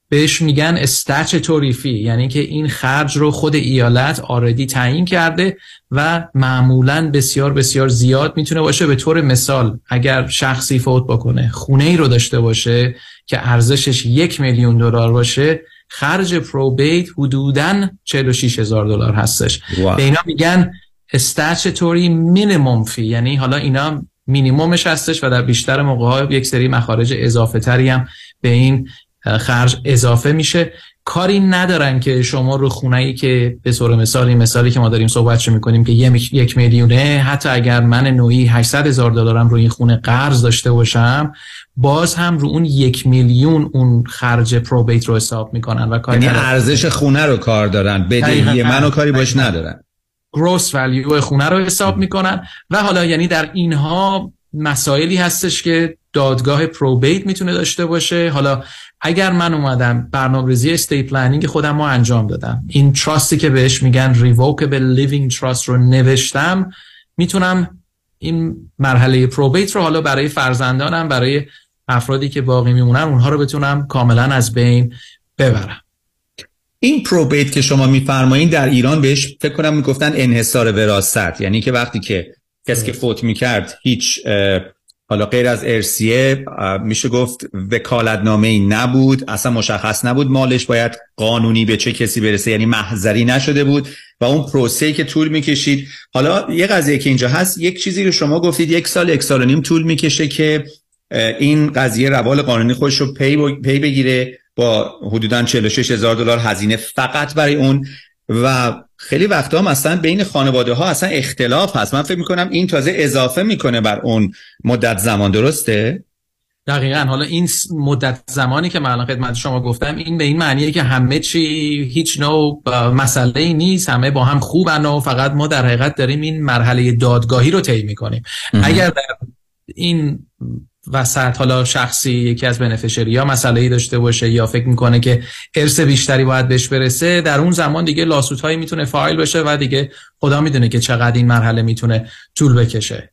بهش میگن statutory fee یعنی که این خرج رو خود ایالت آره تعیین کرده و معمولا بسیار بسیار زیاد می‌تونه باشه. به طور مثال اگر شخصی فوت بکنه خونه ای رو داشته باشه که ارزشش یک میلیون دلار باشه خرج پروبیت حدودا 46 هزار دلار هستش. به اینا میگن استچتوری مینیموم فی یعنی حالا اینا مینیمومش هستش و در بیشتر موقع ها یک سری مخارج اضافه تری هم به این خرج اضافه میشه. کاری ندارن که شما رو خونه ای که به صور مثال این مثالی که ما داریم صحبت می‌کنیم که یک میلیونه حتی اگر من نوعی 800 هزار دلارم رو این خونه قرض داشته باشم باز هم رو اون یک میلیون اون خرج probate رو حساب می‌کنن و یعنی ارزش خونه رو کار دارن. بدهی منو کاری باش ندارن. gross value خونه رو حساب می‌کنن. و حالا یعنی در اینها مسائلی هستش که دادگاه probate می‌تونه داشته باشه. حالا اگر من اومدم برنامه‌ریزی estate planning خودم رو انجام دادم این trust ی که بهش میگن revocable living trust رو نوشتم می‌تونم این مرحله پروبیت رو حالا برای فرزندانم برای افرادی که باقی میمونن اونها رو بتونم کاملا از بین ببرم. این پروبیت که شما میفرمایید در ایران بهش فکر کنم می‌گفتن انحصار وراثت. یعنی که وقتی که کسی که فوت می‌کرد هیچ حالا غیر از ارسیه میشه گفت وکالتنامه ای نبود اصلا مشخص نبود مالش باید قانونی به چه کسی برسه یعنی محضری نشده بود و اون پروسه که طول می‌کشید. حالا یه قضیه که اینجا هست یک چیزی رو شما گفتید یک سال یک سال و نیم طول می‌کشه که این قضیه روال قانونی خودش رو پی, پی بگیره با حدودا 46 هزار دلار هزینه فقط برای اون. و خیلی وقتا هم اصلا بین خانواده ها اصلا اختلاف هست. من فکر می‌کنم این تازه اضافه می‌کنه بر اون مدت زمان. درسته؟ دقیقا. حالا این مدت زمانی که من الان خدمت شما گفتم این به این معنیه که همه چی هیچ نوع مسئله ای نیست. همه با هم خوبن و فقط ما در حقیقت داریم این مرحله دادگاهی رو طی می‌کنیم. اگر در این وسط حالا شخصی یکی از بنفشری یا مسئله داشته باشه یا فکر می‌کنه که ارث بیشتری باید بهش برسه در اون زمان دیگه لاسوت هایی می‌تونه فایل بشه و دیگه خدا می‌دونه که چقدر این مرحله می‌تونه طول بکشه.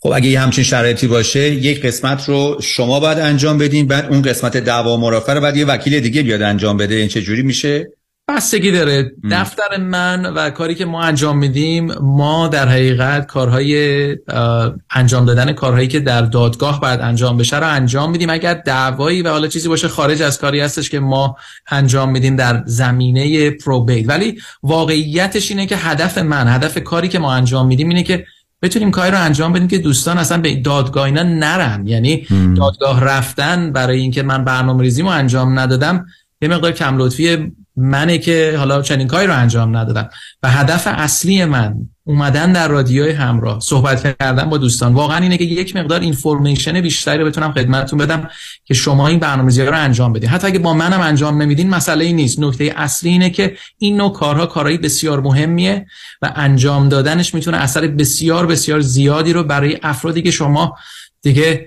خب اگه یه همچین شرایطی باشه یک قسمت رو شما باید انجام بدین بعد اون قسمت دعوا مرافعه رو بعد یه وکیل دیگه بیاد انجام بده. این چه جوری میشه؟ بستگی داره. دفتر من و کاری که ما انجام میدیم ما در حقیقت کارهای انجام دادن کارهایی که در دادگاه باید انجام بشه رو انجام میدیم. اگر دعوایی و حالا چیزی باشه خارج از کاری هستش که ما انجام میدیم در زمینه پروبیت ولی واقعیتش اینه که هدف من هدف کاری که ما انجام میدیم اینه که بتونیم کاری رو انجام بدیم که دوستان اصلا به دادگاه اینا نرن. یعنی دادگاه رفتن برای اینکه من برنامه ریزیمو انجام ندادم یه مقدار کم لطفی منه که حالا چنین کاری رو انجام ندادم. و هدف اصلی من اومدن در رادیوی همراه صحبت کردن با دوستان واقعا اینه که یک مقدار اینفورمیشن بیشتری رو بتونم خدمتتون بدم که شما این برنامه‌ریزی رو انجام بدید حتی اگه با منم انجام نمیدین مسئله ای نیست. نکته اصلی اینه که این نوع کارها کارهای بسیار مهمیه و انجام دادنش می‌تونه اثر بسیار بسیار زیادی رو برای افرادی که شما دیگه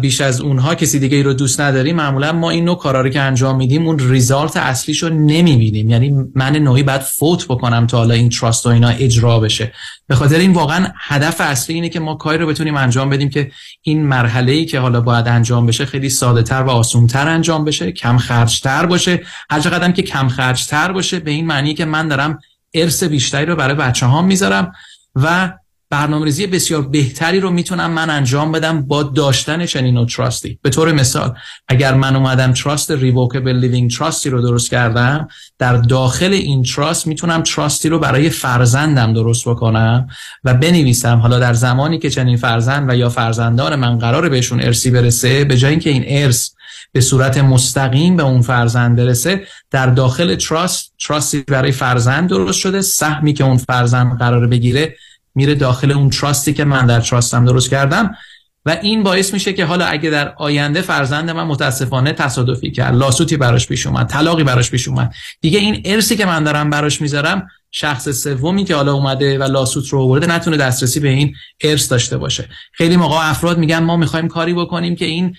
بیش از اونها کسی دیگه ای رو دوست نداریم معمولا ما این نوع کارا رو که انجام میدیم اون ریزالت اصلیش رو نمی‌بینیم. یعنی من نوعی بعد فوت بکنم تا حالا این تراست و اینا اجرا بشه. به خاطر این واقعا هدف اصلی اینه که ما کاری رو بتونیم انجام بدیم که این مرحله ای که حالا باید انجام بشه خیلی ساده تر و آسون تر انجام بشه کم خرج تر باشه. هر چقدر که کم خرج تر باشه به این معنی که من دارم ارث بیشتری رو برای بچه ها می‌ذارم و برنامه‌ریزی بسیار بهتری رو می‌تونم من انجام بدم با داشتن چنین و trust ی به طور مثال اگر من اومدم trust revocable living trust ی رو درست کردم در داخل این trust می‌تونم trust ی رو برای فرزندم درست بکنم و بنویسم. حالا در زمانی که چنین فرزند و یا فرزندان من قرار بهشون ارثی برسه به جای اینکه این ارث به صورت مستقیم به اون فرزند برسه در داخل trust، trust ی برای فرزند درست شده. سهمی که اون فرزند قرار بگیره میره داخل اون تراستی که من در تراستم درست کردم و این باعث میشه که حالا اگه در آینده فرزند من متاسفانه تصادفی کرد لاسوتی براش پیش اومد طلاقی براش پیش اومد. دیگه این ارسی که من دارم براش می‌ذارم شخص سومی که حالا اومده و لاسوت رو آورده نتونه دسترسی به این ارث داشته باشه. خیلی موقع افراد میگن ما می‌خوایم کاری بکنیم که این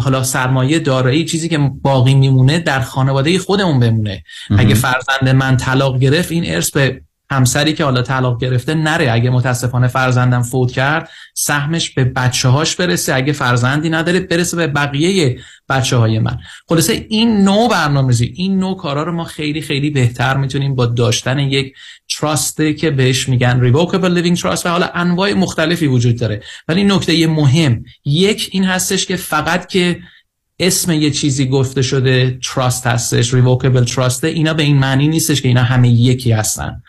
حالا سرمایه دارایی چیزی که باقی میمونه در خانواده خودمون بمونه. اگه فرزند من طلاق گرفت این ارث به همسری که حالا طلاق گرفته نره. اگه متاسفانه فرزندم فوت کرد سهمش به بچه هاش برسه. اگه فرزندی نداره برسه به بقیه بچه های من. خلاصه این نوع برنامه‌ریزی این نوع کارا رو ما خیلی خیلی بهتر می‌تونیم با داشتن یک trust ه که بهش میگن revocable living trust و حالا انواع مختلفی وجود داره. ولی نکته مهم یک این هستش که فقط که اسم یه چیزی گفته شده تراست هستش ریوکبل تراست اینا به این معنی نیستش که اینا همه یکی هستن.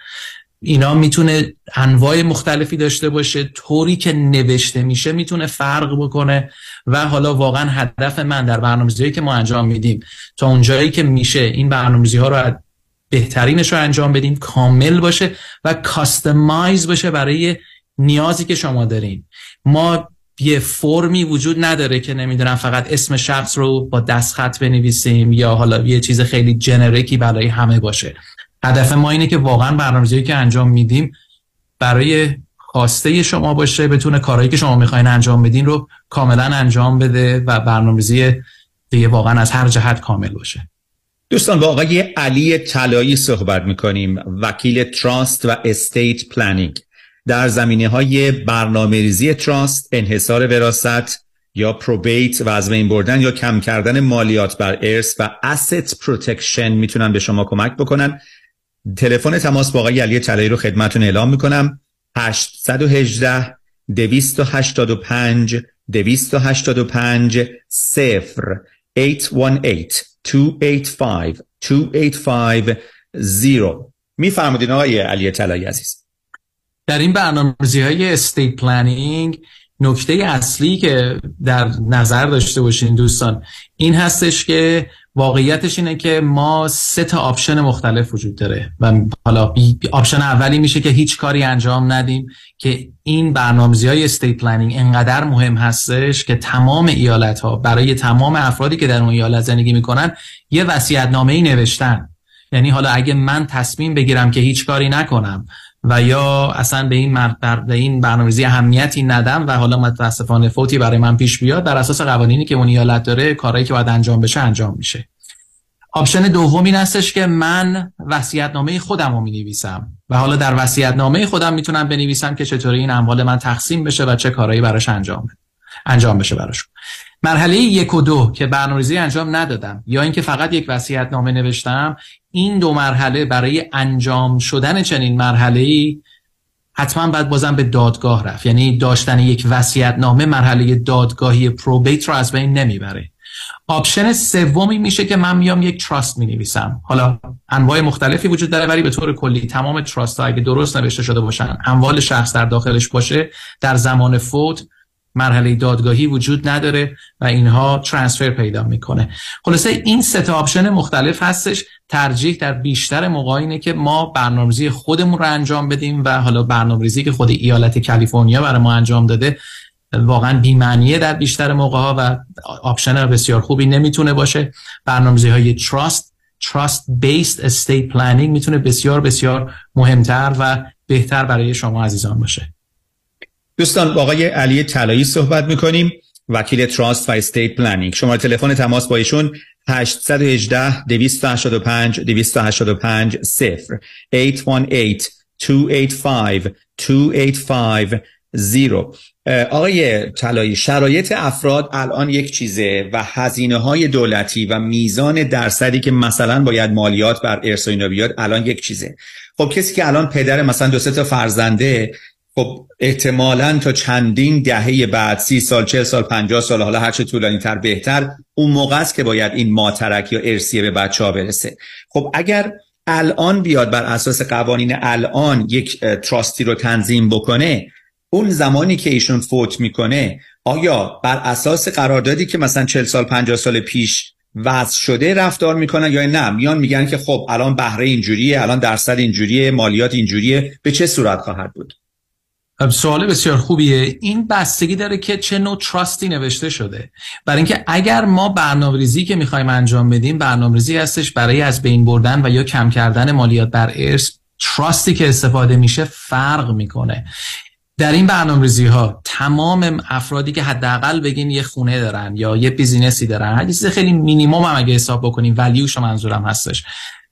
اینا می‌تونه انواع مختلفی داشته باشه طوری که نوشته میشه می‌تونه فرق بکنه و حالا واقعا هدف من در برنامه‌ریزی که ما انجام میدیم تا اونجایی که میشه این برنامه‌ریزی ها رو بهترینش رو انجام بدیم کامل باشه و کاستمایز باشه برای نیازی که شما دارین. ما یه فرمی وجود نداره که نمی‌دونم فقط اسم شخص رو با دستخط بنویسیم یا حالا یه چیز خیلی generic ی برای همه باشه. هدف ما اینه که واقعا برنامه‌ریزی که انجام میدیم برای خواسته شما باشه بتونه کارهایی که شما می‌خواین انجام بدین رو کاملا انجام بده و برنامه‌ریزی دیگه واقعا از هر جهت کامل باشه. دوستان با آقای علی طلایی صحبت می‌کنیم وکیل trust و estate planning در زمینه های برنامه ریزی trust انحصار وراثت یا probate و از بین بردن یا کم کردن مالیات بر ارث و asset protection می‌تونن به شما کمک بکنن تلفن تماس با آقای علی طلایی رو خدمتون اعلام می‌کنم 818 285 285 0 818 285 285 0 میفرمودین آقای علی طلایی عزیز در این برنامه‌ریزی های estate planning نکته اصلی که در نظر داشته باشین دوستان این هستش که واقعیتش اینه که ما سه تا option مختلف وجود داره و حالا option اولی میشه که هیچ کاری انجام ندیم که این برنامه‌ریزی های estate planning انقدر مهم هستش که تمام ایالت ها برای تمام افرادی که در اون ایالت زندگی می‌کنن یه وصیت نامه نوشتن. یعنی حالا اگه من تصمیم بگیرم که هیچ کاری نکنم و یا اصلا به این بر به این برنامه‌ریزی اهمیتی ندم و حالا متاسفانه فوتی برای من پیش بیاد. بر اساس قوانینی که اون ایالت داره کارهایی که باید انجام بشه انجام میشه. آپشن دوم این هستش که من نامه خودم رو می نویسم و حالا در نامه خودم می‌تونم بنویسم که چطوری این اموال من تقسیم بشه و چه کارهایی براش انجام انجام بشه براش. مرحله یک و دو که برنامه‌ریزی انجام ندادم یا اینکه فقط یک نامه نوشتم این دو مرحله برای انجام شدن چنین مرحله ای حتما باید بازم به دادگاه رفت. یعنی داشتن یک نامه مرحله دادگاهی probate رو از بین نمی‌بره. option سومی میشه که من میام یک trust می نویسم حالا انواع مختلفی وجود داره ولی به طور کلی تمام trust ها اگه درست نوشته شده باشن اموال شخص در داخلش باشه در زمان فوت مرحله دادگاهی وجود نداره و اینها transfer پیدا می‌کنه. خلاصه این سه option مختلف هستش. ترجیح در بیشتر موقع اینه که ما برنامه‌ریزی خودمون رو انجام بدیم و حالا برنامه‌ریزی که خود ایالت کالیفرنیا برای ما انجام داده واقعا بیمعنیه در بیشتر موقع ها و option بسیار خوبی نمی‌تونه باشه. برنامه‌ریزی های trust trust based estate planning می‌تونه بسیار بسیار مهمتر و بهتر برای شما عزیزان باشه. دوستان با آقای علی طلایی صحبت می‌کنیم. وکیل trust و estate planning شما تلفن تماس با ایشون 818 285 285 0 818 285 285 0 آقای طلایی شرایط افراد الان یک چیزه و هزینه های دولتی و میزان درصدی که مثلا باید مالیات بر ارث و الان یک چیزه. خب کسی که الان پدر مثلا دو سه تا فرزنده خب احتمالا تا چندین دهه بعد سی سال چه سال پنجاه سال حالا هرچه طولانی تر بهتر اون موقع است که باید این ماترک یا ارسیه به بچه ها برسه. خب اگر الان بیاد بر اساس قوانین الان یک تراستی رو تنظیم بکنه اون زمانی که ایشون فوت می‌کنه آیا بر اساس قراردادی که مثلا 40 سال 50 سال پیش وضع شده رفتار می‌کنن یا نه؟ میان میگن که خب الان بهره اینجوریه الان درصد اینجوریه مالیات اینجوریه به چه صورت خواهد بود؟ سوال بسیار خوبیه. این بستگی داره که چه نوع trust ی نوشته شده. برای اینکه اگر ما برنامه‌ریزی که می‌خوایم انجام بدیم برنامه‌ریزی هستش برای از بین بردن و یا کم کردن مالیات بر ارث trust ی که استفاده میشه فرق می‌کنه. در این برنامه‌ریزی ها تمام افرادی که حداقل بگین یه خونه دارن یا یه business ی دارن هر چیز خیلی مینیمم هم اگه حساب بکنیم value ش منظورم هستش.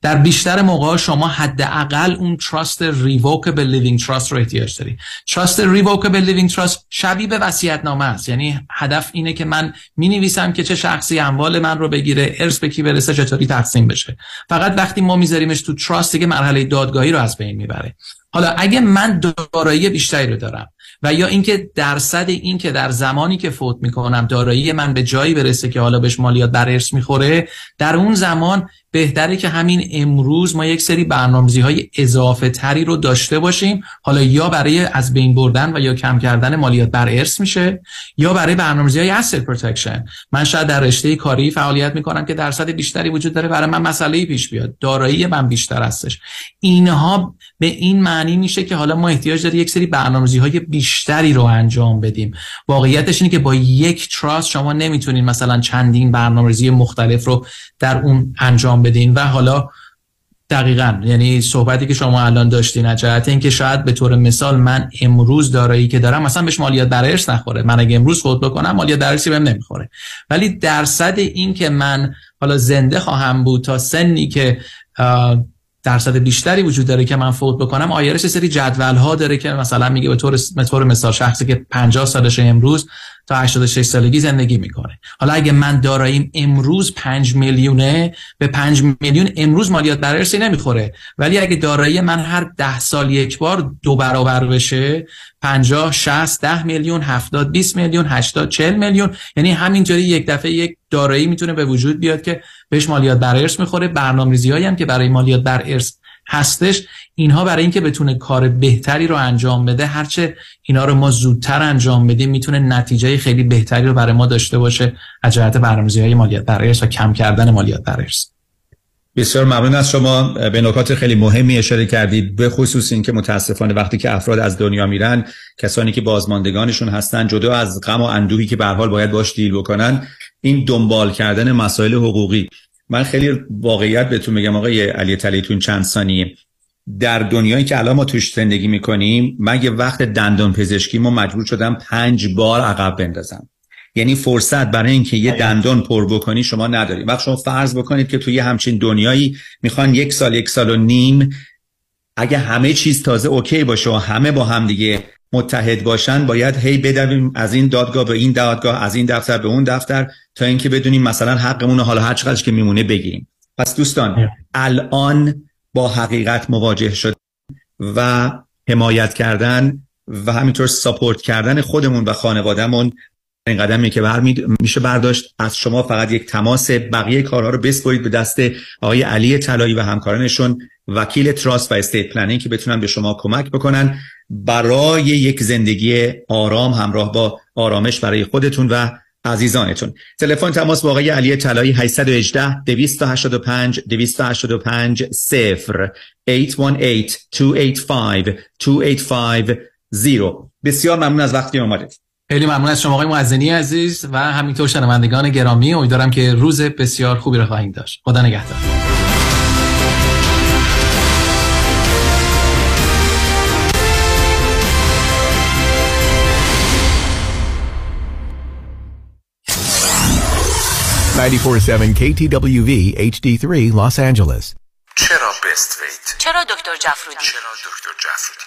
در بیشتر موقع شما حداقل اون trust revocable living trust رو احتیاج داری. trust revocable living trust شبیه به وصیت نامه است. یعنی هدف اینه که من می نویسم که چه شخصی اموال من رو بگیره ارث به کی برسه چطوری تقسیم بشه. فقط وقتی ما میذاریمش تو trust دیگه مرحله دادگاهی رو از بین می‌بره. حالا اگه من دارایی بیشتری رو دارم و یا اینکه درصد این که در زمانی که فوت می‌کنم دارایی من به جایی برسه که حالا بهش مالیات بر ارث می‌خوره در اون زمان بهتره که همین امروز ما یک سری برنامه‌ریزی های اضافه تری رو داشته باشیم. حالا یا برای از بین بردن و یا کم کردن مالیات بر ارث میشه یا برای برنامه‌ریزی های asset protection. من شاید در رشته کاری فعالیت می‌کنم که درصد بیشتری وجود داره برای من مسئله پیش بیاد. دارایی من بیشتر هستش. اینها به این معنی میشه که حالا ما احتیاج داریم یک سری برنامه‌ریزی های بیشتری رو انجام بدیم. واقعیتش اینه که با یک تراست شما نمی‌تونین مثلا چندین برنامه‌ریزی مختلف رو در اون انجام بدین و حالا دقیقا یعنی صحبتی که شما الان داشتین از جهت اینکه شاید به طور مثال من امروز دارایی که دارم مثلا بهش مالیات بر ارث نخوره. من اگه امروز فوت بکنم مالیات بر ارثی بهم نمی‌خوره. ولی درصد این که من حالا زنده خواهم بود تا سنی که درصد بیشتری وجود داره که من فوت بکنم. آیرش سری جدول ها داره که مثلا میگه به طور به طور مثال شخصی که 50 سالشه امروز تا 86 سالگی زندگی می‌کنه. حالا اگه من داراییم امروز 5 میلیونه به 5 میلیون امروز مالیات بر ارثی نمی‌خوره. ولی اگه دارایی من هر 10 سال یک بار دو برابر بشه 50 60 10 میلیون 70 20 میلیون 80 40 میلیون یعنی همینطوری یک دفعه یک دارایی می‌تونه به وجود بیاد که بهش مالیات بر ارث می‌خوره. برنامه‌ریزی‌هایی هم که برای مالیات بر ارث هستش اینها برای اینکه بتونه کار بهتری رو انجام بده هرچه اینا رو ما زودتر انجام بدیم می‌تونه نتیجه خیلی بهتری رو برای ما داشته باشه از جهت برنامه‌ریزی های مالیات بر ارث و کم کردن مالیات بر ارث بسیار ممنون از شما. به نکات خیلی مهمی اشاره کردید به خصوص اینکه متاسفانه وقتی که افراد از دنیا میرن کسانی که بازماندگانشون هستن جدا از غم و اندوهی که به حال باید باش دیل بکنن این دنبال کردن مسائل حقوقی. من خیلی واقعیت بهتون میگم آقای علی تلیتون چند ثانیه. در دنیایی که الان ما توش زندگی می‌کنیم من یه وقت دندان پزشکی ما مجبور شدم پنج بار عقب بندازم. یعنی فرصت برای اینکه یه دندان پر بکنی شما نداری. وقت شما فرض بکنید که توی یه همچین دنیایی می‌خوان یک سال یک سال و نیم اگه همه چیز تازه اوکی باشه و همه با هم دیگه متحد باشن باید هی بدویم از این دادگاه به این دادگاه از این دفتر به اون دفتر تا اینکه بدونیم مثلا حقمون حالا هر چقدر که میمونه بگیریم. پس دوستان الان با حقیقت مواجه شد و حمایت کردن و همینطور ساپورت کردن خودمون و خانوادهمون این قدمی که بر میشه برداشت از شما فقط یک تماس بقیه کارها رو بسپرید به دست آقای علی طلایی و همکارانشون وکیل trust و estate planning که بتونن به شما کمک بکنن برای یک زندگی آرام همراه با آرامش برای خودتون و عزیزانتون تلفن تماس با آقای علی طلایی 818 285 285 0 818 285 285 بسیار ممنون از وقتی آمدید خیلی ممنون از شما آقای معزنی عزیز و همینطور شنوندگان گرامی امیدوارم که روز بسیار خوبی رو خواهیم داشت خدا نگهدار KTWV HD3 Los Angeles. چرا بست ویت؟ چرا دکتر جفرودی؟ چرا دکتر جفرودی؟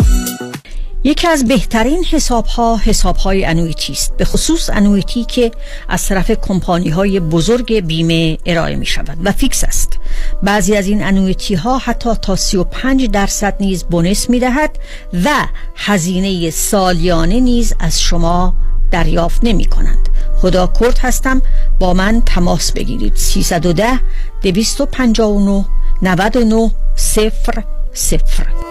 یکی از بهترین حساب ها حساب های انویتی است به خصوص انویتی که از طرف کمپانی های بزرگ بیمه ارائه می شود و فیکس است. بعضی از این انویتی ها حتی تا 35 درصد نیز بونس می دهد و هزینه سالیانه نیز از شما دریافت نمی کنند خدا کرد هستم با من تماس بگیرید. 310 259 99 صفر صفر.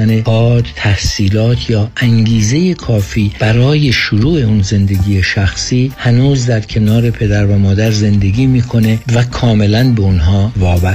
کار تحصیلات یا انگیزه کافی برای شروع اون زندگی شخصی هنوز در کنار پدر و مادر زندگی می‌کنه و کاملا به اونها وابسته.